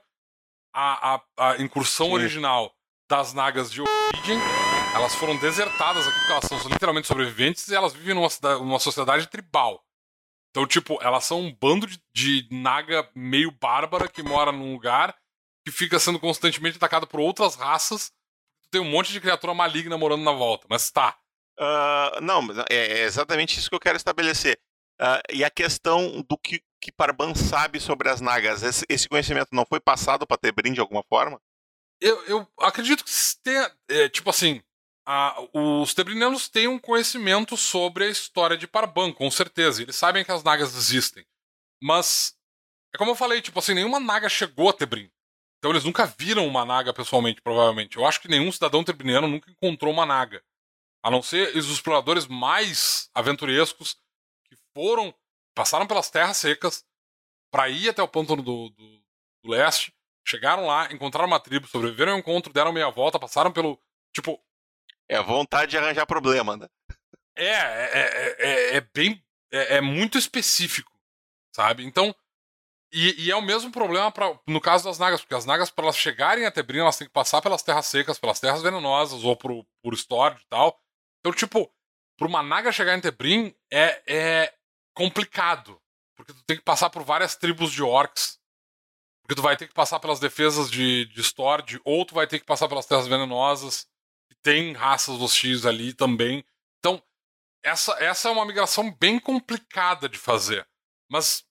Speaker 2: à, à, à incursão Sim. original das nagas de Obsidian elas foram desertadas aqui porque elas são literalmente sobreviventes e elas vivem numa, numa sociedade tribal. Então, tipo, elas são um bando de, de naga meio bárbara que mora num lugar que fica sendo constantemente atacado por outras raças. Tem um monte de criatura maligna morando na volta, mas tá.
Speaker 1: Uh, não, é, é, exatamente isso que eu quero estabelecer. Uh, e a questão do que, que Parban sabe sobre as nagas, esse, esse conhecimento não foi passado para Tebrim de alguma forma?
Speaker 2: Eu, eu acredito que tenha, é, tipo assim, a, os tebrinianos têm um conhecimento sobre a história de Parban, com certeza. Eles sabem que as nagas existem. Mas, é como eu falei, tipo assim, nenhuma naga chegou a Tebrim. Então eles nunca viram uma naga pessoalmente, provavelmente. Eu acho que nenhum cidadão tebriniano nunca encontrou uma naga. A não ser os exploradores mais aventurescos que foram, passaram pelas terras secas para ir até o pântano do, do, do, leste, chegaram lá, encontraram uma tribo, sobreviveram ao encontro, deram meia volta, passaram pelo. Tipo.
Speaker 1: É vontade de arranjar problema, né?
Speaker 2: É, é, é, é, é bem. É, é, muito específico, sabe? Então. E, e, é o mesmo problema pra, no caso das nagas, porque as nagas, para elas chegarem até Brin, elas têm que passar pelas terras secas, pelas terras venenosas, ou por, por storage e tal. Então, tipo, pra uma naga chegar em Tebrim é, é complicado. Porque tu tem que passar por várias tribos de orcs. Porque tu vai ter que passar pelas defesas de, de Stord, ou tu vai ter que passar pelas terras venenosas. E tem raças hostis ali também. Então, essa, essa é uma migração bem complicada de fazer. Mas,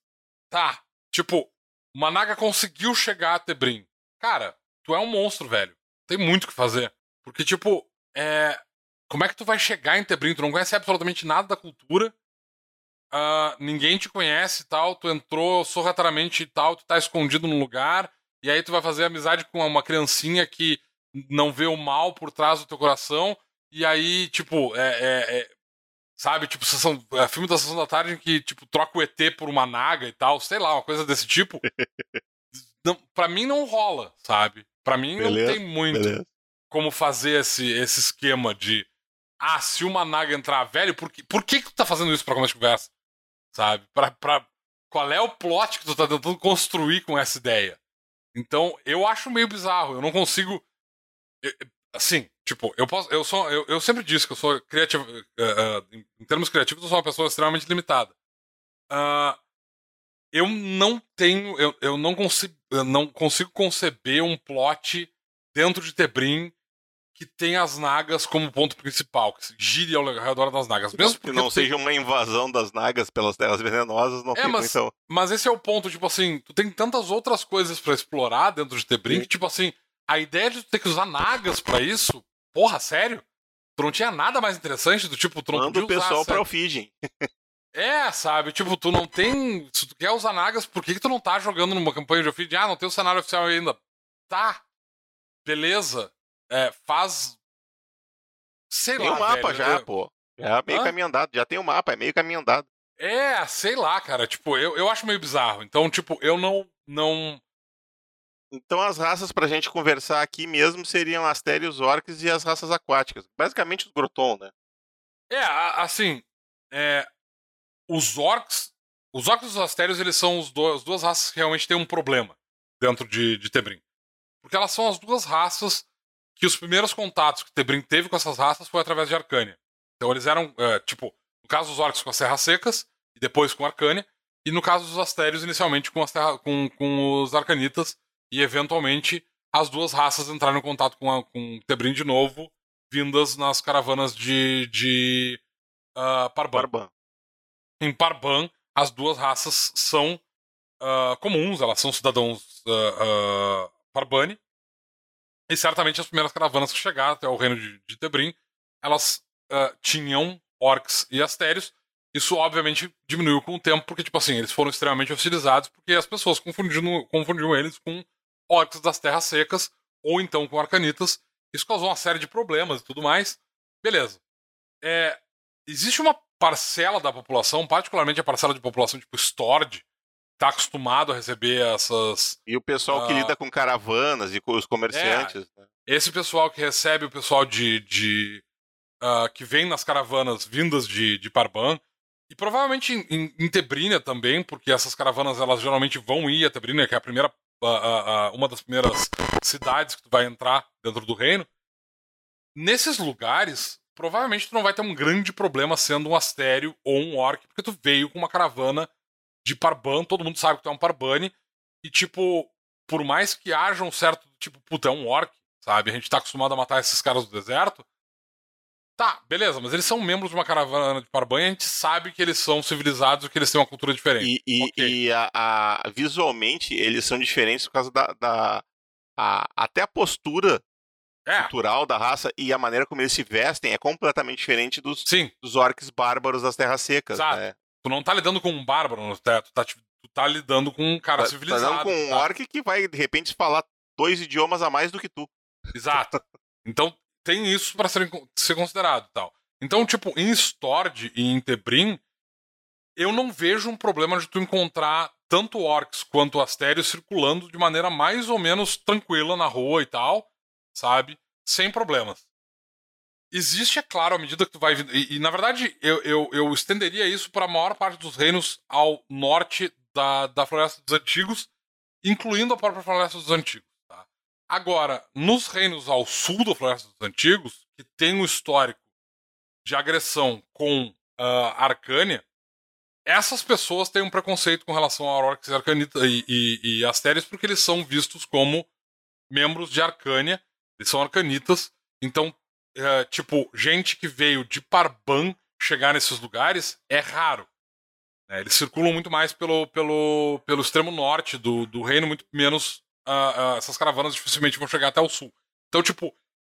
Speaker 2: tá. Tipo, uma naga conseguiu chegar a Tebrim. Cara, tu é um monstro, velho. Tem muito o que fazer. Porque, tipo, é, como é que tu vai chegar em Tebrim? Tu não conhece absolutamente nada da cultura. Uh, ninguém te conhece e tal. Tu entrou sorrateiramente e tal. Tu tá escondido num lugar. E aí tu vai fazer amizade com uma criancinha que não vê o mal por trás do teu coração. E aí, tipo, é, é, é sabe, tipo, sessão, é, filme da sessão da tarde em que, tipo, troca o ET por uma naga e tal, sei lá, uma coisa desse tipo. *laughs* não, pra mim não rola, sabe? Pra mim beleza, não tem muito beleza. como fazer esse, esse esquema de ah, se uma naga entrar velho, por que, por que, que tu tá fazendo isso pra começar de conversa? Sabe? Pra, pra, qual é o plot que tu tá tentando construir com essa ideia? Então, eu acho meio bizarro. Eu não consigo. assim, tipo, eu posso. Eu, sou, eu, eu sempre disse que eu sou criativo. Uh, uh, em termos criativos, eu sou uma pessoa extremamente limitada. Uh, eu não tenho. Eu, eu não consigo. Eu não consigo conceber um plot dentro de Tebrim que tem as nagas como ponto principal, que gire ao redor das nagas.
Speaker 1: Mesmo que não seja uma invasão das nagas pelas terras venenosas, não é,
Speaker 2: mas,
Speaker 1: então...
Speaker 2: mas esse é o ponto, tipo assim, tu tem tantas outras coisas para explorar dentro de Tebrim, que tipo assim, a ideia de tu ter que usar nagas para isso, porra, sério? Tu não tinha nada mais interessante do tipo, tu não
Speaker 1: Manda o pessoal pra Ophidian.
Speaker 2: é, sabe? Tipo, tu não tem. Se tu quer usar nagas, por que, que tu não tá jogando numa campanha de Ophidian? Ah, não tem o cenário oficial ainda. Tá. Beleza é, faz.
Speaker 1: Sei tem lá. Tem o mapa velho, já, pô. Já é meio Hã? caminho andado. Já tem o mapa, é meio caminho andado.
Speaker 2: É, sei lá, cara. Tipo, eu, eu acho meio bizarro. Então, tipo, eu não. não...
Speaker 1: Então as raças pra gente conversar aqui mesmo seriam Astérios, Orcs e as raças aquáticas. Basicamente os Groton, né?
Speaker 2: É, assim. É, os Orcs. Os Orcs e os Astérios, eles são os do, as duas raças que realmente têm um problema dentro de, de Tebrim. Porque elas são as duas raças que os primeiros contatos que Tebrim teve com essas raças foi através de Arcânia. Então eles eram, é, tipo, no caso dos orcs com as Serras Secas, e depois com Arcânia, e no caso dos Astérios, inicialmente com, as terra, com, com os Arcanitas, e eventualmente as duas raças entraram em contato com, a, com Tebrim de novo, vindas nas caravanas de, de uh, Parban. Parban. Em Parban, as duas raças são uh, comuns, elas são cidadãos uh, Parbani, e certamente as primeiras caravanas que chegaram até o reino de, de Tebrim, elas tinham orcs e astérios. Isso, obviamente, diminuiu com o tempo, porque, tipo assim, eles foram extremamente hostilizados, porque as pessoas confundiam, confundiam eles com orcs das terras secas, ou então com arcanitas. Isso causou uma série de problemas e tudo mais. Beleza. É, existe uma parcela da população, particularmente a parcela de população tipo Stord, tá acostumado a receber essas.
Speaker 1: E o pessoal uh, que ah, lida com caravanas e com os comerciantes.
Speaker 2: É, né? Esse pessoal que recebe o pessoal de. de uh, que vem nas caravanas vindas de, de Parban. E provavelmente em, em, Tebrina também, porque essas caravanas elas geralmente vão ir a Tebrina, que é a primeira. Uh, uma das primeiras cidades que tu vai entrar dentro do reino. nesses lugares, provavelmente tu não vai ter um grande problema sendo um astério ou um orc, porque tu veio com uma caravana de Parban, todo mundo sabe que tu é um Parbani, e tipo, por mais que haja um certo, tipo, puta, é um orc, sabe? A gente tá acostumado a matar esses caras do deserto. Tá, beleza, mas eles são membros de uma caravana de Parban e a gente sabe que eles são civilizados e que eles têm uma cultura diferente.
Speaker 1: E, e, okay. e a, a, visualmente eles são diferentes por causa da. da a, até a postura é. cultural da raça e a maneira como eles se vestem é completamente diferente dos,
Speaker 2: Sim.
Speaker 1: dos orcs bárbaros das terras secas.
Speaker 2: Exato.
Speaker 1: Né?
Speaker 2: Tu não tá lidando com um bárbaro no teto, tu tá, tu tá lidando com um cara
Speaker 1: tá,
Speaker 2: civilizado.
Speaker 1: Tá lidando com um
Speaker 2: tá?
Speaker 1: orc que vai, de repente, falar dois idiomas a mais do que tu.
Speaker 2: Exato. Então tem isso para ser, ser considerado tal. Então, tipo, em Stord e em Tebrim, eu não vejo um problema de tu encontrar tanto orcs quanto astérios circulando de maneira mais ou menos tranquila na rua e tal, sabe? Sem problemas. Existe, é claro, à medida que tu vai. E, e na verdade, eu, eu, eu estenderia isso para a maior parte dos reinos ao norte da, da Floresta dos Antigos, incluindo a própria Floresta dos Antigos. Agora, nos reinos ao sul da Floresta dos Antigos, que tem um histórico de agressão com uh, Arcânia, essas pessoas têm um preconceito com relação a Orcs Arcanita e, e, e porque eles são vistos como membros de Arcânia, eles são arcanitas, então uh, tipo, gente que veio de Parban chegar nesses lugares é raro. Né? Eles circulam muito mais pelo, pelo, pelo extremo norte do, do reino, muito menos. Uh, uh, essas caravanas dificilmente vão chegar até o sul. Então, tipo,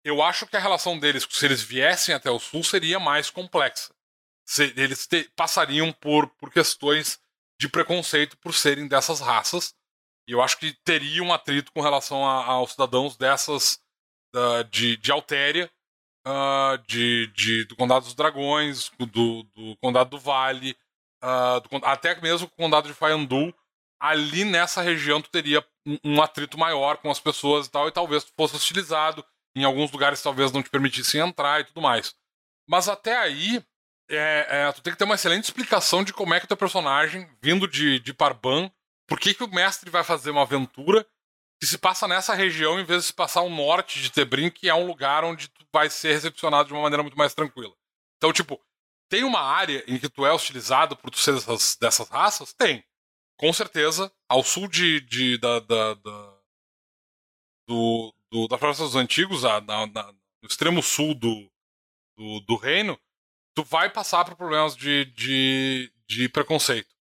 Speaker 2: eu acho que a relação deles, se eles viessem até o sul, seria mais complexa. Se, eles te, passariam por, por questões de preconceito por serem dessas raças. E eu acho que teria um atrito com relação a, aos cidadãos dessas. De, de Altéria, uh, de, de, do Condado dos Dragões, do, do Condado do Vale, uh, do, até mesmo o Condado de Fayandul. Ali nessa região tu teria um, atrito maior com as pessoas e tal, e talvez tu fosse hostilizado. Em alguns lugares talvez não te permitissem entrar e tudo mais. Mas até aí, é, é, tu tem que ter uma excelente explicação de como é que o teu personagem, vindo de, de Parban, por que, que o mestre vai fazer uma aventura que se passa nessa região em vez de se passar ao norte de Tebrim, que é um lugar onde tu vai ser recepcionado de uma maneira muito mais tranquila. Então, tipo, tem uma área em que tu é hostilizado por tu ser dessas, dessas raças? Tem. Com certeza, ao sul de, de da, da, da, do, do, da Floresta dos Antigos, a, na, na, no extremo sul do, do, do, reino, tu vai passar por problemas de, de, de preconceito.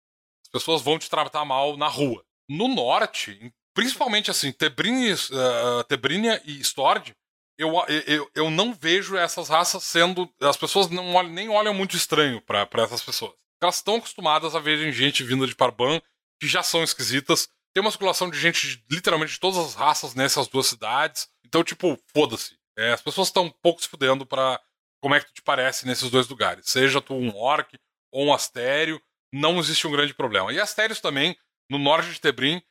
Speaker 2: As pessoas vão te tratar mal na rua. No norte, principalmente assim, Tebrini, uh, Tebrinia e Stord, eu, eu, eu não vejo essas raças sendo. As pessoas não olham, nem olham muito estranho para essas pessoas. Elas estão acostumadas a verem gente vinda de Parban, que já são esquisitas. Tem uma circulação de gente de, literalmente de todas as raças nessas duas cidades. Então, tipo, foda-se. É, as pessoas estão um pouco se fudendo pra como é que tu te parece nesses dois lugares. Seja tu um orc ou um astério, não existe um grande problema. E astérios também, no norte de Tebrim,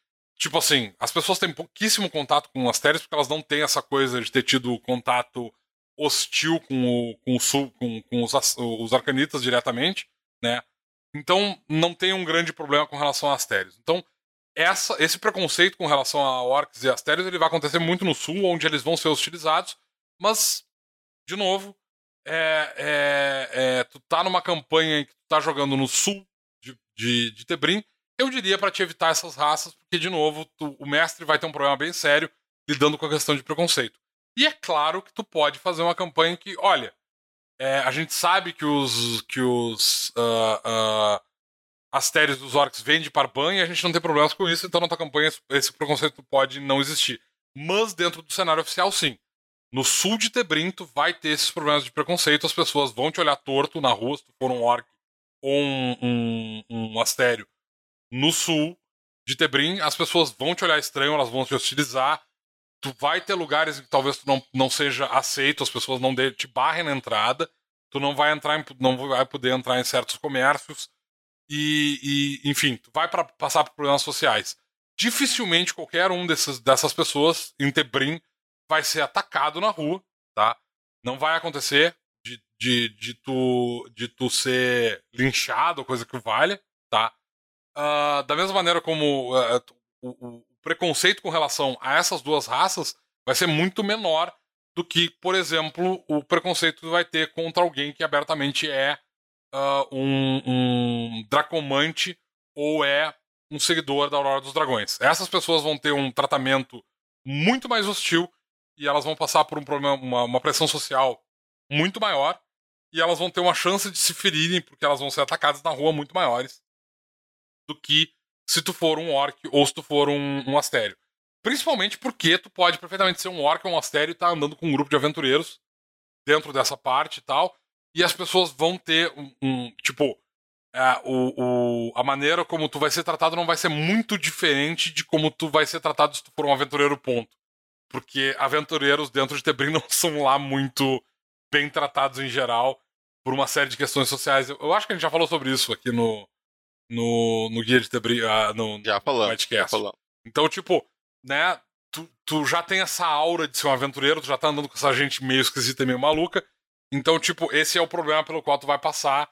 Speaker 2: Tipo assim, as pessoas têm pouquíssimo contato com as Astéries porque elas não têm essa coisa de ter tido contato hostil com o, com o sul, com, com os, os arcanitas diretamente, né? Então não tem um grande problema com relação a Astérios. Então, essa, esse preconceito com relação a orcs e astérios ele vai acontecer muito no sul, onde eles vão ser hostilizados, mas, de novo, é, é, é, tu tá numa campanha em que tu tá jogando no sul de, de, de Tebrim, eu diria para te evitar essas raças, porque, de novo, tu, o mestre vai ter um problema bem sério lidando com a questão de preconceito. E é claro que tu pode fazer uma campanha que, olha, é, a gente sabe que os que os uh, uh, astérios dos orcs vêm de Parban e a gente não tem problemas com isso, então na tua campanha esse preconceito pode não existir. Mas dentro do cenário oficial, sim. No sul de Tebrim, tu vai ter esses problemas de preconceito, as pessoas vão te olhar torto na rua se tu for um orc ou um, um, um astério no sul de Tebrim, as pessoas vão te olhar estranho, elas vão te hostilizar. Tu vai ter lugares que talvez tu não, não seja aceito, as pessoas não te barrem na entrada. Tu não vai entrar em, não vai poder entrar em certos comércios. E, e enfim, tu vai pra, passar por problemas sociais. Dificilmente qualquer um desses, dessas pessoas em Tebrim vai ser atacado na rua, tá? Não vai acontecer de, de, de, tu, de tu ser linchado, coisa que valha, tá? Uh, da mesma maneira como uh, o, preconceito com relação a essas duas raças vai ser muito menor do que, por exemplo, o preconceito que vai ter contra alguém que abertamente é uh, um, um dracomante ou é um seguidor da Aurora dos Dragões. Essas pessoas vão ter um tratamento muito mais hostil e elas vão passar por um problema, uma, uma pressão social muito maior e elas vão ter uma chance de se ferirem porque elas vão ser atacadas na rua muito maiores do que se tu for um orc ou se tu for um, um astério. Principalmente porque tu pode perfeitamente ser um orc ou um astério e tá andando com um grupo de aventureiros dentro dessa parte e tal, e as pessoas vão ter um, um tipo, é, o, o, a maneira como tu vai ser tratado não vai ser muito diferente de como tu vai ser tratado se tu for um aventureiro ponto. Porque aventureiros dentro de Tebrim *laughs* não são lá muito bem tratados em geral por uma série de questões sociais. Eu, eu acho que a gente já falou sobre isso aqui no, no, no Guia de Tebrim, uh, no
Speaker 1: já falamos, já falamos.
Speaker 2: Então, tipo, né, tu, tu já tem essa aura de ser um aventureiro, tu já tá andando com essa gente meio esquisita e meio maluca. Então, tipo, esse é o problema pelo qual tu vai passar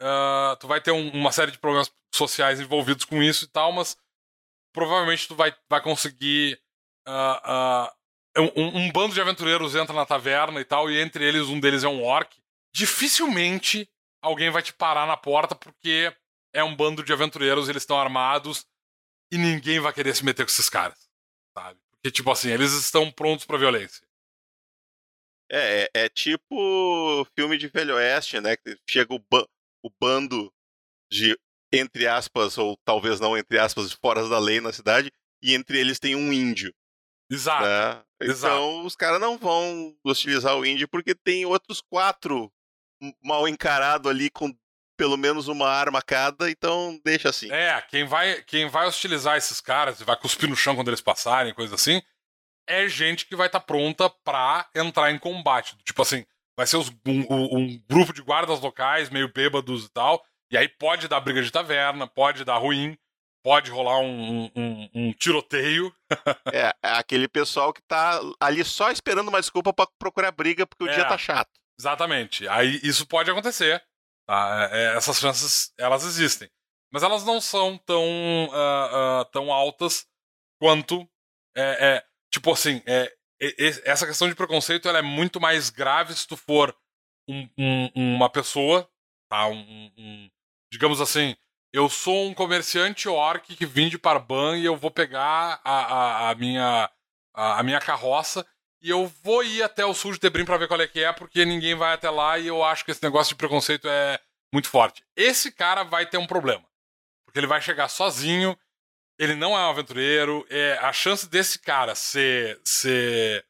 Speaker 2: Uh, tu vai ter um, uma série de problemas sociais envolvidos com isso e tal, mas provavelmente tu vai, vai conseguir. Uh, uh, um, um, bando de aventureiros entra na taverna e tal, e entre eles um deles é um orc. Dificilmente alguém vai te parar na porta porque é um bando de aventureiros, eles estão armados e ninguém vai querer se meter com esses caras, sabe? Porque, tipo assim, eles estão prontos pra violência.
Speaker 1: É, é, é tipo filme de Velho Oeste, né? Que chega o, o bando de, entre aspas, ou talvez não entre aspas, de fora da lei na cidade, e entre eles tem um índio.
Speaker 2: Exato.
Speaker 1: Né?
Speaker 2: Exato.
Speaker 1: Então os caras não vão hostilizar o índio porque tem outros quatro mal encarado ali com pelo menos uma arma cada, então deixa assim.
Speaker 2: É, quem vai, quem vai hostilizar esses caras e vai cuspir no chão quando eles passarem, coisa assim, é gente que vai estar tá pronta pra entrar em combate. Tipo assim, vai ser os, um, um, grupo de guardas locais, meio bêbados e tal. E aí pode dar briga de taverna, pode dar ruim, pode rolar um, um, um tiroteio. *laughs*
Speaker 1: é, é, aquele pessoal que tá ali só esperando uma desculpa para procurar briga porque o é, dia tá chato.
Speaker 2: Exatamente. Aí isso pode acontecer. Tá? É, é, essas chances, elas existem. Mas elas não são tão, uh, uh, tão altas quanto. É, é tipo assim, é, essa questão de preconceito ela é muito mais grave se tu for um, um, uma pessoa, tá? Um, digamos assim, eu sou um comerciante orc que vende Parban e eu vou pegar a, a, a minha, a, a, minha carroça e eu vou ir até o sul de Tebrim para ver qual é que é, porque ninguém vai até lá e eu acho que esse negócio de preconceito é muito forte. Esse cara vai ter um problema. Porque ele vai chegar sozinho ele não é um aventureiro. É, a chance desse cara ser, ser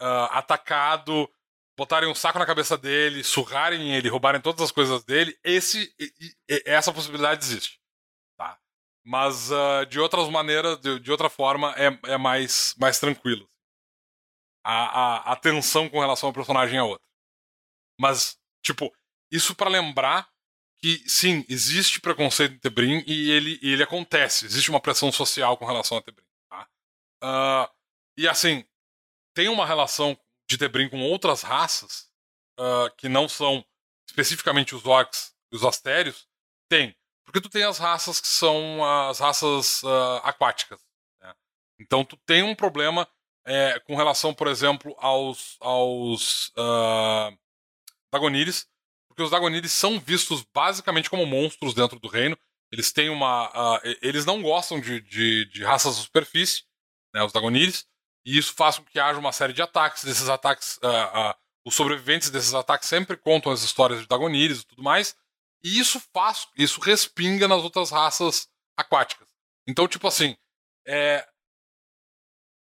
Speaker 2: uh, atacado, botarem um saco na cabeça dele, surrarem ele, roubarem todas as coisas dele, esse, essa possibilidade existe. Tá? Mas uh, de outras maneiras, de, de, outra forma, é, é mais, mais tranquilo. A, a, a tensão com relação ao personagem é outra. Mas, tipo, isso para lembrar que sim, existe preconceito em Tebrim e ele, e ele acontece. Existe uma pressão social com relação a Tebrim. Tá? Uh, e assim, tem uma relação de Tebrim com outras raças uh, que não são especificamente os orcs e os astérios? Tem. Porque tu tem as raças que são as raças uh, aquáticas. Né? Então tu tem um problema é, com relação, por exemplo, aos, aos uh, Dagonires, porque os Dagonires são vistos basicamente como monstros dentro do reino. Eles têm uma. Uh, eles não gostam de, de, de raças superfície, né, os Dagonires, e isso faz com que haja uma série de ataques. Desses ataques, uh, os sobreviventes desses ataques sempre contam as histórias de Dagonires e tudo mais, e isso faz, isso respinga nas outras raças aquáticas. Então, tipo assim, é,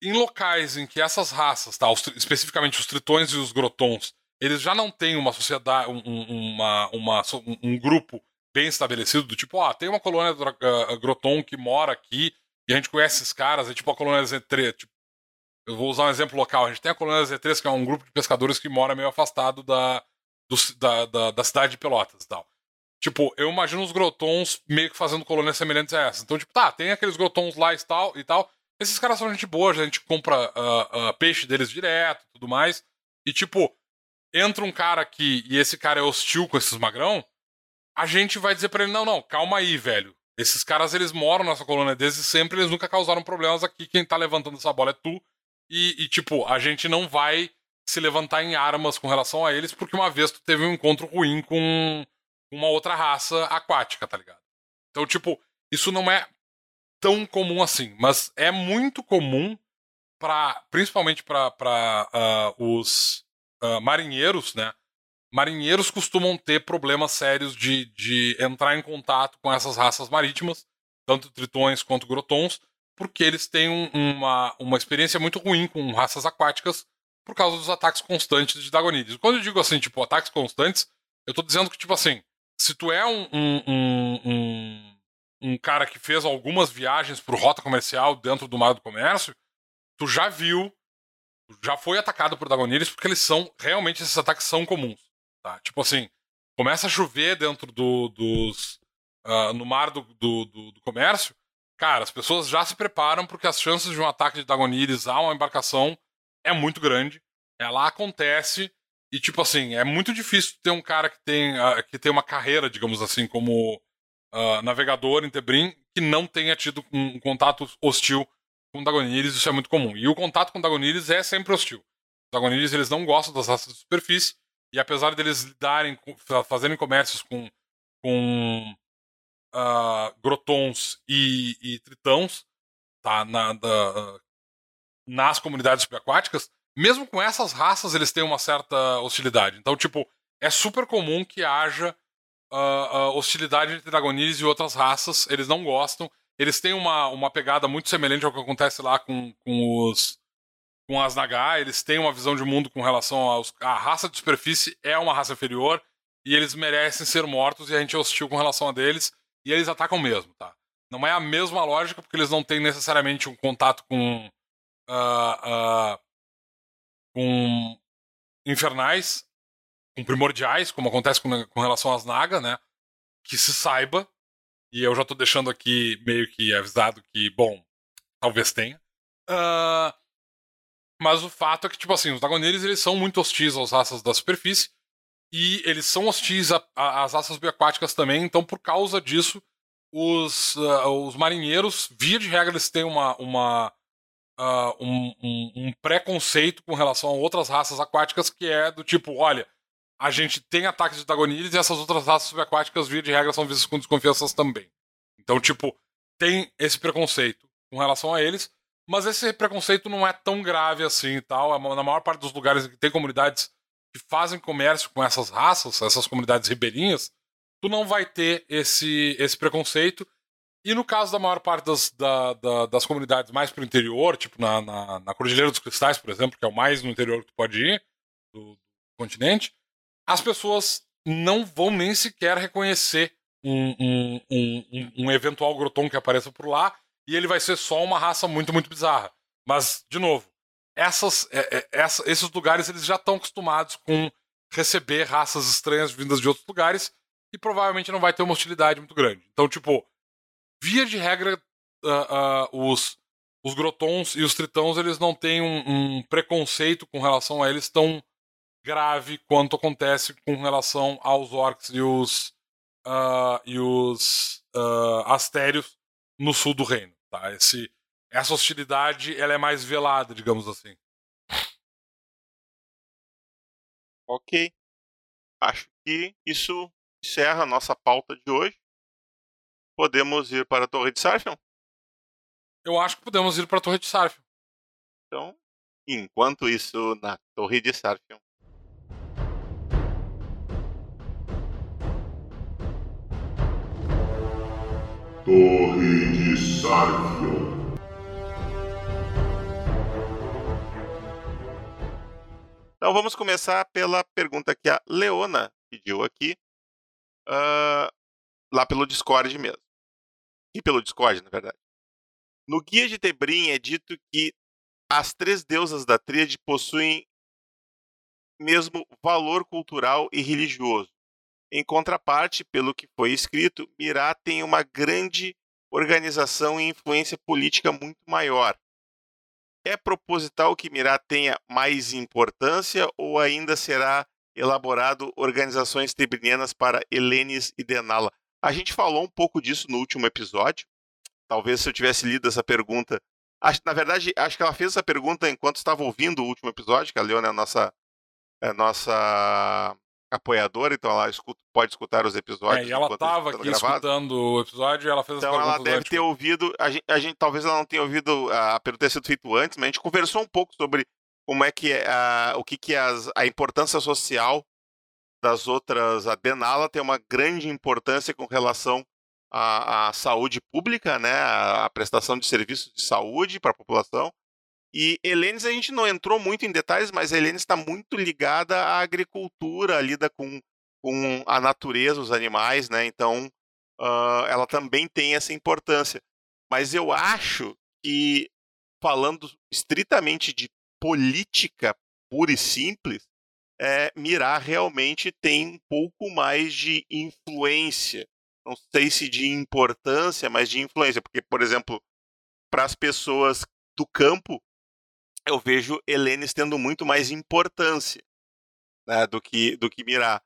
Speaker 2: em locais em que essas raças, tá, os, especificamente os tritões e os grotons, eles já não têm uma sociedade, um, uma, uma, um, grupo bem estabelecido, do tipo, ah, tem uma colônia uh, Groton que mora aqui, e a gente conhece esses caras, é tipo a colônia Z3. Tipo, eu vou usar um exemplo local. A gente tem a colônia Z3, que é um grupo de pescadores que mora meio afastado da, do, da, da, da, cidade de Pelotas e tal. Tipo, eu imagino os grotons meio que fazendo colônias semelhantes a essa. Então, tipo, tá, tem aqueles grotons lá e tal, e tal. Esses caras são gente boa, a gente compra uh, uh, peixe deles direto tudo mais. E, tipo, entra um cara aqui e esse cara é hostil com esses magrão, a gente vai dizer para ele: não, não, calma aí, velho. Esses caras, eles moram nessa colônia desde sempre, eles nunca causaram problemas aqui. Quem tá levantando essa bola é tu. E, e, tipo, a gente não vai se levantar em armas com relação a eles, porque uma vez tu teve um encontro ruim com uma outra raça aquática, tá ligado? Então, tipo, isso não é tão comum assim, mas é muito comum para principalmente para uh, ah, os uh, marinheiros, né? Marinheiros costumam ter problemas sérios de, de entrar em contato com essas raças marítimas, tanto tritões quanto grotons, porque eles têm um, uma, uma experiência muito ruim com raças aquáticas por causa dos ataques constantes de Dagonídeos. Quando eu digo assim, tipo, ataques constantes, eu tô dizendo que, tipo assim, se tu é um, um, um, um cara que fez algumas viagens por rota comercial dentro do mar do comércio, tu já viu, já foi atacado por Dagonídeos, porque eles são, realmente, esses ataques são comuns. Tá? Tipo assim, começa a chover dentro do, dos. Uh, no mar do, do, do, do comércio, cara, as pessoas já se preparam porque as chances de um ataque de Dagonires a uma embarcação é muito grande. Ela acontece e, tipo assim, é muito difícil ter um cara que tem, uh, que tem uma carreira, digamos assim, como uh, navegador em Tebrim, que não tenha tido um, contato hostil com Dagonires. Isso é muito comum. E o contato com Dagonires é sempre hostil. Os Dagonires, eles não gostam das raças de superfície, e apesar deles lidarem, fazerem comércios com, com uh, grotons e, e tá, na, da, nas comunidades subaquáticas, mesmo com essas raças eles têm uma certa hostilidade. Então, tipo, é super comum que haja uh, uh, hostilidade entre Dragonires e outras raças. Eles não gostam. Eles têm uma, uma pegada muito semelhante ao que acontece lá com, com os com as Naga. Eles têm uma visão de mundo com relação aos, à raça de superfície é uma raça inferior e eles merecem ser mortos e a gente é hostil com relação a deles e eles atacam mesmo, tá? Não é a mesma lógica, porque eles não têm necessariamente um contato com. Uh, com infernais, com primordiais, como acontece com, com relação às Naga, né? Que se saiba, e eu já tô deixando aqui meio que avisado que, bom, talvez tenha. Uh, mas o fato é que, tipo assim, os Dagoneires eles são muito hostis às raças da superfície, e eles são hostis às raças bioaquáticas também, então por causa disso, os, uh, os marinheiros, via de regra, eles têm uma, uma, uh, um, um, um, preconceito com relação a outras raças aquáticas que é do tipo, olha, a gente tem ataques de Dagonires e essas outras raças subaquáticas, via de regra, são vistas com desconfianças também. Então, tipo, tem esse preconceito com relação a eles, mas esse preconceito não é tão grave assim e tal. Na maior parte dos lugares que tem comunidades que fazem comércio com essas raças, essas comunidades ribeirinhas, tu não vai ter esse, esse preconceito. E no caso da maior parte das, da, da, das comunidades mais pro interior, tipo na, na, na, Cordilheira dos Cristais, por exemplo, que é o mais no interior que tu pode ir, do, do continente, as pessoas não vão nem sequer reconhecer um, um, um, um, eventual groton que apareça por lá, e ele vai ser só uma raça muito, muito bizarra. Mas, de novo, essas, é, é, essa, esses lugares eles já estão acostumados com receber raças estranhas vindas de outros lugares e provavelmente não vai ter uma hostilidade muito grande. Então, tipo, via de regra, uh, uh, os, os grotons e os tritãos eles não têm um, um, preconceito com relação a eles tão grave quanto acontece com relação aos orcs e os, uh, e os astérios no sul do reino. Tá? Esse, essa hostilidade ela é mais velada, digamos assim.
Speaker 1: Ok. Acho que isso encerra a nossa pauta de hoje. Podemos ir para a Torre de Sarfion?
Speaker 2: Eu acho que podemos ir para a Torre de Sarfion.
Speaker 1: Então, enquanto isso, na Torre de Sarfion.
Speaker 3: Torre de Sarfion.
Speaker 1: Então vamos começar pela pergunta que a Leona pediu aqui, uh, lá pelo Discord mesmo. E pelo Discord, na verdade. No Guia de Tebrim é dito que as três deusas da tríade possuem mesmo valor cultural e religioso. Em contraparte, pelo que foi escrito, Mirá tem uma grande organização e influência política muito maior. É proposital que Mirá tenha mais importância ou ainda será elaborado organizações tebrinianas para Helenes e Denala? A gente falou um pouco disso no último episódio. Talvez se eu tivesse lido essa pergunta. Na verdade, acho que ela fez essa pergunta enquanto estava ouvindo o último episódio, que a Leona é a nossa é nossa apoiadora, então ela escuta, pode escutar os episódios.
Speaker 2: É, e ela estava aqui gravado. escutando o episódio e ela fez
Speaker 1: Então ela deve ter ouvido, a gente, a gente, talvez ela não tenha ouvido a pergunta ter sido feito antes, mas a gente conversou um pouco sobre como é que é, a, o que, que é as, a importância social das outras. A Denala tem uma grande importância com relação à, à saúde pública, né, a, a prestação de serviços de saúde para a população. E Helenes a gente não entrou muito em detalhes, mas Helenes está muito ligada à agricultura, lida com, com a natureza, os animais, né? Então uh, ela também tem essa importância. Mas eu acho que, falando estritamente de política pura e simples, é, Mirá realmente tem um pouco mais de influência. Não sei se de importância, mas de influência. Porque, por exemplo, para as pessoas do campo, eu vejo Helenes tendo muito mais importância né, do que do que Mirá.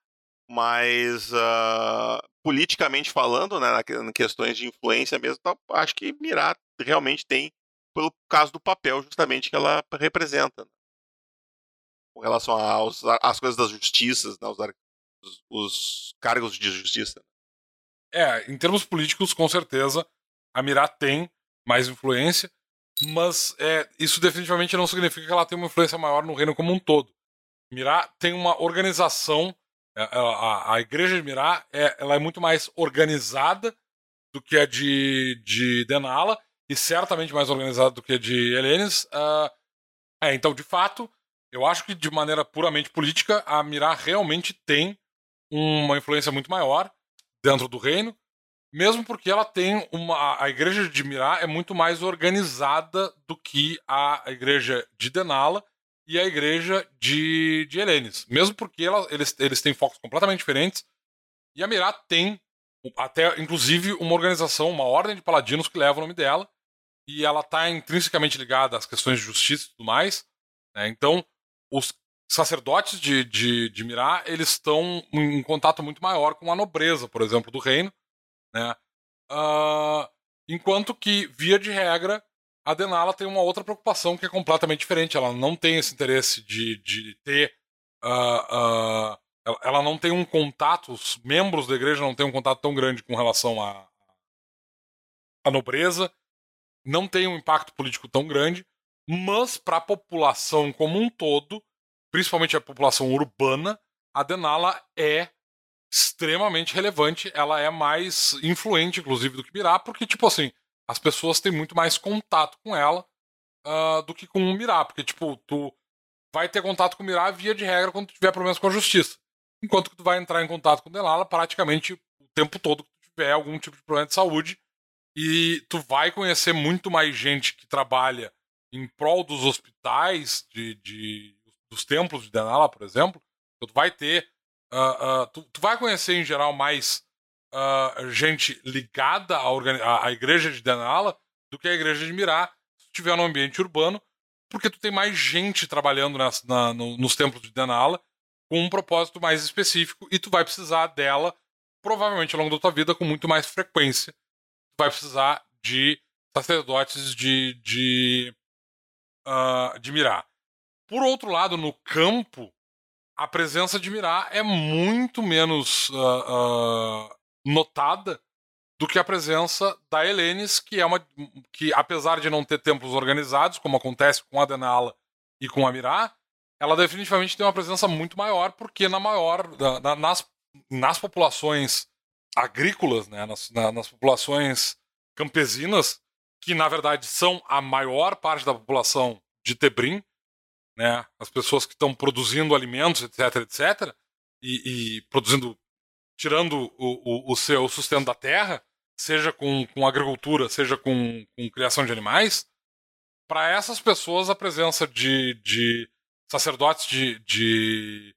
Speaker 1: Mas uh, politicamente falando, né, em questões de influência mesmo, acho que Mirá realmente tem, pelo caso do papel justamente que ela representa. Né? Com relação aos, às coisas das justiças, né, os, os cargos de justiça.
Speaker 2: É, em termos políticos, com certeza, a Mirá tem mais influência mas é, isso definitivamente não significa que ela tem uma influência maior no reino como um todo. Mirá tem uma organização, é, a, a, a igreja de Mirá é, ela é muito mais organizada do que a de, de Denala, e certamente mais organizada do que a de Helenes. Uh, é, então, de fato, eu acho que de maneira puramente política, a Mirá realmente tem uma influência muito maior dentro do reino, mesmo porque ela tem uma. A igreja de Mirá é muito mais organizada do que a igreja de Denala e a igreja de, de Helenes. Mesmo porque ela, eles, eles têm focos completamente diferentes. E a Mirá tem até, inclusive, uma organização, uma ordem de paladinos que leva o nome dela. E ela está intrinsecamente ligada às questões de justiça e tudo mais. Né? Então, os sacerdotes de, de, de Mirá, eles estão em contato muito maior com a nobreza, por exemplo, do reino né? Uh, enquanto que, via de regra, a Denala tem uma outra preocupação que é completamente diferente. Ela não tem esse interesse de, de ter. Uh, uh, ela não tem um contato, os membros da igreja não têm um contato tão grande com relação à, à nobreza, não tem um impacto político tão grande, mas para a população como um todo, principalmente a população urbana, a Denala é extremamente relevante. Ela é mais influente, inclusive, do que Mirá, porque, tipo assim, as pessoas têm muito mais contato com ela uh, do que com o Mirá. Porque, tipo, tu vai ter contato com o Mirá via de regra quando tu tiver problemas com a justiça. Enquanto que tu vai entrar em contato com Delala praticamente o tempo todo que tu tiver algum tipo de problema de saúde. E tu vai conhecer muito mais gente que trabalha em prol dos hospitais, de, de dos templos de Denala, por exemplo. Então, tu vai ter Uh, uh, tu, tu, vai conhecer em geral mais uh, gente ligada à, à, à, igreja de Denala do que a igreja de Mirá, se estiver no ambiente urbano, porque tu tem mais gente trabalhando nas, na, no, nos templos de Denala com um propósito mais específico e tu vai precisar dela provavelmente ao longo da tua vida com muito mais frequência. Tu vai precisar de sacerdotes de, de, de Mirá. Por outro lado, no campo, a presença de Mirá é muito menos uh, uh, notada do que a presença da Helenes, que é uma que apesar de não ter templos organizados, como acontece com a Denala e com a Mirá, ela definitivamente tem uma presença muito maior, porque na maior na, nas, nas populações agrícolas, né, nas, na, nas populações campesinas, que na verdade são a maior parte da população de Tebrim, né? As pessoas que estão produzindo alimentos, etc, etc, e, e produzindo, tirando o, o, o, seu sustento da terra, seja com, com agricultura, seja com, com criação de animais, para essas pessoas a presença de, de sacerdotes de, de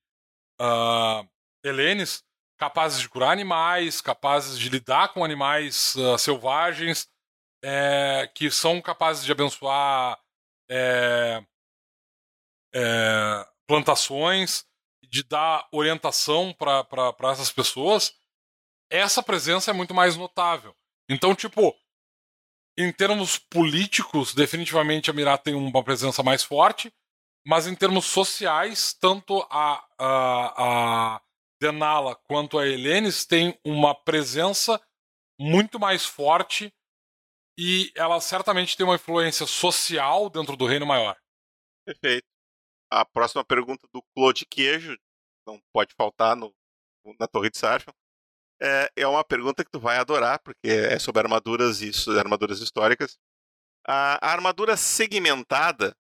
Speaker 2: uh, helenes capazes de curar animais, capazes de lidar com animais uh, selvagens, é, que são capazes de abençoar é, é, plantações, de dar orientação para essas pessoas, essa presença é muito mais notável. Então, tipo, em termos políticos, definitivamente a Mirá tem uma presença mais forte, mas em termos sociais, tanto a, a, a Denala quanto a Helenes têm uma presença muito mais forte e ela certamente tem uma influência social dentro do Reino Maior.
Speaker 1: Perfeito. A próxima pergunta do Claude Queijo, não pode faltar no, na Torre de Sarfion, é, é uma pergunta que tu vai adorar, porque é sobre armaduras e armaduras históricas. A, a armadura segmentada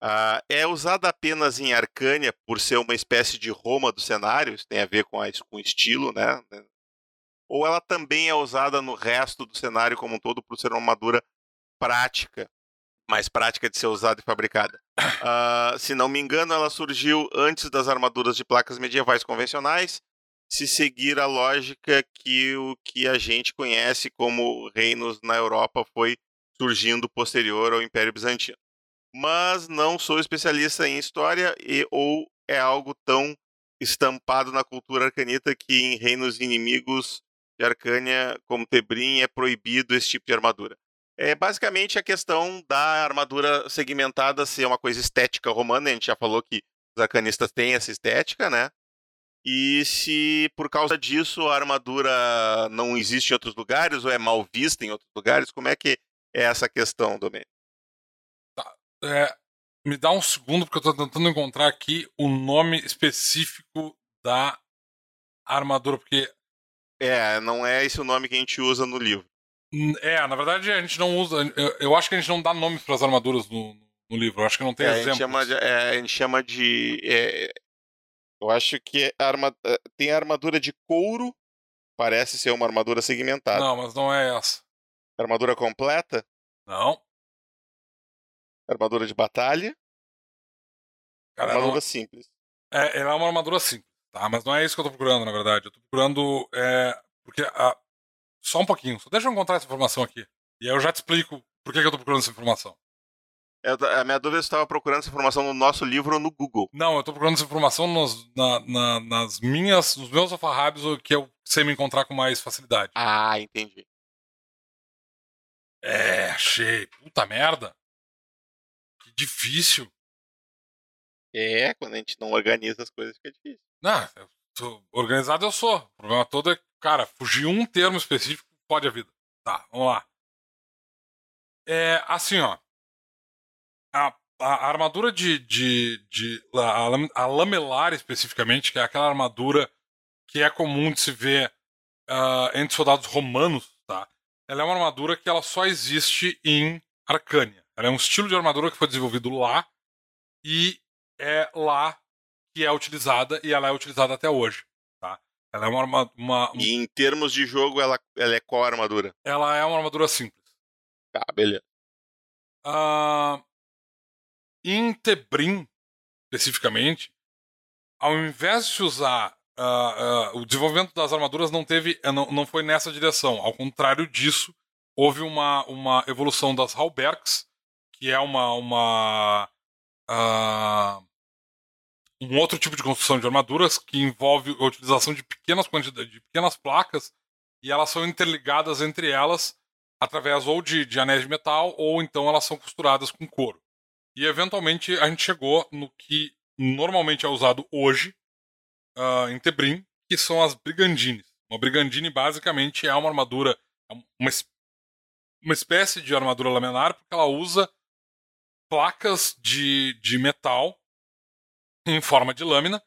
Speaker 1: a, é usada apenas em Arcânia por ser uma espécie de Roma do cenário, isso tem a ver com, a, com estilo, né? Ou ela também é usada no resto do cenário como um todo por ser uma armadura prática, mais prática de ser usada e fabricada. Uh, se não me engano, ela surgiu antes das armaduras de placas medievais convencionais se seguir a lógica que o que a gente conhece como reinos na Europa foi surgindo posterior ao Império Bizantino. Mas não sou especialista em história e ou é algo tão estampado na cultura arcanita que em reinos inimigos de Arcânia, como Tebrim, é proibido esse tipo de armadura. É basicamente a questão da armadura segmentada ser uma coisa estética romana, a gente já falou que os arcanistas têm essa estética, né? E se por causa disso a armadura não existe em outros lugares ou é mal vista em outros lugares, como é que é essa questão, Domênico?
Speaker 2: Tá. É, me dá um segundo, porque eu estou tentando encontrar aqui o nome específico da armadura, porque.
Speaker 1: É, não é esse o nome que a gente usa no livro.
Speaker 2: É, na verdade a gente não usa. Eu, eu acho que a gente não dá nomes para as armaduras no, no livro. Eu acho que não tem
Speaker 1: é,
Speaker 2: exemplos.
Speaker 1: A gente chama de, é, a gente chama de é, eu acho que arma... Eh, tem a armadura de couro, parece ser uma armadura segmentada.
Speaker 2: Não, mas não é essa.
Speaker 1: Armadura completa?
Speaker 2: Não.
Speaker 1: Armadura de batalha?
Speaker 2: Cara,
Speaker 1: armadura
Speaker 2: não...
Speaker 1: simples.
Speaker 2: É, ela é uma armadura simples, tá? Mas não é isso que eu tô procurando, na verdade. Eu tô procurando. É... Porque. A... Só um pouquinho, só deixa eu encontrar essa informação aqui. E aí eu já te explico por que, que eu tô procurando essa informação.
Speaker 1: Eu, a minha dúvida é se estava procurando essa informação no nosso livro ou no Google.
Speaker 2: Não, eu estou procurando essa informação nos, na, na, nas minhas, nos meus alfarrábios, que eu sei me encontrar com mais facilidade.
Speaker 1: Ah, entendi.
Speaker 2: É, achei. Puta merda. Que difícil.
Speaker 1: É, quando a gente não organiza as coisas fica difícil.
Speaker 2: Não, organizado eu sou. O problema todo é, cara, fugir um termo específico pode a vida. Tá, vamos lá. É, assim, ó a, a armadura de. de, de a, a, lamelar, especificamente, que é aquela armadura que é comum de se ver uh, entre soldados romanos, tá? Ela é uma armadura que ela só existe em Arcânia. Ela é um estilo de armadura que foi desenvolvido lá e é lá que é utilizada e ela é utilizada até hoje? Ela é uma, uma,
Speaker 1: E em termos de jogo, ela, ela é qual armadura?
Speaker 2: Ela é uma armadura simples.
Speaker 1: Tá, beleza.
Speaker 2: Uh, em Tebrim, especificamente, ao invés de usar uh, uh, o desenvolvimento das armaduras não teve eh, não, não foi nessa direção. Ao contrário disso, houve uma, uma evolução das Halbergs, que é uma, uma uh, um outro tipo de construção de armaduras que envolve a utilização de pequenas quantidades de pequenas placas e elas são interligadas entre elas através ou de, de anéis de metal ou então elas são costuradas com couro. E eventualmente a gente chegou no que normalmente é usado hoje uh, em Tebrim, que são as brigandines. Uma brigandine basicamente é uma armadura, é uma, uma espécie de armadura laminar, porque ela usa placas de, de metal em forma de lâmina,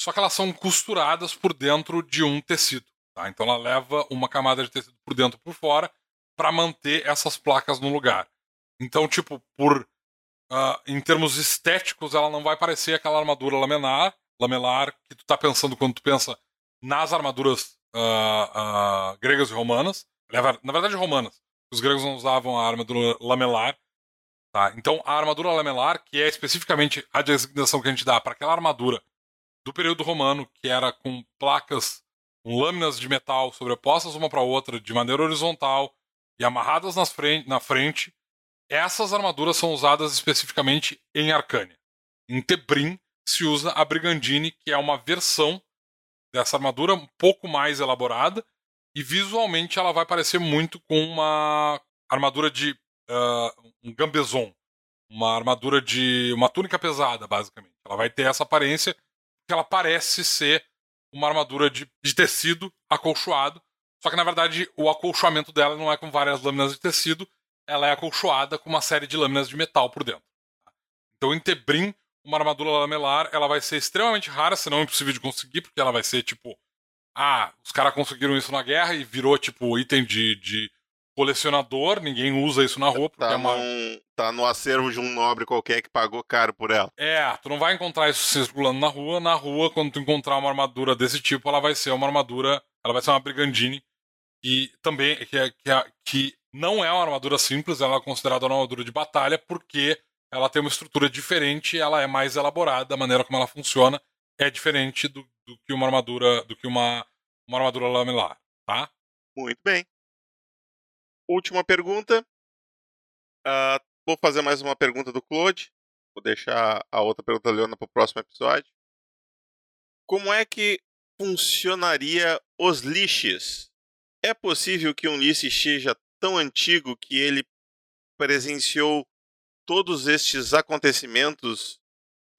Speaker 2: só que elas são costuradas por dentro de um tecido. Tá? Então ela leva uma camada de tecido por dentro e por fora para manter essas placas no lugar. Então, tipo, por uh, em termos estéticos, ela não vai parecer aquela armadura lamelar, lamelar que tu tá pensando quando tu pensa nas armaduras uh, uh, gregas e romanas. Na verdade, romanas. Os gregos não usavam a armadura lamelar. Tá? Então, a armadura lamelar, que é especificamente a designação que a gente dá para aquela armadura do período romano, que era com placas, com lâminas de metal sobrepostas uma para outra de maneira horizontal e amarradas nas frente, na frente, essas armaduras são usadas especificamente em Arcânia. Em Tebrim se usa a Brigandine, que é uma versão dessa armadura um pouco mais elaborada e visualmente ela vai parecer muito com uma armadura de uh, um gambezon. uma armadura de. uma túnica pesada, basicamente. Ela vai ter essa aparência que ela parece ser uma armadura de, de tecido acolchoado. Só que na verdade o acolchoamento dela não é com várias lâminas de tecido, ela é acolchoada com uma série de lâminas de metal por dentro. Então em Tebrim, uma armadura lamelar, ela vai ser extremamente rara, se não impossível de conseguir, porque ela vai ser tipo. Ah, os caras conseguiram isso na guerra e virou tipo item de, de colecionador, ninguém usa isso na rua.
Speaker 1: Tá,
Speaker 2: é uma...
Speaker 1: num- tá no acervo de um nobre qualquer que pagou caro por ela.
Speaker 2: É, tu não vai encontrar isso circulando na rua. Na rua, quando tu encontrar uma armadura desse tipo, ela vai ser uma armadura. Ela vai ser uma Brigandine. E também, que, é, que, é, que não é uma armadura simples, ela é considerada uma armadura de batalha, porque ela tem uma estrutura diferente, ela é mais elaborada, a maneira como ela funciona é diferente do, do que uma armadura. do que uma, uma armadura lamelar, tá?
Speaker 1: Muito bem. Última pergunta. Ah, vou fazer mais uma pergunta do Claude. Vou deixar a outra pergunta da Leona para o próximo episódio. Como é que funcionaria os lixes? É possível que um lixe seja tão antigo que ele presenciou todos estes acontecimentos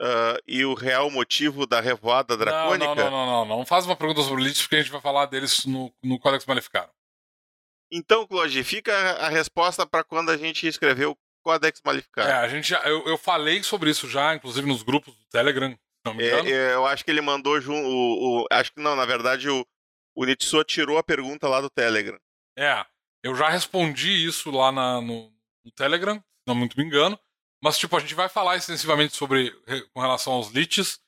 Speaker 1: ah, e o real motivo da revoada dracônica?
Speaker 2: Não, não, não, não, não. Não faz uma pergunta sobre Lich, porque a gente vai falar deles no, no Codex Maleficarum.
Speaker 1: Então, Claude, fica a resposta para quando a gente escreveu o Codex
Speaker 2: É,
Speaker 1: Maleficarum.
Speaker 2: a gente já, eu, eu falei sobre isso já, inclusive nos grupos do Telegram, não me
Speaker 1: É,
Speaker 2: engano.
Speaker 1: é, eu acho que ele mandou jun- o, o- Acho que não, na verdade, o, o Nitsuo tirou a pergunta lá do Telegram.
Speaker 2: É, eu já respondi isso lá na- no, no Telegram, se não muito me engano. Mas, tipo, a gente vai falar extensivamente sobre re- com relação aos leeches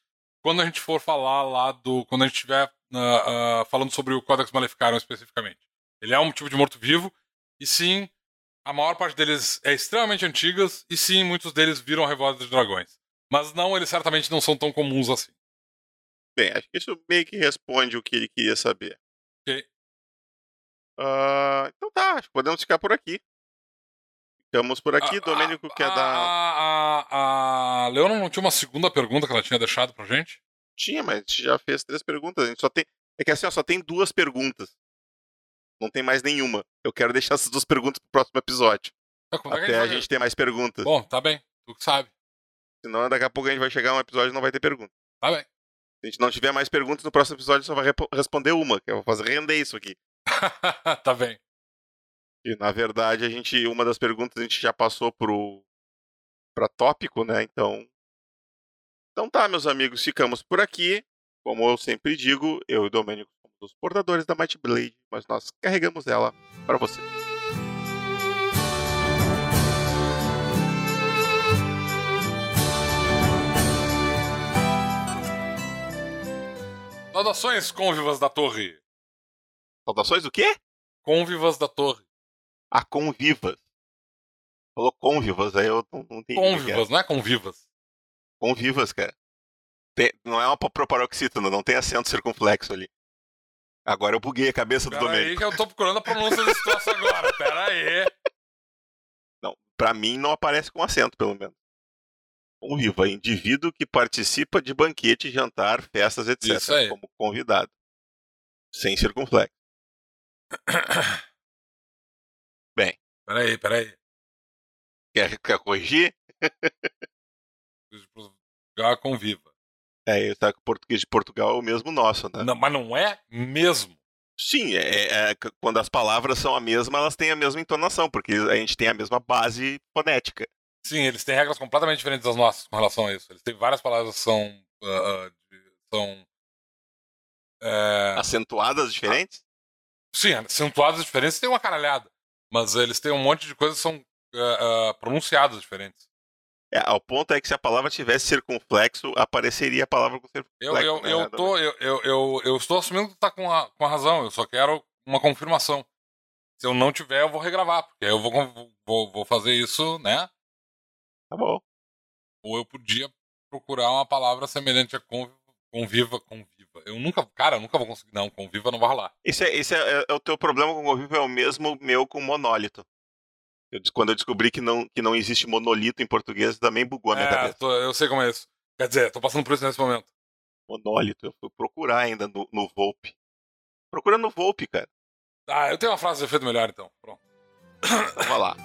Speaker 2: quando a gente for falar lá do. Quando a gente estiver ah, ah, falando sobre o Codex Maleficarum especificamente. Ele é um tipo de morto-vivo, e sim, a maior parte deles é extremamente antigas, e sim, muitos deles viram a Revolta dos Dragões. Mas não, eles certamente não são tão comuns assim.
Speaker 1: Bem, acho que isso meio que responde o que ele queria saber.
Speaker 2: Ok.
Speaker 1: Ah, então tá, acho que podemos ficar por aqui. Ficamos por aqui.
Speaker 2: A-
Speaker 1: Domênico
Speaker 2: a,
Speaker 1: quer
Speaker 2: a,
Speaker 1: dar.
Speaker 2: A, a Leona não tinha uma segunda pergunta que ela tinha deixado pra gente?
Speaker 1: Tinha, mas a gente já fez três perguntas. A gente só tem. É que assim, ó, só tem duas perguntas. Não tem mais nenhuma. Eu quero deixar essas duas perguntas pro próximo episódio.
Speaker 2: Tá, é
Speaker 1: Até a
Speaker 2: vai-
Speaker 1: gente ter mais perguntas.
Speaker 2: Bom, tá bem. Tu que sabe.
Speaker 1: Senão daqui a pouco a gente vai chegar a um episódio e não vai ter pergunta.
Speaker 2: Tá bem.
Speaker 1: Se a gente não tiver mais perguntas, no próximo episódio só vai responder uma, que eu vou fazer render isso aqui. *laughs*
Speaker 2: tá bem.
Speaker 1: E na verdade, a gente. Uma das perguntas a gente já passou pro. pra tópico, né? Então. Então tá, meus amigos, ficamos por aqui. Como eu sempre digo, eu e o Domênico somos os portadores da Might Blade, mas nós carregamos ela para você.
Speaker 2: Saudações, convivas da torre.
Speaker 1: Saudações do quê?
Speaker 2: Convivas da torre.
Speaker 1: A convivas. Falou convivas, aí eu não, não entendi. o.
Speaker 2: Convivas, não é convivas.
Speaker 1: Convivas, cara. Tem- não é uma proparoxítona, não tem acento circunflexo ali. Agora eu buguei a cabeça do
Speaker 2: Pera aí
Speaker 1: Domênico.
Speaker 2: que eu tô procurando a pronúncia desse troço agora. Pera aí.
Speaker 1: Não, pra mim não aparece com acento, pelo menos. Conviva, indivíduo que participa de banquete, jantar, festas, etc. Como convidado. Sem circunflexo. *coughs*
Speaker 2: Pera aí, pera aí.
Speaker 1: Quer, quer corrigir?
Speaker 2: Jogar conviva.
Speaker 1: É, que o português de Portugal é o mesmo nosso, né?
Speaker 2: Não, mas não é mesmo.
Speaker 1: Sim, é, é- c- quando as palavras são a mesma, elas têm a mesma entonação, porque a gente tem a mesma base fonética.
Speaker 2: Sim, eles têm regras completamente diferentes das nossas com relação a isso. Eles têm várias palavras que são. ah, ah, de- são. é,
Speaker 1: Acentuadas diferentes?
Speaker 2: Sim, acentuadas diferentes tem uma caralhada. Mas eles têm um monte de coisas que são ah, ah, pronunciadas diferentes.
Speaker 1: É, ao ponto é que se a palavra tivesse circunflexo, apareceria a palavra com circunflexo.
Speaker 2: Eu, eu,
Speaker 1: né?
Speaker 2: eu, tô, eu, eu, eu, eu estou assumindo que tu tá com a, com a razão, eu só quero uma confirmação. Se eu não tiver, eu vou regravar, porque eu vou, vou, vou fazer isso, né?
Speaker 1: Tá bom.
Speaker 2: Ou eu podia procurar uma palavra semelhante a conviva, conviva, conviva. Eu nunca, cara, eu nunca vou conseguir. Não, conviva não vai rolar.
Speaker 1: Esse é, esse é, é o teu problema com o convívio, é o mesmo meu com monólito. Eu quando eu descobri que não, que não existe monolito em português, também bugou a minha
Speaker 2: É,
Speaker 1: cabeça.
Speaker 2: tô- eu sei como é isso. Quer dizer, tô passando por isso nesse momento.
Speaker 1: Monólito, eu fui procurar ainda no, no Volpe. Procura no Volpe, cara.
Speaker 2: Ah, eu tenho uma frase de efeito melhor então. Pronto.
Speaker 1: Vai lá.